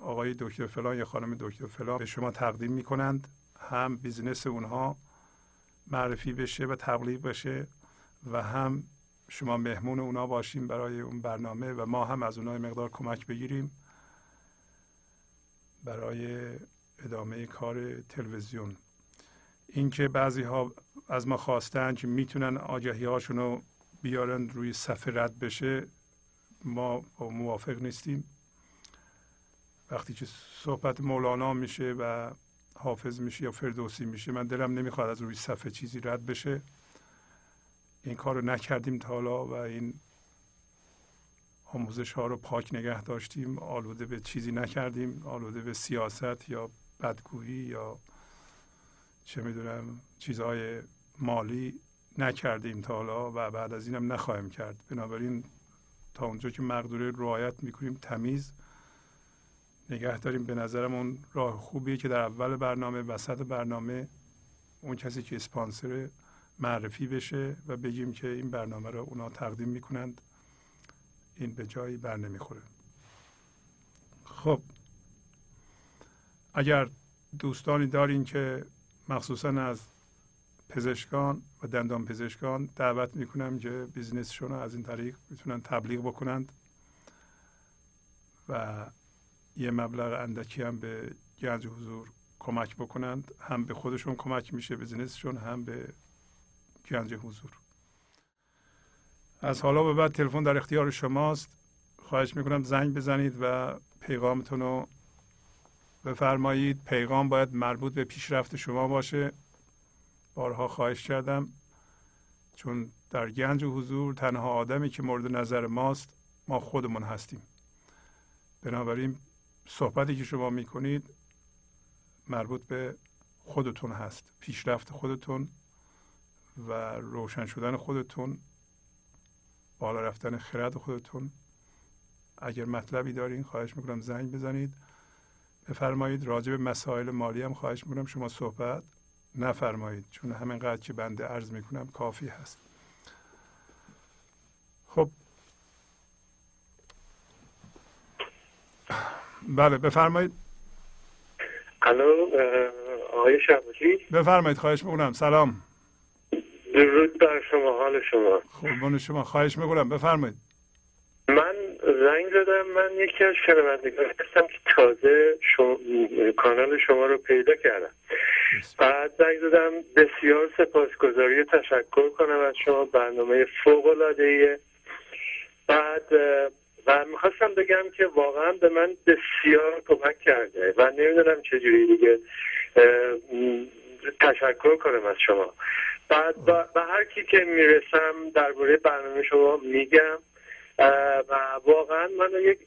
آقای دکتر فلان یا خانم دکتر فلان به شما تقدیم می‌کنند. هم business اونها معرفی بشه و تبلیغ بشه و هم شما مهمون اونا باشیم برای اون برنامه و ما هم از اونها مقدار کمک بگیریم برای ادامه کار تلویزیون. اینکه بعضی ها از ما خواستن که می‌تونن آگهی هاشون رو بیارن روی صفحه رد بشه ما موافق نیستیم. وقتی که صحبت مولانا میشه و حافظ میشه یا فردوسی میشه من دلم نمی‌خواد از روی صفحه چیزی رد بشه. این کار رو نکردیم تا حالا و این آموزش ها رو پاک نگه داشتیم آلوده به چیزی نکردیم آلوده به سیاست یا بدگویی یا چه می‌دونم چیزهای مالی نکردیم تا حالا و بعد از اینم نخواهیم کرد. بنابراین تا اونجا که مقدوره رعایت می‌کنیم تمیز نگه داریم. به نظرم اون راه خوبیه که در اول برنامه وسط برنامه اون کسی که اسپانسر معرفی بشه و بگیم که این برنامه رو اونا تقدیم می‌کنند. این به جایی بر نمی‌خوره. خب. اگر دوستانی دارین که مخصوصا از پزشکان و دندان پزشکان دعوت می‌کنم که business شون رو از این طریق می‌تونن تبلیغ بکنند و یه مبلغ اندکی هم به گنج حضور کمک بکنند. هم به خودشون کمک میشه business شون هم به گنج حضور. از حالا به بعد تلفن در اختیار شماست. خواهش می‌کنم زنگ بزنید و پیغامتون رو بفرمایید. پیغام باید مربوط به پیشرفت شما باشه. بارها خواهش کردم. چون در گنج و حضور تنها آدمی که مورد نظر ماست ما خودمون هستیم. بنابراین صحبتی که شما می‌کنید مربوط به خودتون هست. پیشرفت خودتون. و روشن شدن خودتون بالا رفتن خرد خودتون. اگر مطلبی دارین خواهش می‌کنم زنگ بزنید. بفرمایید راجع به مسائل مالی هم خواهش می‌کنم شما صحبت نفرمایید چون همینقدر که بنده عرض می‌کنم کافی هست. خب. بله بفرمایید. الو آقای شبوشی بفرمایید خواهش می‌کنم. سلام. درود بر شما حال شما. قربان شما. خواهش می‌کنم. بفرمایید. من زنگ زدم. من یکی از شنوندگان هستم که تازه شما... کانال شما رو پیدا کردم. بعد زنگ زدم. بسیار سپاسگزاری تشکر کنم از شما. برنامه فوق العاده بعد و می‌خواستم بگم که واقعا به من بسیار کمک کرده و نمی‌دونم چجوری دیگه تشکر کنم از شما. بعد به هر کی که می‌رسم درباره برنامه شما میگم و واقعا من یک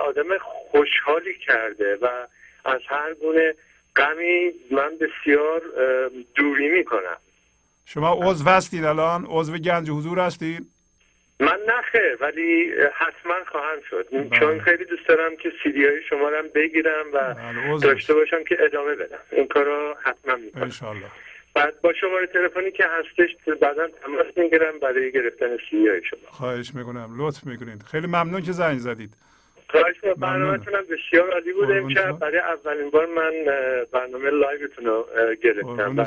آدم خوشحالی کرده و از هر گونه غمی من بسیار دوری می‌کنم. شما عضو هستید الان؟ عضو گنج حضور هستید؟ من نخه ولی حتما خواهم شد. بله. چون خیلی دوست دارم که سیدی های شما رو بگیرم و بله، داشته باشم که ادامه بدم. این کار رو حتما می‌کنم. بعد با شماره تلفنی که هستش بعدا تماس می‌گیرم برای گرفتن سیدی های شما. خواهش می‌کنم. لطف می‌کنید خیلی ممنون که زنگ زدید. خواهش می‌کنم. برنامه‌تون هم بسیار عالی بود. امشب. برای اولین بار من برنامه لایوتون رو گرفتم و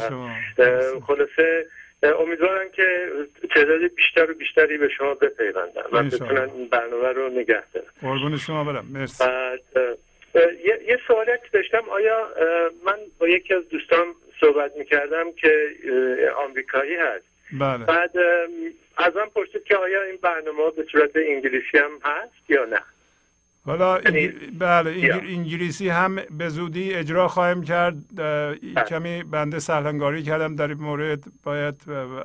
خلاصه امیدوارم که تعداد بیشتر و بیشتری به شما بپیوندن و. بتونن این برنامه رو نگه دارن. قربون شما برم. مرسی. بعد یه, سوالی داشتم. آیا من با یکی از دوستان صحبت می‌کردم که آمریکایی هست. بله. بعد اه، از من پرسید که آیا این برنامه به صورت انگلیسی هم هست یا نه؟ حالا یعنی- بله. انگلیسی هم به زودی اجرا خواهیم کرد. بله. کمی بنده سهلنگاری کردم در این مورد. باید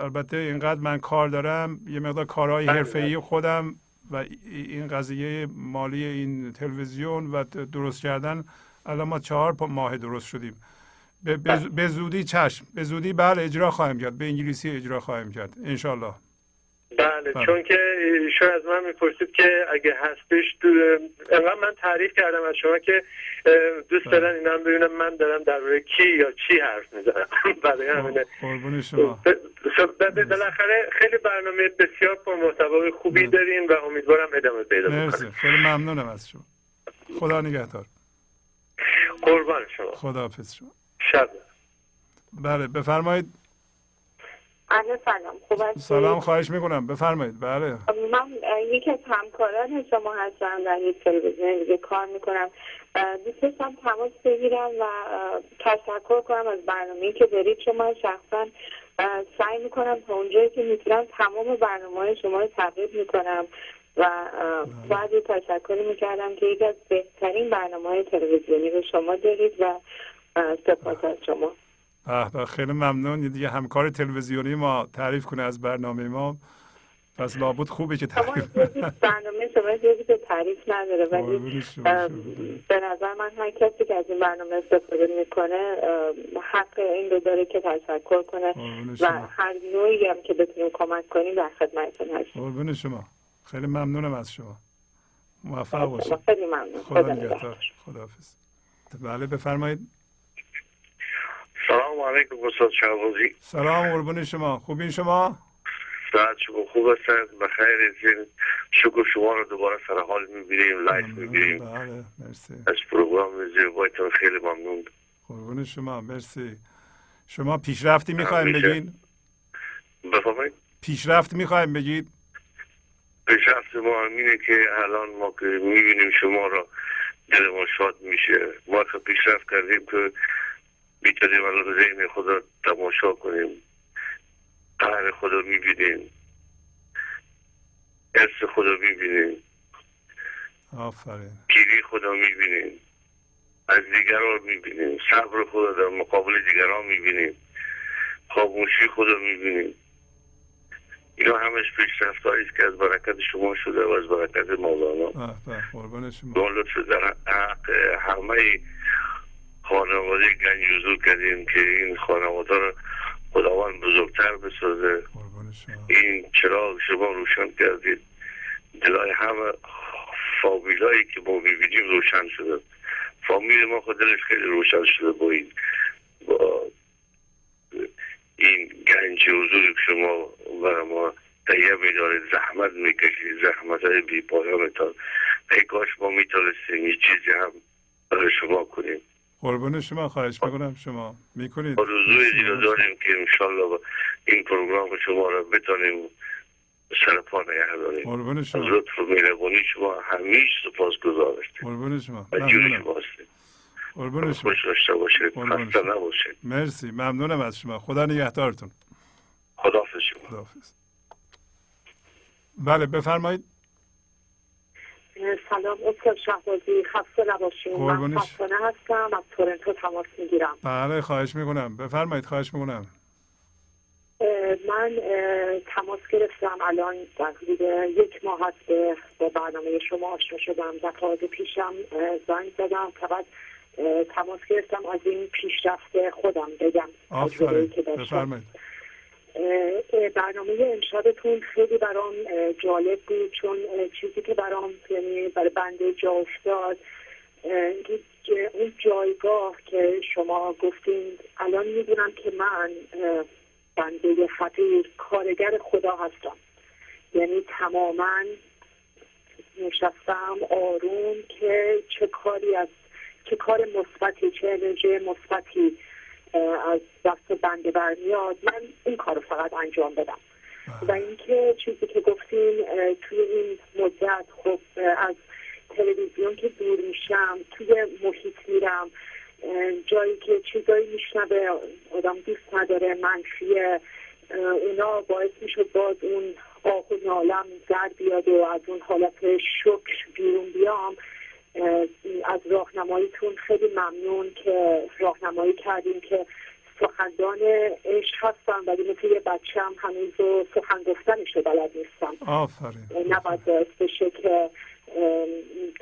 البته اینقدر من کار دارم یه مقدار کارهای بله، حرفه‌ای خودم و ای- این قضیه مالی این تلویزیون و درست کردن الان ما چهار ماه درست شدیم. به- بله. به زودی چشم. به زودی بله اجرا خواهیم کرد. به انگلیسی اجرا خواهیم کرد. انشالله. بله بله. چون که ایشون از من می‌پرسید که اگه هستش. انقدر من تعریف کردم از شما که دوست بله. دارن اینا هم ببینم من دارم درباره کی یا چی حرف می‌زنم. برای همینه. قربون شما. ب- ب- ب- بالاخره خیلی برنامه بسیار پرمحتوای خوبی بله. دارین و امیدوارم ادامه پیدا بکنه خیلی ممنونم از شما. خدا نگهدار. قربان شما. خدا حافظ شما. شب. بله بفرمایید. الو سلام. خوب؟ سلام خواهش می‌کنم. بفرمایید. بله. من یکی از همکاران شما هستم در یک تلویزیون. دیگه کار می‌کنم. دوست داشتم تماس بگیرم و تشکر کنم از برنامه‌ای که دارید. شما شخصا اه، سعی می‌کنم تا اونجایی که می‌تونم تمام برنامه های شما رو تعقیب می‌کنم و باید یه تشکری می‌کردم که یکی از بهترین برنامه های تلویزیونی رو شما دارید و سپاس از شما. به خیلی ممنون. یه دیگه همکار تلویزیونی ما تعریف کنه از برنامه ما. پس لابد خوبه که تعریف برنامه شما جزی که تعریف نداره ولی. به نظر من هر کسی که از این برنامه استفاده می‌کنه حق این رو داره که تشکر کنه و هر نوعی هم که بتونیم کمک کنیم در خدمتتون هستیم. قربون شما. خیلی ممنونم از شما. موفق باشید. خیلی ممنون. خدا نگهدار. خداحافظ. بله بفرمایید. سلام علیکم استاد شهبازی. سلام قربون شما. خوبین شما؟ ساعت شما خوب هستند بخیر هستین. شکر شما رو دوباره سر حال می‌بینیم live می‌بینیم. بله مرسی. از program زیبایتون خیلی ممنون. قربون شما مرسی. شما پیشرفتی می‌خوایم. بگین؟ بفرمایید. پیشرفت می‌خوایم بگید پیشرفت ما همینه که الان ما که می‌بینیم شما را دل ما شاد میشه. ما که پیشرفت کردیم که بیتونیم الان ذهن خود را تماشا کنیم. قهر خود را می‌بینیم. حس خود را می‌بینیم. آفرین. پیری خود را می‌بینیم. از دیگران می‌بینیم. صبر خود را در مقابل دیگران می‌بینیم. خاموشی خود را می‌بینیم. اینا همش پیشرفت است که از برکت شما شده و از برکت مولانا با لطف در حق همه خانواده گنج حضور کردیم که این خانواده رو خداوند بزرگتر بسازه. این چراغ شما روشن کردید. دلای همه فامیلایی که ما می‌بینیم روشن شده. فامیل ما خود دلش خیلی روشن شده با این با این گنج حضوری که شما برای ما تهیه میدارید زحمت می‌کشید. زحمت های بی پایانتان ای کاش ما می‌تونستیم یه چیزی هم برای شما کنیم. قربون شما خواهش می‌کنم شما می‌کنید. آرزوی رو داریم که انشالله با این پروگرام شما رو بتانیم سر پا نگه داریم قربون از شما لطف و مهربانی شما همیشه سپاس گذار هستیم قربون شما. ممنونم. شما قربون شما. خوش داشته باشید. خسته. نباشید. مرسی. ممنونم از شما. خدا نگهدارتون. خداحافظ شما. خداحافظ. بله بفرمایید. سلام استاد شهبازی خسته نباشین. من. خستانه هستم از تورنتو تماس می‌گیرم. بله خواهش می‌کنم. بفرمایید خواهش می‌کنم. من تماس گرفتم. الان تقریبا یک ماه هست که با برنامه شما آشنا شدم. دفعات پیشم زنگ زدم. فقط تماس گرفتم. از این پیشرفت خودم بگم. آفرین. بفرمایید. برنامه امشبتون خیلی برام جالب بود چون چیزی که برام یعنی برای بنده جا افتاد اون جایگاه که شما گفتین الان می‌دونم که من بنده فقیر کارگر خدا هستم. یعنی تماما نشستم آروم که چه کاری از چه کار مثبتی چه انرژی مثبتی از دست بنده برمیاد من این کار رو فقط انجام بدم. و اینکه چیزی که گفتین اه، توی این مدت خب از تلویزیون که دور میشم توی محیط میرم جایی که چیزایی میشنوه آدم دوست نداره منفیه اونا باعث می‌شد باز اون آه و نالم در بیاد و از اون حالت شکر بیرون بیام. از راهنماییتون خیلی ممنون که راهنمایی کردیم که سخندان عشق هستم ولی مثل یه بچه هم هنوز سخن گفتنش رو بلد نیستم آفرین نباید باعث بشه که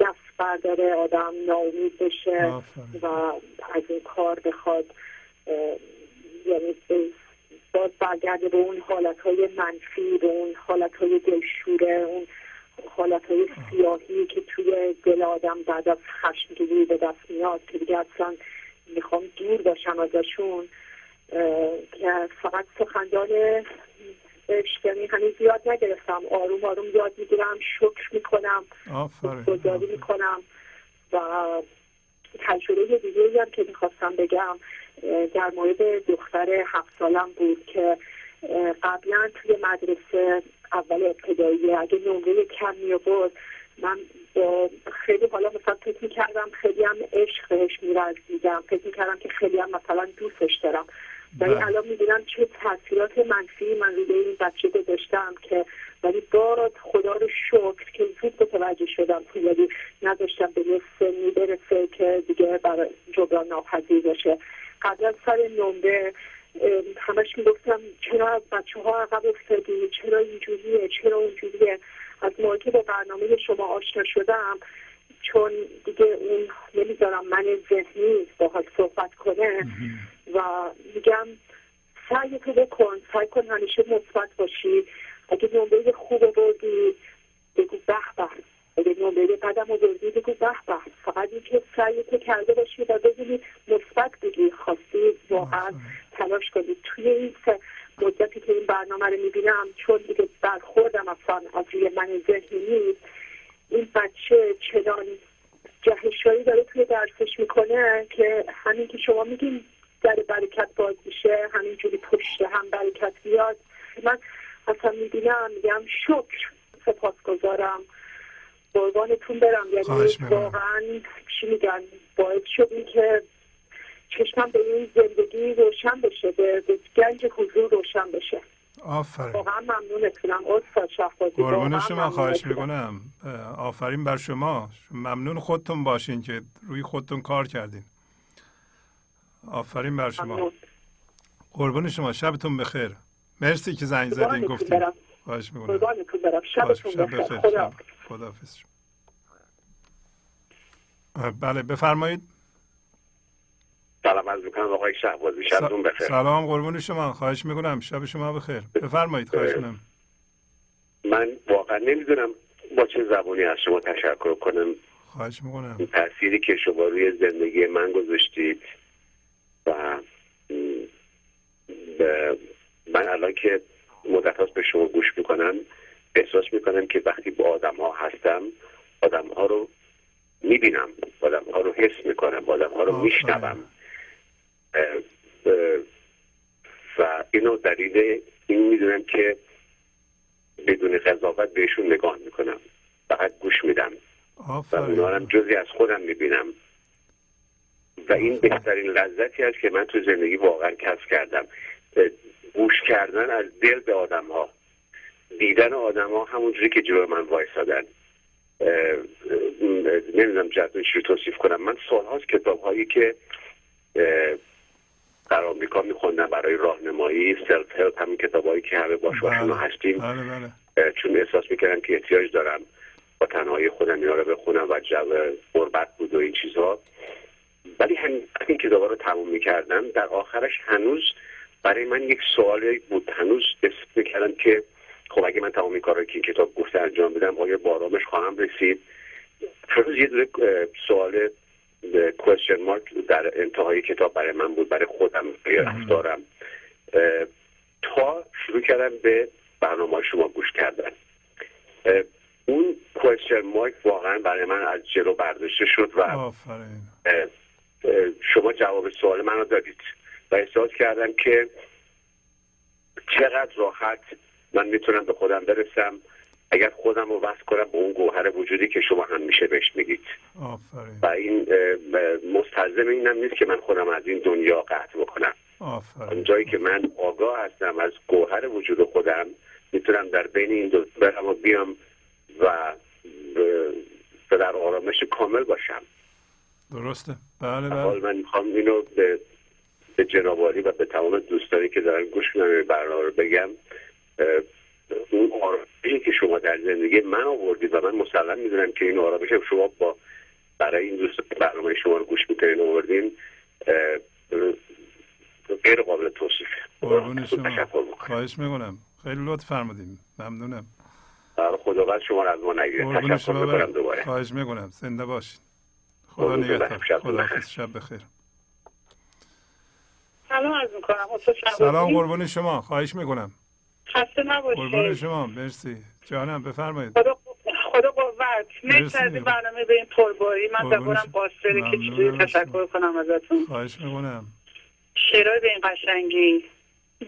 دست برداره آدم ناامید بشه. و از این کار بخواد یعنی باز برگرده به اون حالتهای منفی به اون حالتهای دلشوره اون حالتهای سیاهی که توی دل آدم بعد از خشمگینی به دست میاد که دیگه اصلا می‌خوام دور باشم ازشون که فقط سخندان عشق یعنی هنوز یاد نگرفتم آروم آروم یاد می‌گیرم شکر می‌کنم گذاری. می‌کنم و تجربه دیگه هم که می‌خواستم بگم در مورد دختر هفت سالم بود که قبلا توی مدرسه اول ابتدایی اگه نمره کم می آورد من خیلی حالا مثلا فکر می‌کردم خیلی هم عشق بهش میورزیدم فکر می‌کردم که خیلی هم مثلا دوستش دارم. ولی بله. الان می‌بینم چه تاثیرات منفی من روی این بچه گذاشتم که ولی بارا خدا رو شکر که زود متوجه شدم که ولی نذاشتم به یه سنی برسه که دیگه برای جبران ناپذیر باشه. قبلا سر نمره همش می‌گفتم چرا از بچه ها عقب افتادی؟ چرا اینجوریه؟ چرا اونجوریه؟ از موقعی که با برنامه شما آشنا شدم چون دیگه اون نمی‌ذارم من ذهنی باهاش صحبت کنه و میگم سعی تو بکن سعی کن همیشه مثبت باشی. اگه نمره خوب بردی بگو به. به اگه نمره بدم آوردی بگو به به فقط اینکه سعی تو کرده باشی و ببینی مثبت بگی خواستی واقعا تلاش کنی. توی این سه مدتی که این برنامه رو می‌بینم چون دیگه برخوردم اصلا از روی من ذهنی نیست این بچه چنان جهشایی داره توی درسش می‌کنه که همین که شما میگین در برکت باز میشه همینجوری پشت هم برکت بیاد. من اصلا می‌بینم میگم شکر سپاسگزارم. قربانتون برم. یعنی. واقعا چی میگن؟ باعث شد این که چشمم به این زندگی روشن بشه به گنج حضور روشن بشه. آفرین. واقعا ممنونتونم. استاد شهبازی قربون شما خواهش. می‌کنم. آفرین بر شما. ممنون خودتون باشین که روی خودتون کار کردین. آفرین بر شما. ممنون. قربون شما. شبتون بخیر. مرسی که زنگ زدین گفتین. خواهش می‌کنم. قربانتون برم شبتون شب بخیر. خدا بله بفرمایید. سلام از می‌کنم آقای شهبازی. شبتون بخیر. سلام قربون شما. خواهش می‌کنم. شب شما بخیر. بفرمایید. خواهش می‌کنم. من واقعا نمی‌دونم با چه زبانی از شما تشکر کنم. خواهش می‌کنم. این تأثیری که شما روی زندگی من گذاشتید و من الان که مدت هاست به شما گوش می‌کنم احساس می‌کنم که وقتی با آدم ها هستم آدم ها رو می‌بینم آدم ها رو حس می‌کنم آدم ها رو. میشنوم. و اینو دلیل این می‌دونم که بدون قضاوت بهشون نگاه می‌کنم. فقط گوش میدم. و اونا جزی از خودم می‌بینم. و این بهترین لذتی است که من تو زندگی واقعا کسب کردم. گوش کردن از دل به آدم ها دیدن آدم ها همونجوری که جلو من وایسادن. نمی‌دونم جهتون چی توصیف کنم. من سالهاست کتاب هایی که در آمریکا میخوندم برای راهنمایی سلف هلپ همین کتاب هایی که همه باش آشنا بله. هستیم. بله بله. چون احساس می‌کردم که احتیاج دارم با تنهایی خودم اینا رو بخونم و جو غربت بود و این چیزها. ولی همین این کتابا رو تموم می‌کردم. در آخرش هنوز برای من یک سوال بود هنوز حس می‌کردم که خب اگه من تمام این کارهایی که این کتاب گفته انجام بدم آیا با آرامش خواهم رسید؟ هنوز یه دونه سوال کوشن مارک در انتهای کتاب برای من بود برای خودم برای رفتارم. تا شروع کردم به برنامه شما گوش کردن. اون کوشن مارک واقعا برای من از جلو برداشته شد و آفرین. شما جواب سوال منو دادید. و احساس کردم که چقدر راحت من می‌تونم به خودم برسم اگر خودم رو وصل کنم به اون گوهر وجودی که شما همیشه بهش میگید. آفرین. و این مستلزم اینم نیست که من خودم از این دنیا قطع بکنم. آفرین. اون جایی که من آگاه هستم از گوهر وجود خودم می‌تونم در بین این دو برم و بیام و در آرامش کامل باشم. درسته. بله بله. من می‌خوام اینو به به جنابالی و به تمام دوستانی که دارن گوش میدن برنامه رو بگم اون آرامشی که شما در زندگی من آوردید و من مسلم می‌دونم که این آرامش شما با برای این دوست برنامه شما رو گوش می‌کنین آوردین غیر قابل توصیف خواهش می‌کنم. خیلی لطف فرمودیم ممنونم. خداوند شما رو از ما نگیره تشکر می‌کنم. دوباره. خواهش می‌کنم. زنده باشید خدا. نگهدار. خدا. شب بخیر. سلام عرض می‌کنم. سلام. قربون شما. خواهش می‌کنم. خسته قربون نباشید شما. مرسی. جانم بفرمایید. خدا خدا قوت. مرسی. از برنامه به این پرباری. من قربون زبانم شما. قاصره که از تشکر کنم ازتون. خواهش می‌کنم. شعرهای به این قشنگی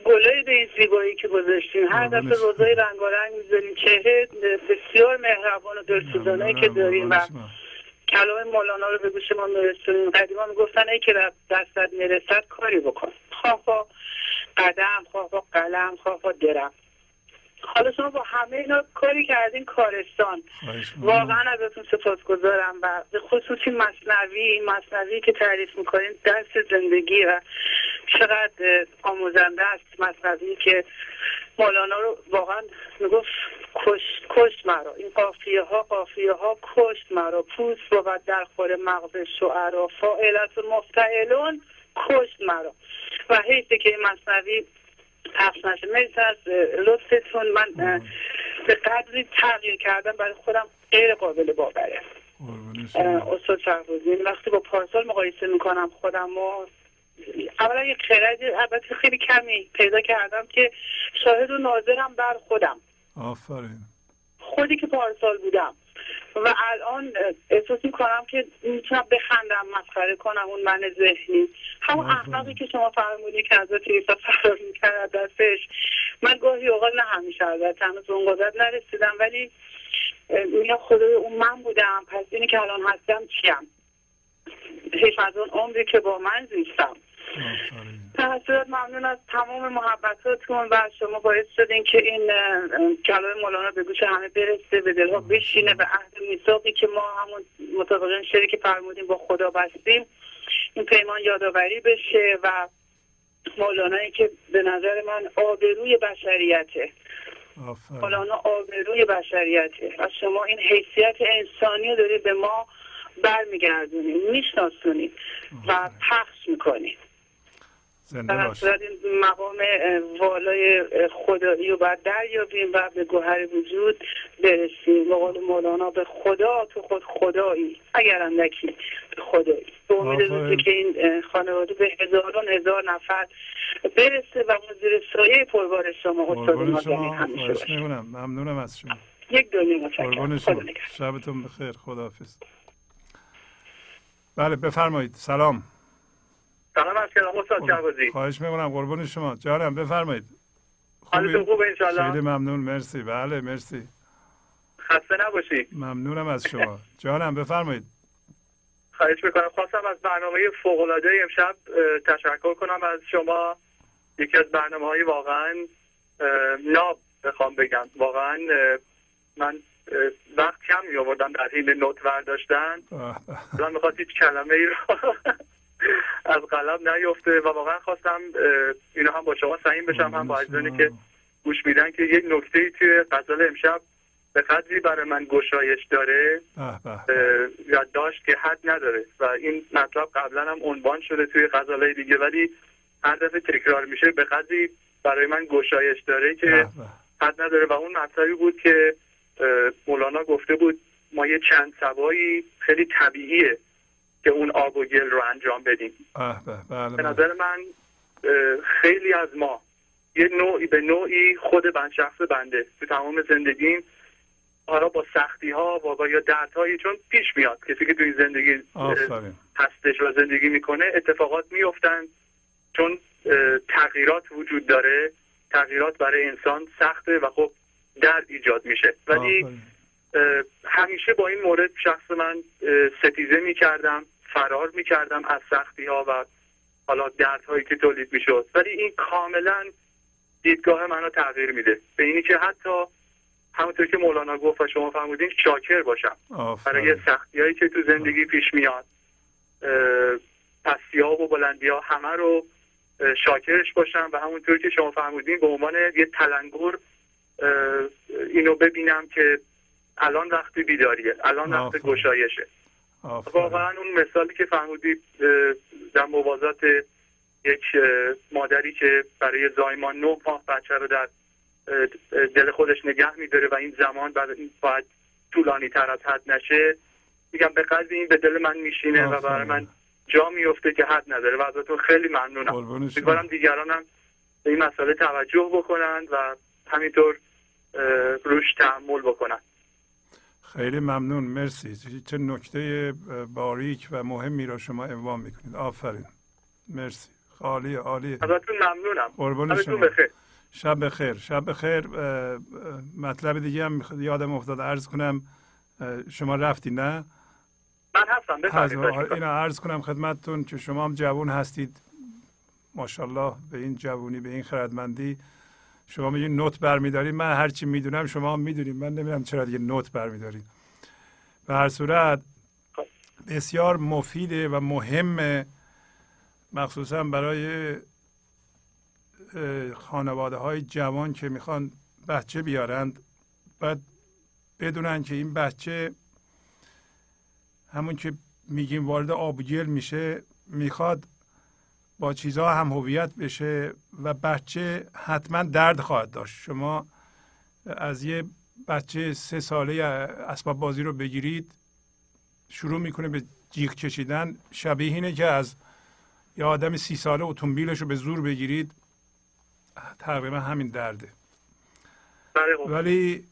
گلای به این زیبایی که گذاشتین هر. دفعه روزای رنگارنگ می‌ذارین چهره بسیار مهربان و دلسوزانه که. دارین و قربون. کلام مولانا رو به گوش ما میرسونین قدیما می‌گفتن ای که در دستت می‌رسد کاری بکن. خواه با قدم خواه با قلم خواه با درم. حالا شما با همه اینا کاری کردین کارستان. می‌کنم واقعا ازتون سپاسگزارم و به خصوصی مصنوی مصنوی که تعریف می‌کنین درس زندگی و چقدر آموزنده است مصنوی که مولانا رو واقعا می‌گفت کشت کشت مرا. این قافیه ها قافیه ها کشت مرا. پوست بود در خور مغز شعرا. فاعلت مفتعلون کشت مرا. و حیثه که این مصنوی پخش نشه. مرسی از لطفتون. من به قدری تغییر کردم برای خودم غیر قابل باوره. استاد شهروزی وقتی با پارسال مقایسه می‌کنم خودم و اولا یک خرد البته خیلی کمی پیدا کردم که شاهد و ناظرم بر خودم. آفرین. خودی که پارسال بودم. و الان احساس می‌کنم که می‌تونم بخندم مسخره کنم اون من ذهنی. همون. اخلاقی که شما فرمودی که حضرت عیسی فرار می‌کرد دستش. من گاهی اوقات نه همیشه البته هنوز به اون قدرت نرسیدم ولی میگم خدای اون من بودم. پس اینی که الان هستم چیم؟ حیف از اون عمری که با من زیستم صورت ممنون از تمام محبتاتون و شما باعث شدین که این کلام مولانا به گوش همه برسه به دلها بشینه به عهد میثاقی که ما همون مطابق این شعری که فرمودیم با خدا بستیم. این پیمان یادآوری بشه و مولانایی که به نظر من آبروی بشریته. مولانا آبروی بشریته. و شما این حیثیت انسانی رو دارید به ما برمیگردونید میشناسونید و پخش می‌کنید. زنده در باش. این مقام والای خدایی رو باید دریابیم و به گوهر وجود برسیم. به قول مولانا به خدا تو خود خدایی. اگر اندکی به خدایی. به امید که این خانواده به هزاران هزار نفر برسه و ما زیر سایه پربار شما استاد ما همیشه ممنونم از شما. یک دنیا متشکرم. شبتون بخیر. خداحافظ. بله بفرمایید. سلام. سلام از کلام استاد شهبازی. خواهش می‌کنم قربون شما. جانم بفرمایید. حالتون خوبه انشالله خیلی ممنون مرسی. بله مرسی. خسته نباشی. ممنونم از شما. جانم بفرمایید. خواهش می‌کنم خواستم از برنامه فوقالعاده امشب تشکر کنم از شما. یکی از برنامه های واقعا ناب بخوام بگم. واقعا من وقت کم می آوردم در حین نوت به. من می‌خواست هیچ کلمه ای رو از قلم نیفته و واقعا خواستم اینو هم با شما سعیم بشم هم با عزیزانی. که گوش میدن که یک نکته ای توی غزل امشب به قدری برای من گشایش داره یادداشت که حد نداره و این مطلب قبلا هم عنوان شده توی غزلهای دیگه ولی هر دفعه تکرار میشه به قدری برای من گشایش داره که. حد نداره و اون مطلبی بود که مولانا گفته بود ما یه چند سبایی خیلی طبیعیه که اون آب و گل رو انجام بدیم به. بله به بله. نظر من خیلی از ما یه نوعی به نوعی خود من شخص بنده تو تمام زندگیم حالا با سختی ها و با یا دردهایی چون پیش میاد کسی که توی زندگی آفرین هستش و زندگی می‌کنه اتفاقات میفتن چون تغییرات وجود داره تغییرات برای انسان سخته و خب درد ایجاد میشه ولی آفرین. همیشه با این مورد شخص من ستیزه می‌کردم فرار می‌کردم از سختی ها و حالا دردهایی که تولید می‌شد. ولی این کاملا دیدگاه منو تغییر میده. به اینی که حتی همونطور که مولانا گفت و شما فرمودین شاکر باشم. برای آفرین. سختی هایی که تو زندگی پیش میاد. پستی ها و بلندی ها همه رو شاکرش باشم و همونطور که شما فرمودین به عنوان یه تلنگر اینو ببینم که الان وقت بیداریه الان وقت. گشایشه. واقعا اون مثالی که فرمودید اه، در موازات یک مادری که برای زایمان نه ماه بچه رو در دل خودش نگه میداره و این زمان بعد این باید طولانی تر از حد نشه میگم به قدری این به دل من میشینه و برای من جا میفته که حد نداره و ازتون خیلی ممنونم. امیدوارم دیگرانم به این مسئله توجه بکنند و همینطور روش تحمل بکنن خیلی ممنون مرسی. چه نکته باریک و مهمی را شما عنوان می‌کنید. آفرین. مرسی. عالی عالی. ازتون ممنونم. قربون شبتون شما. بخیر. شب بخیر. شب بخیر. مطلب دیگه هم یادم افتاد. عرض کنم شما رفتی نه؟ من هستم. اینا عرض کنم خدمتتون که شما هم جوان هستید. ماشاءالله به این جوونی به این خردمندی. شما میگین نوت برمیدارید من هرچی می‌دونم شما هم می‌دونید. من نمی‌دونم چرا دیگه نوت برمیدارید به هر صورت بسیار مفیده و مهمه مخصوصا برای خانواده های جوان که می‌خوان بچه بیارند باید بدونن که این بچه همون که میگیم وارد آب و گل میشه می‌خواد با چیزها هم هویت بشه و بچه حتما درد خواهد داشت. شما از یه بچه سه ساله اسباب بازی رو بگیرید شروع می‌کنه به جیغ کشیدن شبیه اینه که از یه آدم سی ساله اتومبیلش رو به زور بگیرید. تقریبا همین درده. ولی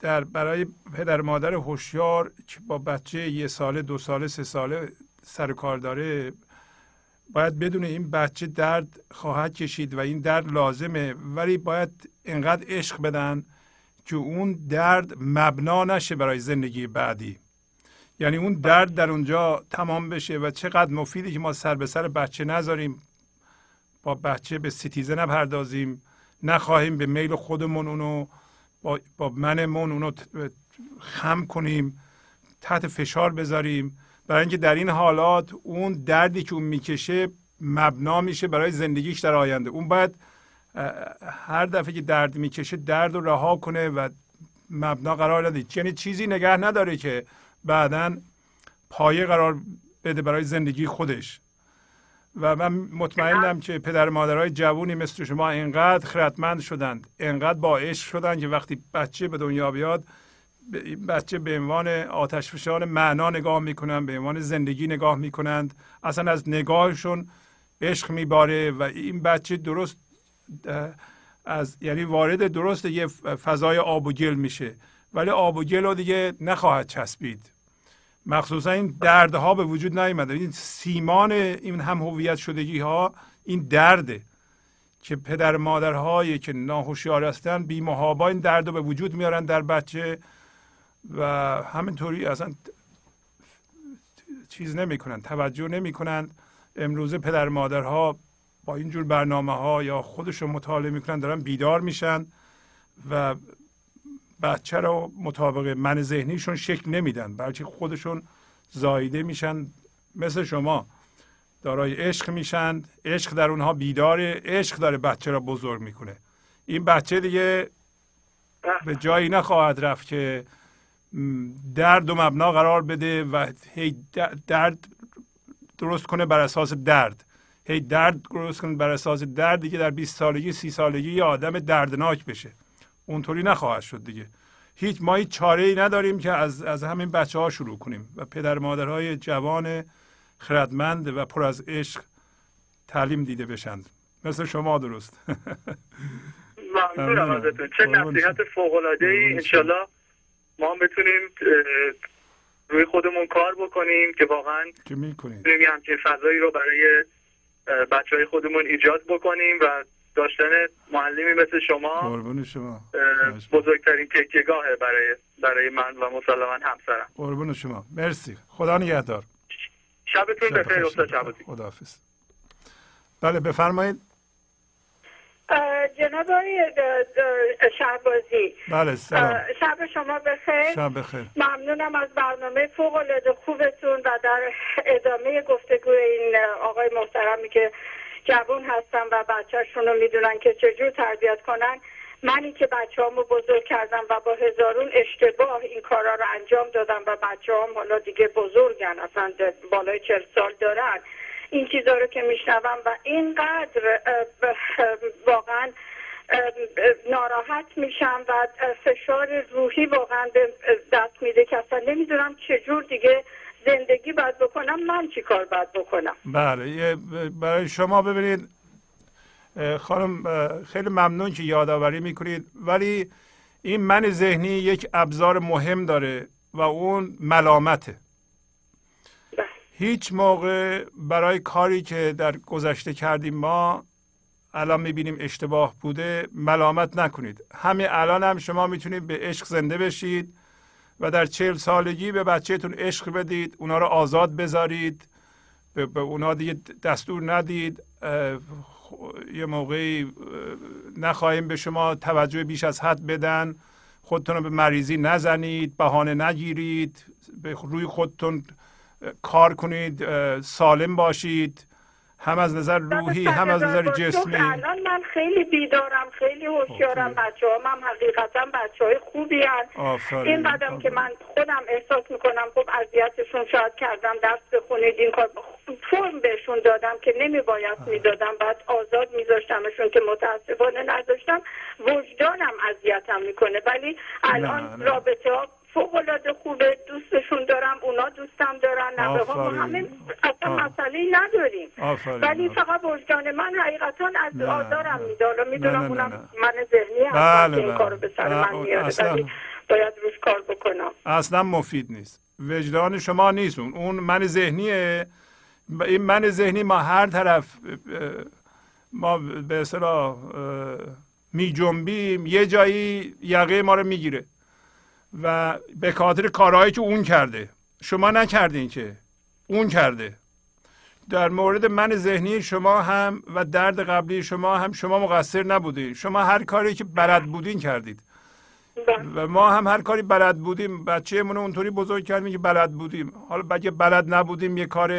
در برای پدر مادر هوشیار که با بچه یه ساله دو ساله سه ساله سر کار داره باید بدونه این بچه درد خواهد کشید و این درد لازمه ولی باید انقدر عشق بدن که اون درد مبنا نشه برای زندگی بعدی. یعنی اون درد در اونجا تمام بشه و چقدر مفیده که ما سر به سر بچه نذاریم با بچه به ستیزه نپردازیم نخواهیم به میل خودمون اونو با, با منمون اونو خم کنیم تحت فشار بذاریم. برای اینکه در این حالات اون دردی که اون می‌کشه مبنا میشه برای زندگیش در آینده. اون باید هر دفعه که درد می‌کشه درد رو رها کنه و مبنا قرار نده یعنی چیزی نگه نداره که بعدا پایه قرار بده برای زندگی خودش. و من مطمئنم که پدر مادرای جوونی مثل شما انقدر خردمند شدند انقدر با عشق شدند که وقتی بچه به دنیا بیاد بچه به عنوان آتش فشان معنا نگاه می‌کنند به عنوان زندگی نگاه می‌کنند. اصلا از نگاهشون عشق میباره و این بچه درست از یعنی وارد درست یه فضای آب و گل میشه. ولی آب و گل رو دیگه نخواهد چسبید. مخصوصا این دردها به وجود نیامده. این سیمان این هم هویت شدگی ها این درده که پدر مادرهایی که ناهوشیار هستن بی محابا این درد رو به وجود میارن در بچه. و همینطوری اصلا چیز نمی‌کنن توجه نمی‌کنن. امروزه پدر مادرها با اینجور برنامه ها یا خودشون مطالعه می‌کنن دارن بیدار میشن و بچه رو مطابق من ذهنیشون شکل نمیدن بلکه خودشون زایده میشن. مثل شما دارای عشق میشن عشق در اونها بیداره عشق داره بچه را بزرگ می‌کنه. این بچه دیگه به جایی نخواهد رفت که درد و مبنا قرار بده و هی درد درست کنه بر اساس درد. هی درد درست کنید بر اساس دردی که در 20 سالگی 30 سالگی یه آدم دردناک بشه. اونطوری نخواهد شد دیگه. هیچ ما هیچ چاره ای نداریم که از, از همین بچه ها شروع کنیم و پدر مادرهای جوان خردمند و پر از عشق تعلیم دیده بشند مثل شما درست. ممنونم ازتون. چه نصیحت فوق العاده ای انشالله ما بتونیم روی خودمون کار بکنیم که واقعا که می‌کنیم. همچین فضایی رو برای بچه های خودمون ایجاد بکنیم و داشتن معلمی مثل شما شما. بزرگترین تکیهگاهه برای برای من و مسلما همسرم. قربون شما. مرسی. خدا نگهدار. شبتون بخیر استاد خداحافظ. بله بفرمایید. جناب آقای شهبازی. بله سلام. شب شما بخیر. شب بخیر. ممنونم از برنامه فوق العاده خوبتون و در ادامه گفتگو این آقای محترمی که جوون هستن و بچهشون رو می‌دونن که چجور تربیت کنن. منی که بچه همو بزرگ کردم و با هزارون اشتباه این کارا رو انجام دادم و بچه هم حالا دیگه بزرگن اصلا بالای چل سال دارن. این چیزا رو که میشنوم و اینقدر واقعا ناراحت میشم و فشار روحی واقعا به دست میده که اصلا نمی‌دونم چجور دیگه زندگی باید بکنم من چی کار باید بکنم بله برای شما ببینید خانم خیلی ممنون که یادآوری می‌کنید ولی این من ذهنی یک ابزار مهم داره و اون ملامته. هیچ موقع برای کاری که در گذشته کردیم ما الان می‌بینیم اشتباه بوده ملامت نکنید. همین الان هم شما می‌تونید به عشق زنده بشید و در چهل سالگی به بچهتون عشق بدید اونا رو آزاد بذارید به اونا دیگه دستور ندید. یه موقعی نخواهیم به شما توجه بیش از حد بدن. خودتون رو به مریضی نزنید بهانه نگیرید به روی خودتون کار کنید سالم باشید هم از نظر روحی هم از نظر جسمی. الان من خیلی بیدارم خیلی هوشیارم بچه هم, هم حقیقتا بچه های خوبی هست این قدم که من خودم احساس می‌کنم خب اذیتشون شاید کردم درس بخونید این کار فرم بهشون دادم که نمی باید می‌دادم بعد آزاد میذاشتمشون که متاسفانه نذاشتم وجدانم اذیتم می‌کنه ولی الان رابطه ها فوق العاده خوبه دوستشون دارم اونا دوستم دارن نوه ها همه اصلا مسئله نداریم. ولی فقط وجدان من حقیقتا از آزارم میداره می‌دونم اونم من ذهنی هستم بله که این کارو به سر من میاره ولی باید روش کار بکنم. اصلا مفید نیست. وجدان شما نیست. اون اون من ذهنیه. این من ذهنی ما هر طرف ما به اصطلاح می جنبیم یه جایی یقه ما رو می‌گیره. و به خاطر کارهایی که اون کرده. شما نکردین که. اون کرده. در مورد من ذهنی شما هم و درد قبلی شما هم شما مقصر نبودین. شما هر کاری که بلد بودین کردید. و ما هم هر کاری بلد بودیم. بچه من اونطوری بزرگ کردیم که بلد بودیم. حالا بگه بلد نبودیم یه کار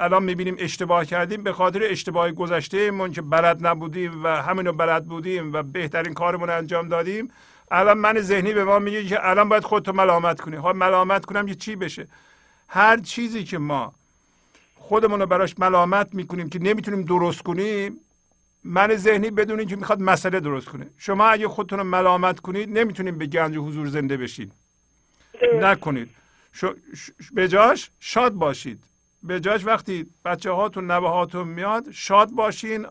الان می‌بینیم اشتباه کردیم. به خاطر اشتباه گذشته که بلد نبودیم و همینو بلد بودیم و بهترین کارمون انجام دادیم الان من ذهنی به ما میگه که الان باید خودتو ملامت کنی. خب ملامت کنم که چی بشه؟ هر چیزی که ما خودمون رو براش ملامت می‌کنیم که نمی‌تونیم درست کنیم من ذهنی بدونین که می‌خواد مسئله درست کنه. شما اگه خودتون رو ملامت کنید نمی‌تونید به گنج حضور زنده بشید نکنید. به جاش شاد باشید. به جاش وقتی بچه هاتون نوه هاتون میاد شاد باشین.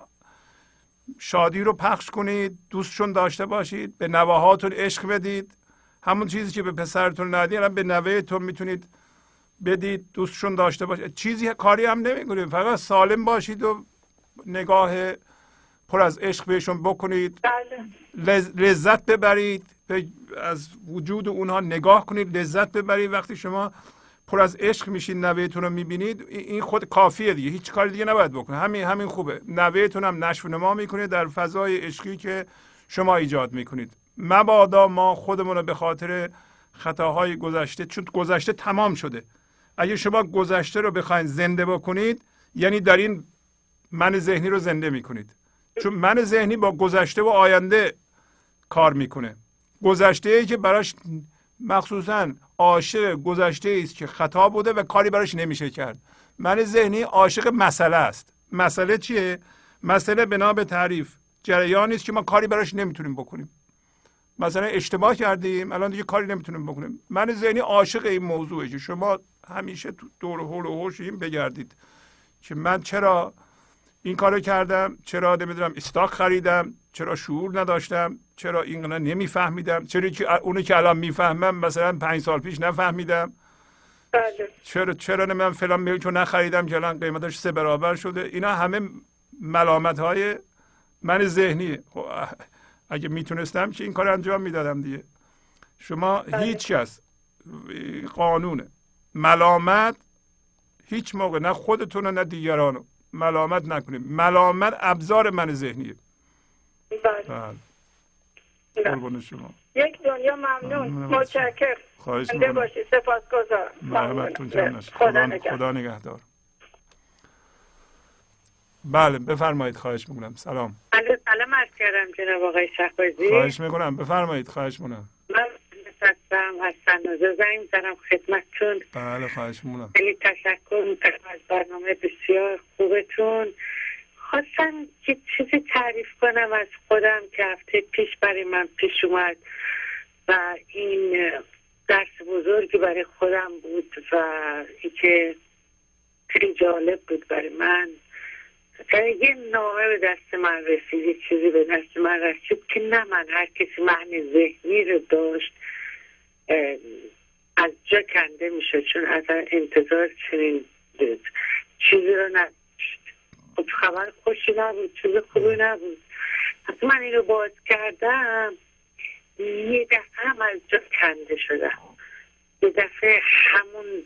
شادی رو پخش کنید دوستشون داشته باشید به نواهاتون عشق بدید. همون چیزی که به پسرتون ندید به نوهتون می‌تونید بدید دوستشون داشته باشید چیزی کاری هم نمی‌کنید. فقط سالم باشید و نگاه پر از عشق بهشون بکنید. بله. لذت ببرید. از وجود اونها نگاه کنید لذت ببرید. وقتی شما پر از عشق میشین نوهتون رو می‌بینید این خود کافیه دیگه هیچ کاری دیگه نباید بکنه. همین همین خوبه. نوهتون هم نشو نما می‌کنه در فضای عشقی که شما ایجاد می‌کنید. مبادا ما خودمون رو به خاطر خطاهای گذشته چون گذشته تمام شده. اگه شما گذشته رو بخواید زنده بکنید یعنی در این من ذهنی رو زنده می‌کنید. چون من ذهنی با گذشته و آینده کار می‌کنه. گذشته ای که براش مخصوصا عاشق گذشته است که خطا بوده و کاری براش نمیشه کرد. من ذهنی عاشق مسئله است. مسئله چیه؟ مسئله بنا به تعریف. جریانی است که ما کاری براش نمی‌تونیم بکنیم. مثلا اشتباه کردیم الان دیگه کاری نمی‌تونیم بکنیم. من ذهنی عاشق این موضوعه که شما همیشه دور و حول و حوش این بگردید که من چرا این کارو کردم چرا نمی‌دونم استاک خریدم چرا شعور نداشتم چرا این نمیفهمیدم چرا که اونو که الان می‌فهمم مثلا پنج سال پیش نفهمیدم. بله. چرا چرا من فلان میل نخریدم که الان قیمتش سه برابر شده. اینا همه ملامت های من ذهنی. خب، اگه می‌تونستم که این کار انجام می‌دادم دیگه. شما بله. هیچ کس قانونه ملامت هیچ موقع نه خودتون نه دیگرانو. ملامت نکنید ملامت ابزار من ذهنیه. بله. بله. بله. قربون شما. یک دنیا ممنون. متشکر خواهش می‌کنم. سپاسگزارم. مرحمتتون نشه خدا خدا, نگهدار. بله بفرمایید. خواهش می‌کنم. سلام. سلام عرض کردم جناب آقای شهبازی. خواهش می‌کنم. بفرمایید. خواهش می‌کنم. من هستم از سنازه زنگ زنم خدمتتون بله خواهش می‌کنم خیلی تشکر می‌کنم از برنامه بسیار خوبتون. خواستم یه چیزی تعریف کنم از خودم که هفته پیش برای من پیش اومد و این درس بزرگی برای خودم بود و اینکه خیلی جالب بود برای من. یه نامه به دست من رسید یه چیزی به دست من رسید که نه من هر کسی معنی ذهنی رو داشت. از جا کنده میشه چون اصلا انتظار چنین چیزی رو نداشت. خب خبر خوشی نبود چیز خوبی نبود. پس من این رو باز کردم. یه دفعه هم از جا کنده شدم. یه دفعه همون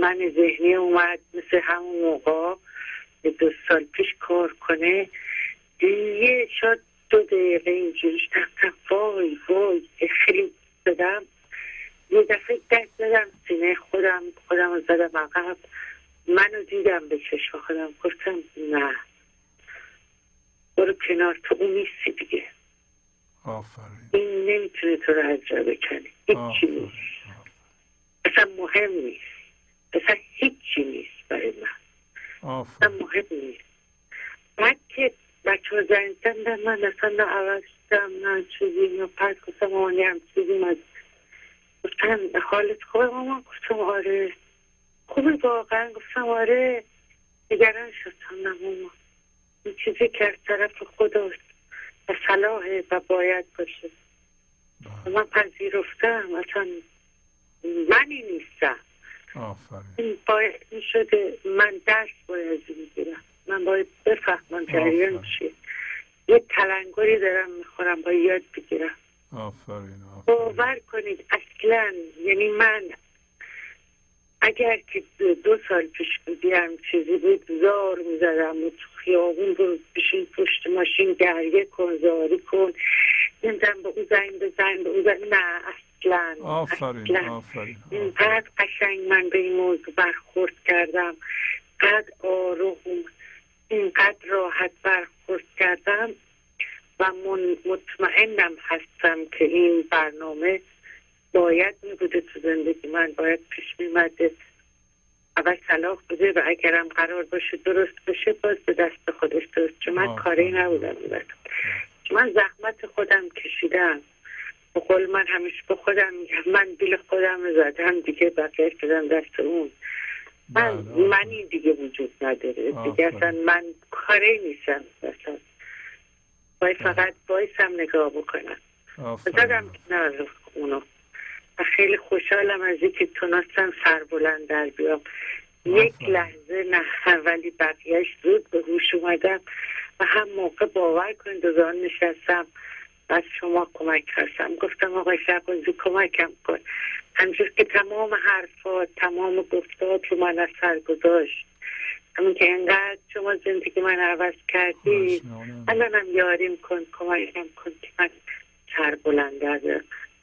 من ذهنی اومد مثل همون موقع یه دو سال پیش کار کنه. یه شاید دو دقیقه اینجوریش رفتم. وای وای خیلی زدم یه دفعه دست زدم سینه خودم خودم رو زدم عقب. منو دیدم به چشم خودم گفتم نه. برو کنار تو اون نیستی دیگه. آفرین. این نمی‌تونه تو رو از جا بکنی هیچی نیست. اصلا مهم نیست. اصلا هیچی نیست برای من. اصلا آفرین مهم نیست. بعد که بچه ها زنگ من اصلا نه عوض شدم نه چیزی نه پس. گفتم مامانی هم چیزی از گفتن حالت خوبه مامان گفتم آره. خوبه واقعا. گفتم آره. نگران شدم نه مامان این چیزی که از طرف خداست و صلاحه و باید باشه. و من پذیرفتم. اصلا منی نیستم. آفرین. باید می شده من درس باید می‌گیرم. من باید بفهمم جریان. چیه. یه تلنگری دارم می‌خورم باید یاد بگیرم. آفرین باور کنید اصلا یعنی من اگر که دو, سال پیش بودیم چیزی بود زار می‌زدم و تو خیابون رو بشین پشت ماشین گریه کن زاری کن. نمی‌دونم به اون زنگ بزن به اون زنگ نه اصلا آفرین. آفرین اینقدر قشنگ من به این موضوع برخورد کردم. قد آروم اینقدر راحت برخورد کردم. و من مطمئنم هستم که این برنامه باید می بوده تو زندگی من باید پیش میمده اول صلاح بوده و اگرم قرار باشه درست بشه باز به دست خودش درست چون من. کاری نبودم من زحمت خودم کشیدم به قول من همیشه به خودم میگم من بیل خودم زدم دیگه بقیه شدم دست اون من بله، آفرین. منی دیگه وجود نداره دیگه. اصلا من کاری نیستم اصلا باید. فقط بایستم نگاه بکنم. زدم کنار اونو. و خیلی خوشحالم از اینکه تونستم سربلند در بیام. یک. لحظه نه ولی بقیهش زود به هوش اومدم و هم موقع باور کنید دوزان نشستم. و از شما کمک هستم گفتم آقای شهبازی کمکم کن. همجور که تمام حرفات تمام گفتات رو من از سر گذاشت. همون که انقدر شما زندگی من عوض کردی. الانم یاریم کن کمکم کن که من سر بلند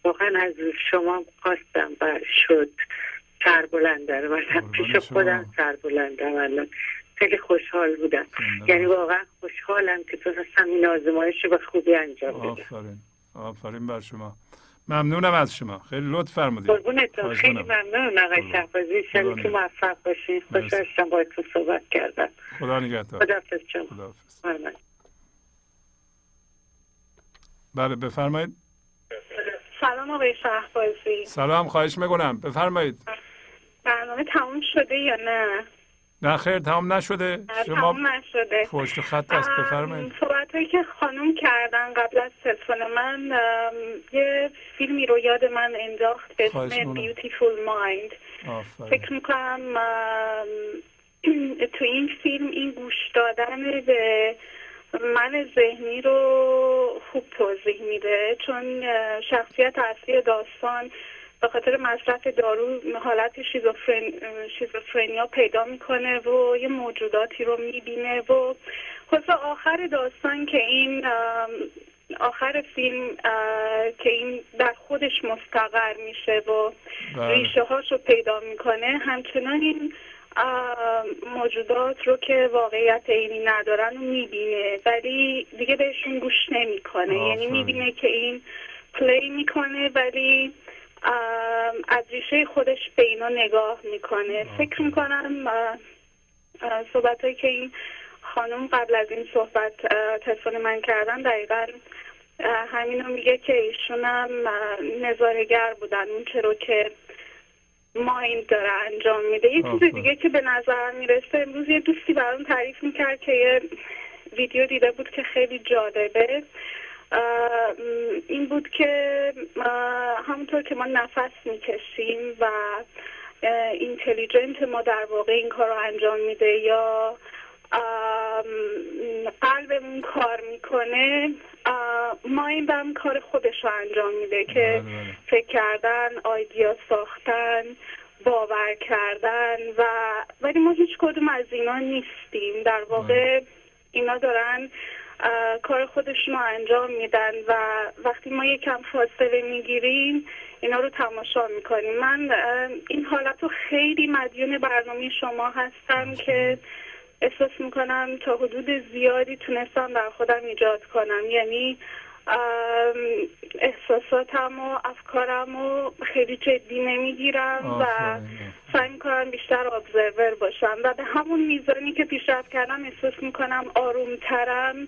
واقعا از شما خواستم و شد سر بلند دارم مثلا قربان پیش. خودم سر بلندم الان خیلی خوشحال بودم یعنی. واقعا خوشحالم که تونستم این آزمایش رو به خوبی انجام بدم آفرین آفرین بر شما ممنونم از شما. خیلی لطف فرمودید. قربونتون. خیلی. ممنون آقای قربون. شهبازی. شبی که. موفق باشین. مرسی. خوشحال شدم باهاتون صحبت کردم. خدا نگهدار. خداحافظ شما. خداحافظ. بله بفرمایید. سلام آقای شهبازی. سلام خواهش می‌کنم. بفرمایید. برنامه تموم شده یا نه؟ نه خیر تمام نشده. شما تموم نشده. پشت خط است بفرمایید. صحبت هایی که خانم کردن قبل از تلفن من یه فیلمی رو یاد من انداخت به اسم Mind. آفرین. فکر می‌کنم تو این فیلم این گوش دادن به من ذهنی رو خوب توضیح میده چون شخصیت اصلی داستان به خاطر مصرف دارو حالت شیزوفرن... شیزوفرنیا پیدا می‌کنه و یه موجوداتی رو می‌بینه و خلاصه آخر داستان که این آخر فیلم که این در خودش مستقر میشه و بله. ریشه هاش رو پیدا می‌کنه همچنان این موجودات رو که واقعیت عینی ندارن رو می‌بینه ولی دیگه بهشون گوش نمی‌کنه یعنی. می‌بینه که این پلی می‌کنه ولی از ریشه خودش به اینا نگاه می‌کنه. فکر می‌کنم صحبت هایی که این خانم قبل از این صحبت تلفن من کردن دقیقا همینو میگه که ایشون هم نظارگر بودن. اون چرا که مایند داره انجام میده. یه چیز. دیگه که به نظر می‌رسه امروز یه دوستی برام تعریف می‌کرد که یه ویدیو دیده بود که خیلی جالبه. این بود که همونطور که ما نفس می‌کشیم و اینتلیجنت ما در واقع این کار رو انجام میده یا قلبمون کار می‌کنه مایند هم کار خودش رو انجام میده که بله، بله. فکر کردن آیدیا ساختن باور کردن و ولی ما هیچ کدوم از اینا نیستیم در واقع اینا دارن کار خودشون رو انجام میدن و وقتی ما یکم فاصله می‌گیریم اینا رو تماشا می‌کنیم. من این حالت رو خیلی مدیون برنامه شما هستم که احساس می‌کنم تا حدود زیادی تونستم در خودم ایجاد کنم. یعنی احساساتم و افکارم رو خیلی جدی نمی‌گیرم و. سعی می‌کنم بیشتر ابزرور باشم. و به همون میزانی که پیشرفت کردم احساس می‌کنم آرومترم.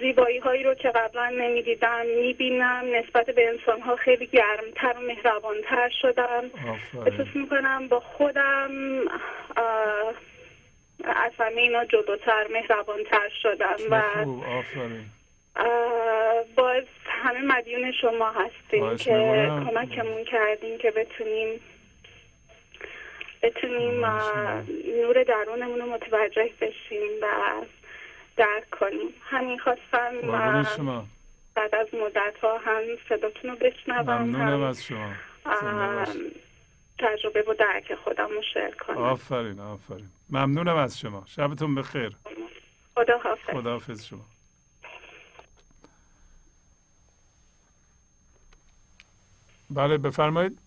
زیبایی هایی رو که قبلا نمی‌دیدم می‌بینم. نسبت به انسان ها خیلی گرمتر و مهربانتر شدم. احساس می‌کنم با خودم از همه اینا جلوتر مهربانتر شدم و باز همه مدیون شما هستیم که. کمکمون کردیم که بتونیم بتونیم. نور درونمون رو متوجه بشیم و درک کنیم. همین خواستم شما. بعد از مدت ها هم صداتون رو بشنوم ممنونم هم از شما. تجربه و درک خودم رو شیر کنم آفرین آفرین. ممنونم از شما. شبتون بخیر. خدا حافظ خداحافظ شما. بله بفرمایید.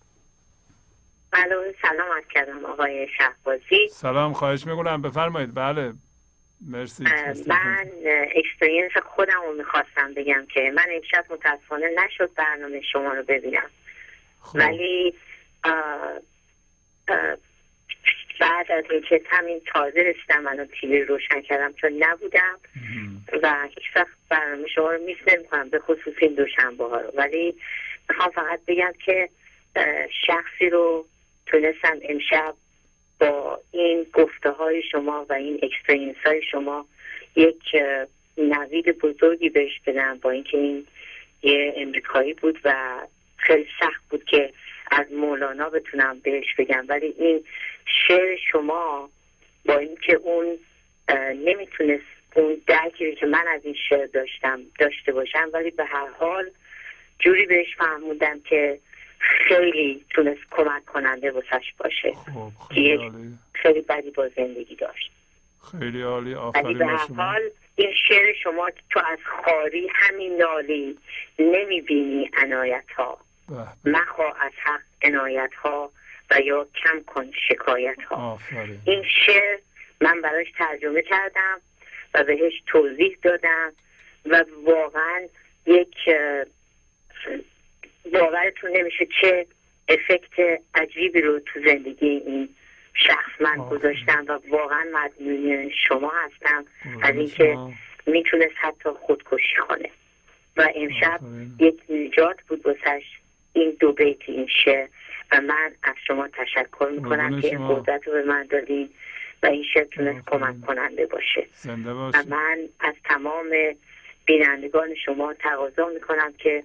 الو سلام عرض کردم آقای شهبازی. سلام خواهش می‌کنم. بفرمایید. بله. مرسی. من experience خودم رو می‌خواستم بگم که من امشب متاسفانه نشد برنامه شما رو ببینم. خب. ولی اه، اه، بعد از اینکه همین تازه رسیدم من TV رو روشن کردم چون نبودم و هیچ وقت برنامه شما رو miss نمی‌کنم به خصوص این دوشنبه ها رو. ولی می‌خوام فقط بگم که شخصی رو تونستم امشب با این گفته های شما و این experience های شما یک نوید بزرگی بهش بدم با اینکه این یه امریکایی بود و خیلی سخت بود که از مولانا بتونم بهش بگم. ولی این شعر شما با اینکه اون نمی‌تونست اون درکی که من از این شعر داشتم داشته باشم ولی به هر حال جوری بهش فهموندم که خیلی تونست کمک کننده واسش باشه. خب خیلی عالی. خیلی بدی با زندگی داشت. خیلی عالی. ولی آفرین به هر حال این شعر شما که تو از خاری همین نالی نمی‌بینی عنایت ها. مخوا از حق عنایت ها و یا کم کن شکایت ها آفرین. این شعر من براش ترجمه کردم و بهش توضیح دادم و واقعا یک باورتون نمیشه چه افکت عجیبی رو تو زندگی این شخص من گذاشتم و واقعا مدیون شما هستم از اینکه می‌تونست حتی خودکشی کنه. و امشب یک نجات بود واسش این دو بیت این شعر. و من از شما تشکر می‌کنم که این قدرت رو به من دادین و این شعر تونست کمک کننده باشه. و من از تمام بینندگان شما تقاضا می‌کنم که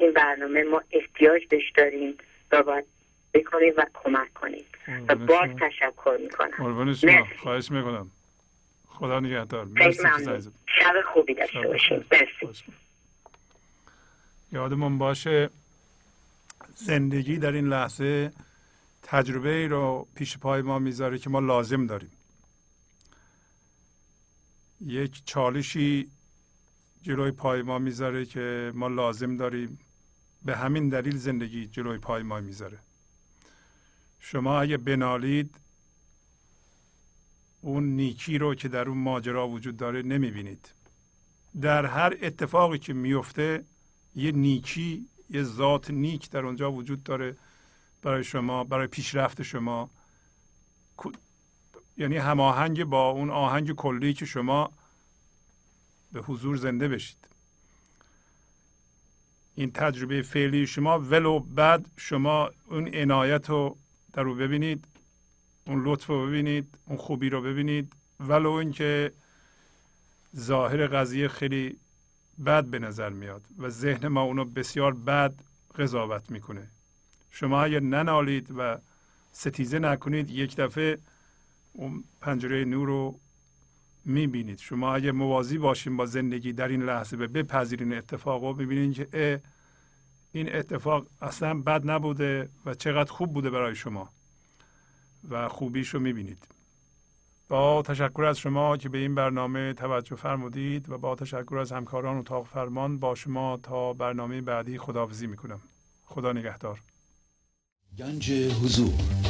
این برنامه ما احتیاج بهش داریم و باید بکنیم و کمک کنیم. و باز تشکر می‌کنم. خواهش می‌کنم. خدا نگهدار. مرسی شب خوبی داشته باشیم مرسی. یادمون باشه زندگی در این لحظه تجربه ای رو پیش پای ما می‌ذاره که ما لازم داریم. یک چالشی جلوی پای ما می‌ذاره که ما لازم داریم. به همین دلیل زندگی جلوی پای ما می‌ذاره. شما اگه بنالید اون نیکی رو که در اون ماجرا وجود داره نمی‌بینید. در هر اتفاقی که میفته یه نیکی یه ذات نیک در اونجا وجود داره برای شما برای پیشرفت شما. یعنی هماهنگ با اون آهنگ کلی که شما به حضور زنده بشید. این تجربه فعلی شما. ولو بعد شما اون عنایت رو در رو ببینید اون لطف رو ببینید اون خوبی رو ببینید. ولو اینکه ظاهر قضیه خیلی بد به نظر میاد و ذهن ما اونو بسیار بد قضاوت می‌کنه. شما اگر ننالید و ستیزه نکنید یک دفعه اون پنجره نور رو می‌بینید. شما اگر موازی باشین با زندگی در این لحظه به بپذیرین اتفاق رو می‌بینید که این اتفاق اصلا بد نبوده و چقدر خوب بوده برای شما و خوبیش رو می‌بینید. با تشکر از شما که به این برنامه توجه فرمودید و با تشکر از همکاران اتاق فرمان با شما تا برنامه بعدی خداحافظی می‌کنم. خدا نگهدار. گنج حضور